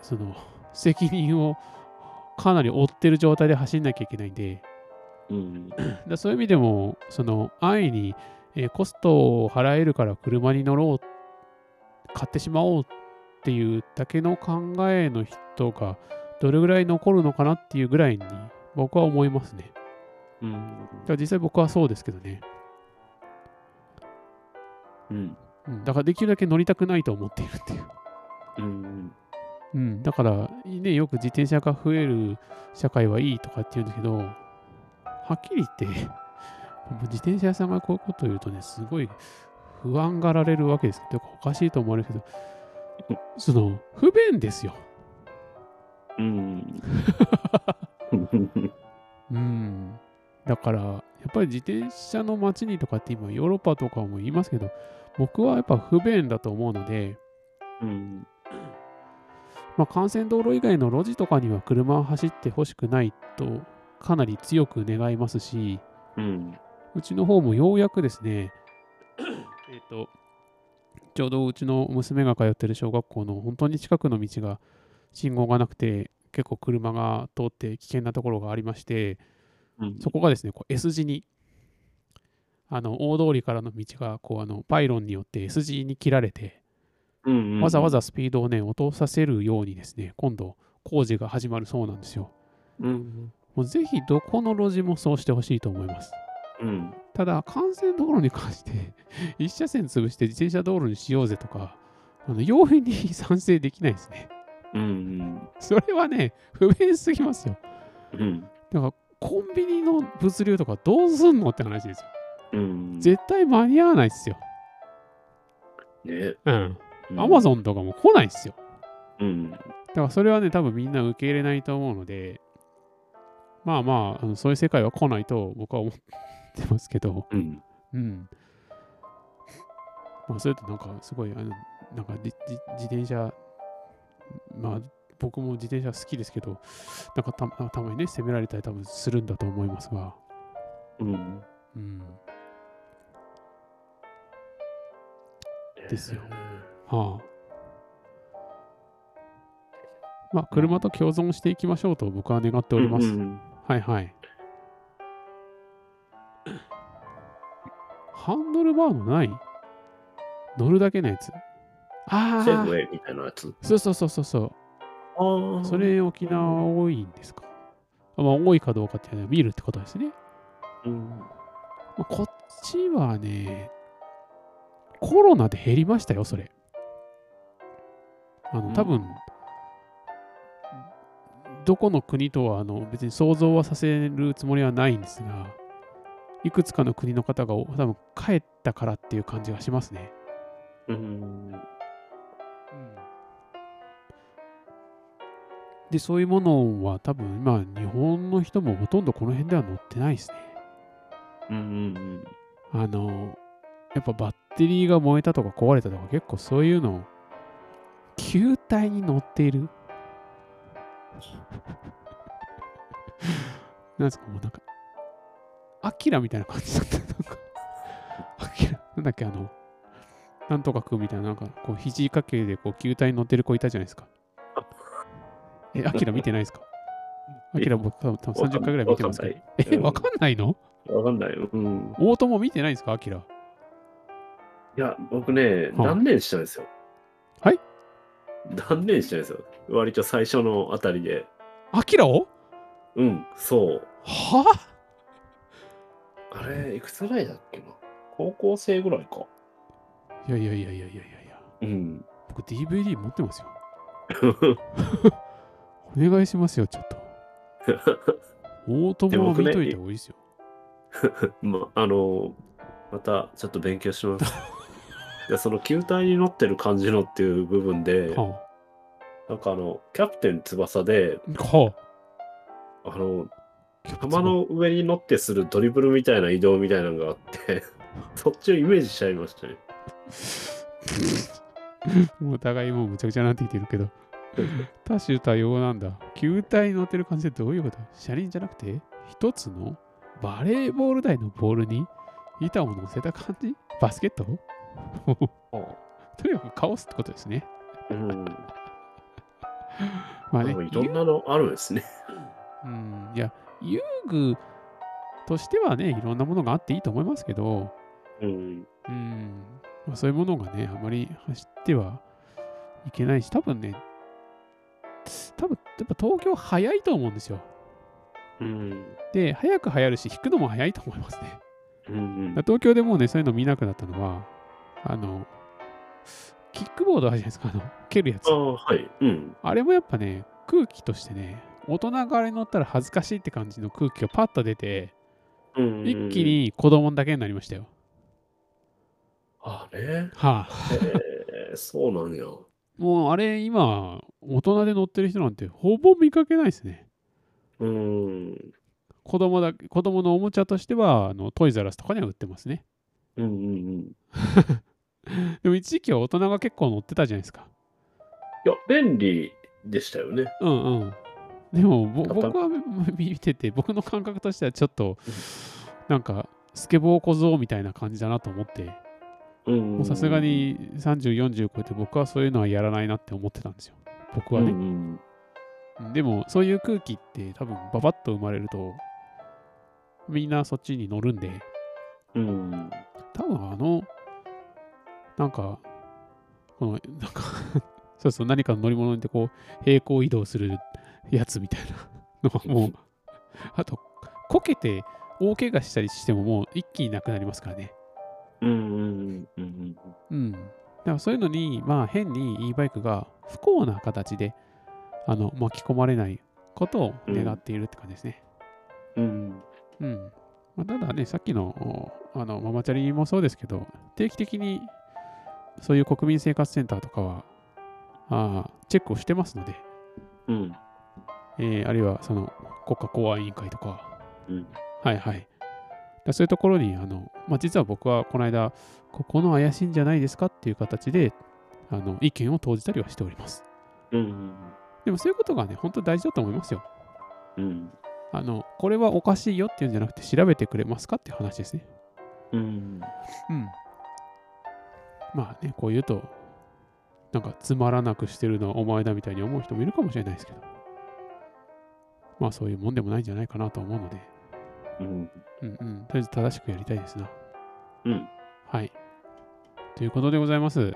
その、責任をかなり負ってる状態で走んなきゃいけないんで、うん。だそういう意味でも、その、安易に、えーコストを払えるから車に乗ろう、買ってしまおうっていうだけの考えの人が、どれぐらい残るのかなっていうぐらいに、僕は思いますね。うん。だ実際僕はそうですけどね。うん。うん、だからできるだけ乗りたくないと思っているっていう。うん。うん、だから、ね、よく自転車が増える社会はいいとかって言うんだけど、はっきり言って、自転車屋さんがこういうことを言うとね、すごい不安がられるわけですけど、おかしいと思われるけど、その、不便ですよ。うん。うん。だから、やっぱり自転車の街にとかって今、ヨーロッパとかも言いますけど、僕はやっぱ不便だと思うので、うん。まあ、幹線道路以外の路地とかには車を走ってほしくないとかなり強く願いますし、うん。うちの方もようやくですね、えっと、ちょうどうちの娘が通ってる小学校の本当に近くの道が信号がなくて、結構車が通って危険なところがありまして、うん。そこがですね、こう S 字に、あの大通りからの道がこうあのパイロンによって S 字に切られて、うん。わざわざスピードをね、落とさせるようにですね、今度工事が始まるそうなんですよ。うん。もうぜひどこの路地もそうしてほしいと思います。うん。ただ、幹線道路に関して、一車線潰して自転車道路にしようぜとか、あの容易に賛成できないですね。うん。それはね、不便すぎますよ。うん。だから、コンビニの物流とかどうすんのって話ですよ。うん。絶対間に合わないですよ。ね。うん。アマゾンとかも来ないですよ。うん。だからそれはね、多分みんな受け入れないと思うので、まあまあ、あのそういう世界は来ないと僕は思ってますけど、うん。うん。まあ、それとなんかすごい、あのなんかじじ自転車、まあ僕も自転車好きですけど、なんかたたまにね、責められたり多分するんだと思いますが、うん。うん。ですよはあ。まあ、車と共存していきましょうと僕は願っております。うんはいはい。ハンドルバーのない？乗るだけのやつ？ああセグウ、ェイみたいなやつ？そうそうそうそうそう。ああ。それ沖縄多いんですか？まあ多いかどうかっていうのは見るってことですね。うん。まあこっちはね、コロナで減りましたよ、それ。あの、多分、うんどこの国とはあの別に想像はさせるつもりはないんですが、いくつかの国の方がお多分帰ったからっていう感じがしますね。うん。で、そういうものは多分今、日本の人もほとんどこの辺では乗ってないですね。うん。あの、やっぱバッテリーが燃えたとか壊れたとか結構そういうの、球体に乗っている。なんですか、もうなんか、アキラみたいな感じだった。なんか、アキラ、なんだっけ、あの、なんとかくんみたいな、なんか、こう、肘掛けでこう球体に乗ってる子いたじゃないですか。え、アキラ見てないですか？アキラ僕多分多分30回ぐらい見てますけど。え、わかんないの？わかんないよ。うん。大友見てないんですかアキラ？いや、僕ね、はい断念したんですよ。はい？断念したんですよ。割と最初のあたりで。アキラを？うん、そう。はあ？れ、いくつぐらいだっけな？高校生ぐらいか。いやいやいやいやいやいやいや。うん。僕 DVD 持ってますよ。お願いしますよ、ちょっと。大友は見といた方がいいですよ。ま、あの、またちょっと勉強します。でその球体に乗ってる感じのっていう部分で、はなんかあの、キャプテン翼で、あ、はあ。の、あ、玉の上に乗ってするドリブルみたいな移動みたいなのがあって、そっちをイメージしちゃいましたね。も うお互いもうむちゃくちゃになってきてるけど。多種多様なんだ。球体に乗ってる感じってどういうこと？車輪じゃなくて、一つのバレーボール台のボールに板を乗せた感じ？バスケット？とにかくカオスってことですね。うん。まあねいろんなのあるんですね。うん、いや、遊具としてはね、いろんなものがあっていいと思いますけど、うん。うん、まあ、そういうものがね、あまり走ってはいけないし、多分ね、多分やっぱ東京早いと思うんですよ。うん。で、早く流行るし、引くのも早いと思いますね。うんだから東京でもうね、そういうの見なくなったのは、あの、キックボードあるじゃないですか、あの、蹴るやつあ。あ、はい。うん。あれもやっぱね、空気としてね、大人があれ乗ったら恥ずかしいって感じの空気がパッと出て、うん一気。に子供だけになりましたよ。あれ？はあ、えー、そうなんや。もうあれ今、大人で乗ってる人なんてほぼ見かけないですね。うん。子供だけ子供のおもちゃとしてはあのトイザラスとかには売ってますね。うんうんうん。い でも一時期は大人が結構乗ってたじゃないですか。や、便利でしたよね。うんうん。でも僕は見てて、僕の感覚としてはちょっと、なんか、スケボー小僧みたいな感じだなと思って、さすがに30、40超えて僕はそういうのはやらないなって思ってたんですよ。僕はうんうね。んでも、そういう空気って多分ババッと生まれると、みんなそっちに乗るんで、うん。多分あの、なんか、この、なんか そうそう、何かの乗り物でこう、平行移動するやつみたいな のはもう、あと、こけて大怪我したりしてももう一気になくなりますからね。うんうんうんうん。だからそういうのに、まあ変に e バイクが不幸な形で、あの、巻き込まれないことを願っているって感じですね。うん。うん。まあ、ただね、さっきのあのママチャリもそうですけど、定期的にそういう国民生活センターとかは、あーチェックをしてますので、うん。えーあるいはその国家公安委員会とか、うん。はいはい。だそういうところに、あのまあ、実は僕はこの間、ここの怪しいんじゃないですかっていう形で、あの意見を投じたりはしております。うん。でもそういうことがね、本当大事だと思いますよ。うん。あの、これはおかしいよっていうんじゃなくて、調べてくれますかっていう話ですね。うん。うん。まあね、こう言うと、なんかつまらなくしてるのはお前だみたいに思う人もいるかもしれないですけど、まあそういうもんでもないんじゃないかなと思うので、うん。うんうん、とりあえず正しくやりたいですな。うん。はい。ということでございます。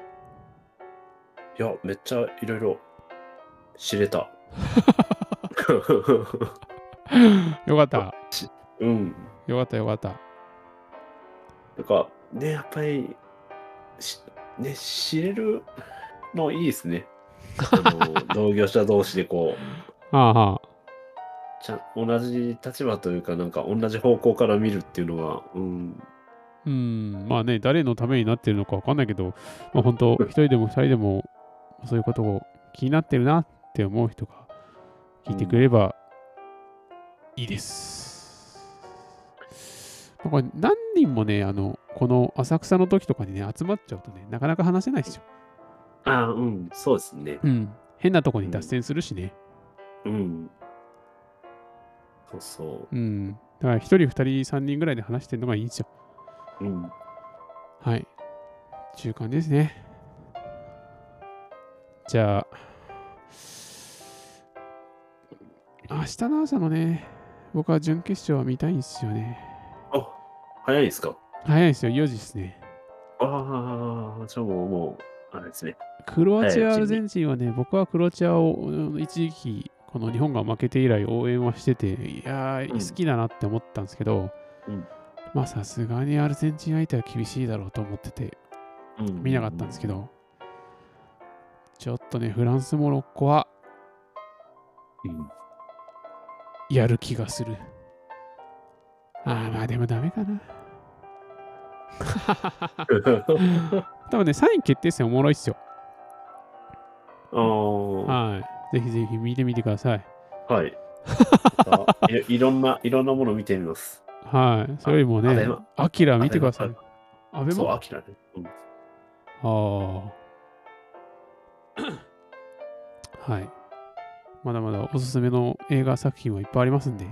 いや、めっちゃいろいろ知れた。よかった。うん。よかったよかった。なんか、ね、やっぱり、しね、知れるのいいですね。同業者同士でこう、は あはあ。ちゃん同じ立場というか、なんか同じ方向から見るっていうのが、うん、うん、まあね、誰のためになってるのかわかんないけど、まあ本当、一人でも二人でも、そういうことを気になってるなって思う人が聞いてくれればいいです。まあこれ何人もね、あの、この浅草の時とかにね、集まっちゃうとね、なかなか話せないですよ。ああ、うん、そうですね。うん。変なとこに脱線するしね。うん。そうそうん。だから一人、二人、三人ぐらいで話してるのがいいんですよ。う。うん。はい。中間ですね。じゃあ、明日の朝のね、僕は準決勝は見たいんですよね。あ、早いですか？早いですよ、4時ですね。ああ、じゃあもう、もう、あれですね。クロアチア、アルゼンチンはね、僕はクロアチアをうん一時期、この日本が負けて以来応援はしてて、いやー、うん好きだなって思ったんですけど、うんまあさすがにアルゼンチン相手は厳しいだろうと思ってて、うん見なかったんですけど、ちょっとね、フランス、モロッコはうん。やる気がする。あーまあでもダメかな。多分ね、3位決定戦おもろいっすよ。ああ、はい。ぜひぜひ見てみてください。はい。あいいろんな、いろんなものを見てみます。はい。それよりもねあれは、アキラ見てください。あそう、アベマ？アキラね。うんああ。はい。まだまだおすすめの映画作品はいっぱいありますんで。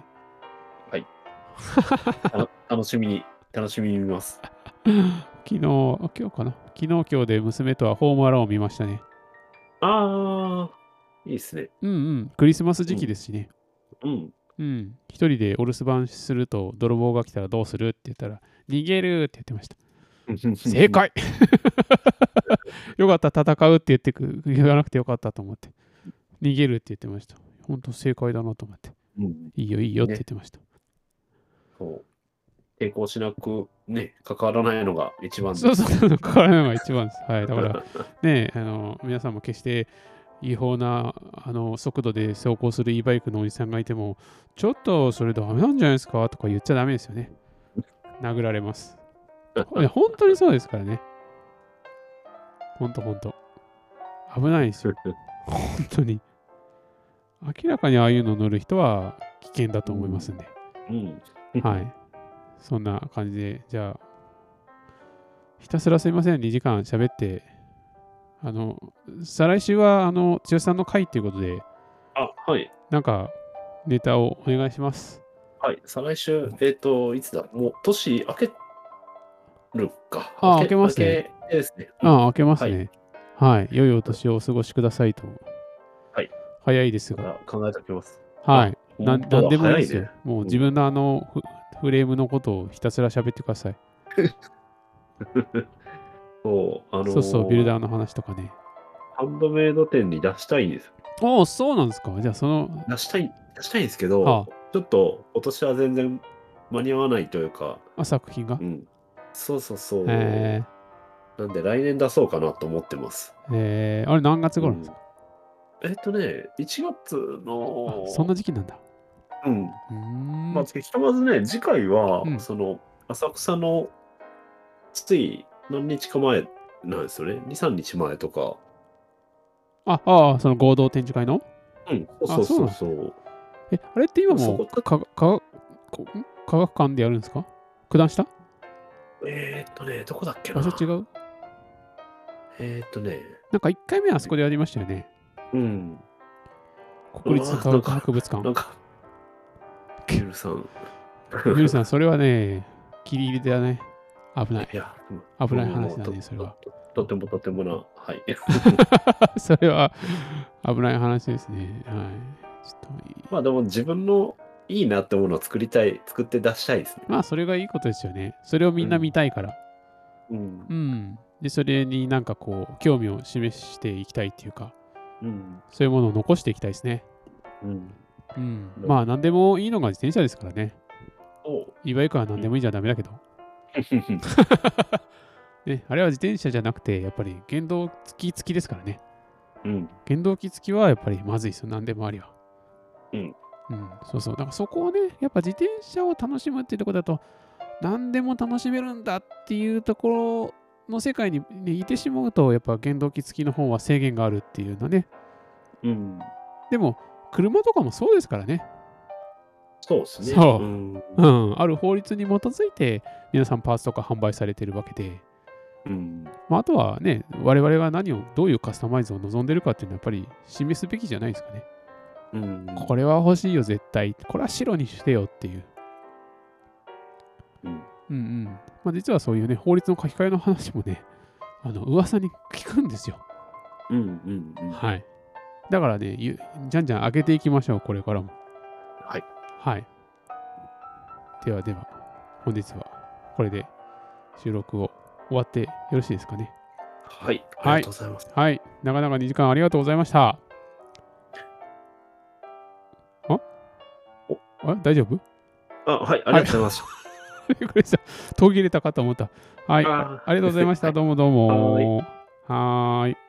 た 楽しみに、楽しみに見ます。昨日、あ今日かな？昨日今日で娘とはホームアローンを見ましたね。ああ、いいですね。うんうん。クリスマス時期ですしね。うん。うん。一人でお留守番すると泥棒が来たらどうするって言ったら、逃げるって言ってました。正解 よかった、戦うって言ってく言わなくてよかったと思って。逃げるって言ってました。本当正解だなと思って。うん。いいよいいよって言ってました。そう抵抗しなくね、関わらないのが一番そうそうそう、関わらないのが一番です。はい。だから、ね、あの、皆さんも決して違法なあの速度で走行する e バイクのおじさんがいても、ちょっとそれダメなんじゃないですかとか言っちゃダメですよね。殴られます。本当にそうですからね。本当本当。危ないですよ。本当に。明らかにああいうの乗る人は危険だと思いますんで。うん。はい。そんな感じで、じゃあ、ひたすらすいません、2時間喋って、あの、再来週は、あの、剛さんの回っていうことで、あ、はい。なんか、ネタをお願いします。はい。再来週、えっ、と、いつだ？もう年明けるか。あ明けますね明けですね。ああ、開けますね。はい。良いお年をお過ごしくださいと。はい。早いですが。考えておきます。はい。なんなんでもいいですよ。もう自分のあの、フフレームのことをひたすら喋ってください。そう、あのーそうそう、ビルダーの話とかね。ハンドメイド店に出したいんですよ。おお、そうなんですか。じゃあ、その、出したい、出したいんですけど、あちょっと今年は全然間に合わないというか、あ作品が？う。ん。そうそうそう。えなんで来年出そうかなと思ってます。ー、えー、あれ何月頃なんですか、えっとね、1月のあ、そんな時期なんだ。うん。うーん。まあ、ひとまずね、次回は、うんその、浅草の、つい何日か前なんですよね。2、3日前とか。あ、ああ、その合同展示会の？うん、そうそうあそうそう。え、あれって今もかかかこん科学館でやるんですか？九段下？えー、っとね、どこだっけな場。所違う？えー、っとね、なんか1回目はあそこでやりましたよね。うん。国立科学博物館。なんか、ケルさん。ゆるさん、それはね、切り入れだね。危ない。いや、危ない話だね、それは。ととてもとてもな、はい。それは危ない話ですね。はい。ちょっとまあでも自分のいいなってものを作りたい、作って出したいですね。まあ、それがいいことですよね。それをみんな見たいから。うんう。ん。で、それになんかこう、興味を示していきたいっていうか、うん。そういうものを残していきたいですね。うん。うん。うんまあ、何でもいいのが自転車ですからね。お e バイクは何でもいいじゃダメだけど。ね、あれは自転車じゃなくて、やっぱり原動機付きですからね。うん。原動機付きはやっぱりまずいですよ。何でもありは。うん。うん、そうそう。だからそこをね、やっぱ自転車を楽しむっていうところだと、何でも楽しめるんだっていうところの世界に、ね、いてしまうと、やっぱ原動機付きの方は制限があるっていうのね。うん。でも、車とかもそうですからね。そうですね。そううん。うん。ある法律に基づいて、皆さんパーツとか販売されてるわけで、うん。まあ、あとはね、我々が何を、どういうカスタマイズを望んでるかっていうのはやっぱり示すべきじゃないですかね。うん。これは欲しいよ、絶対。これは白にしてよっていう。うん。うんうん。まあ、実はそういうね、法律の書き換えの話もね、あの、噂に聞くんですよ。うん。うん。うん。はい。だからね、ゆじゃんじゃん上げていきましょう、これからも。はい。はい。ではでは、本日はこれで収録を終わってよろしいですかね。はい。はいありがとうございます。はい。長々2時間ありがとうございました。あ？あ大丈夫？あ、はい。ありがとうございます。びっくりした。途切れたかと思った。はい。あありがとうございました。どうもどうも。はいはーい。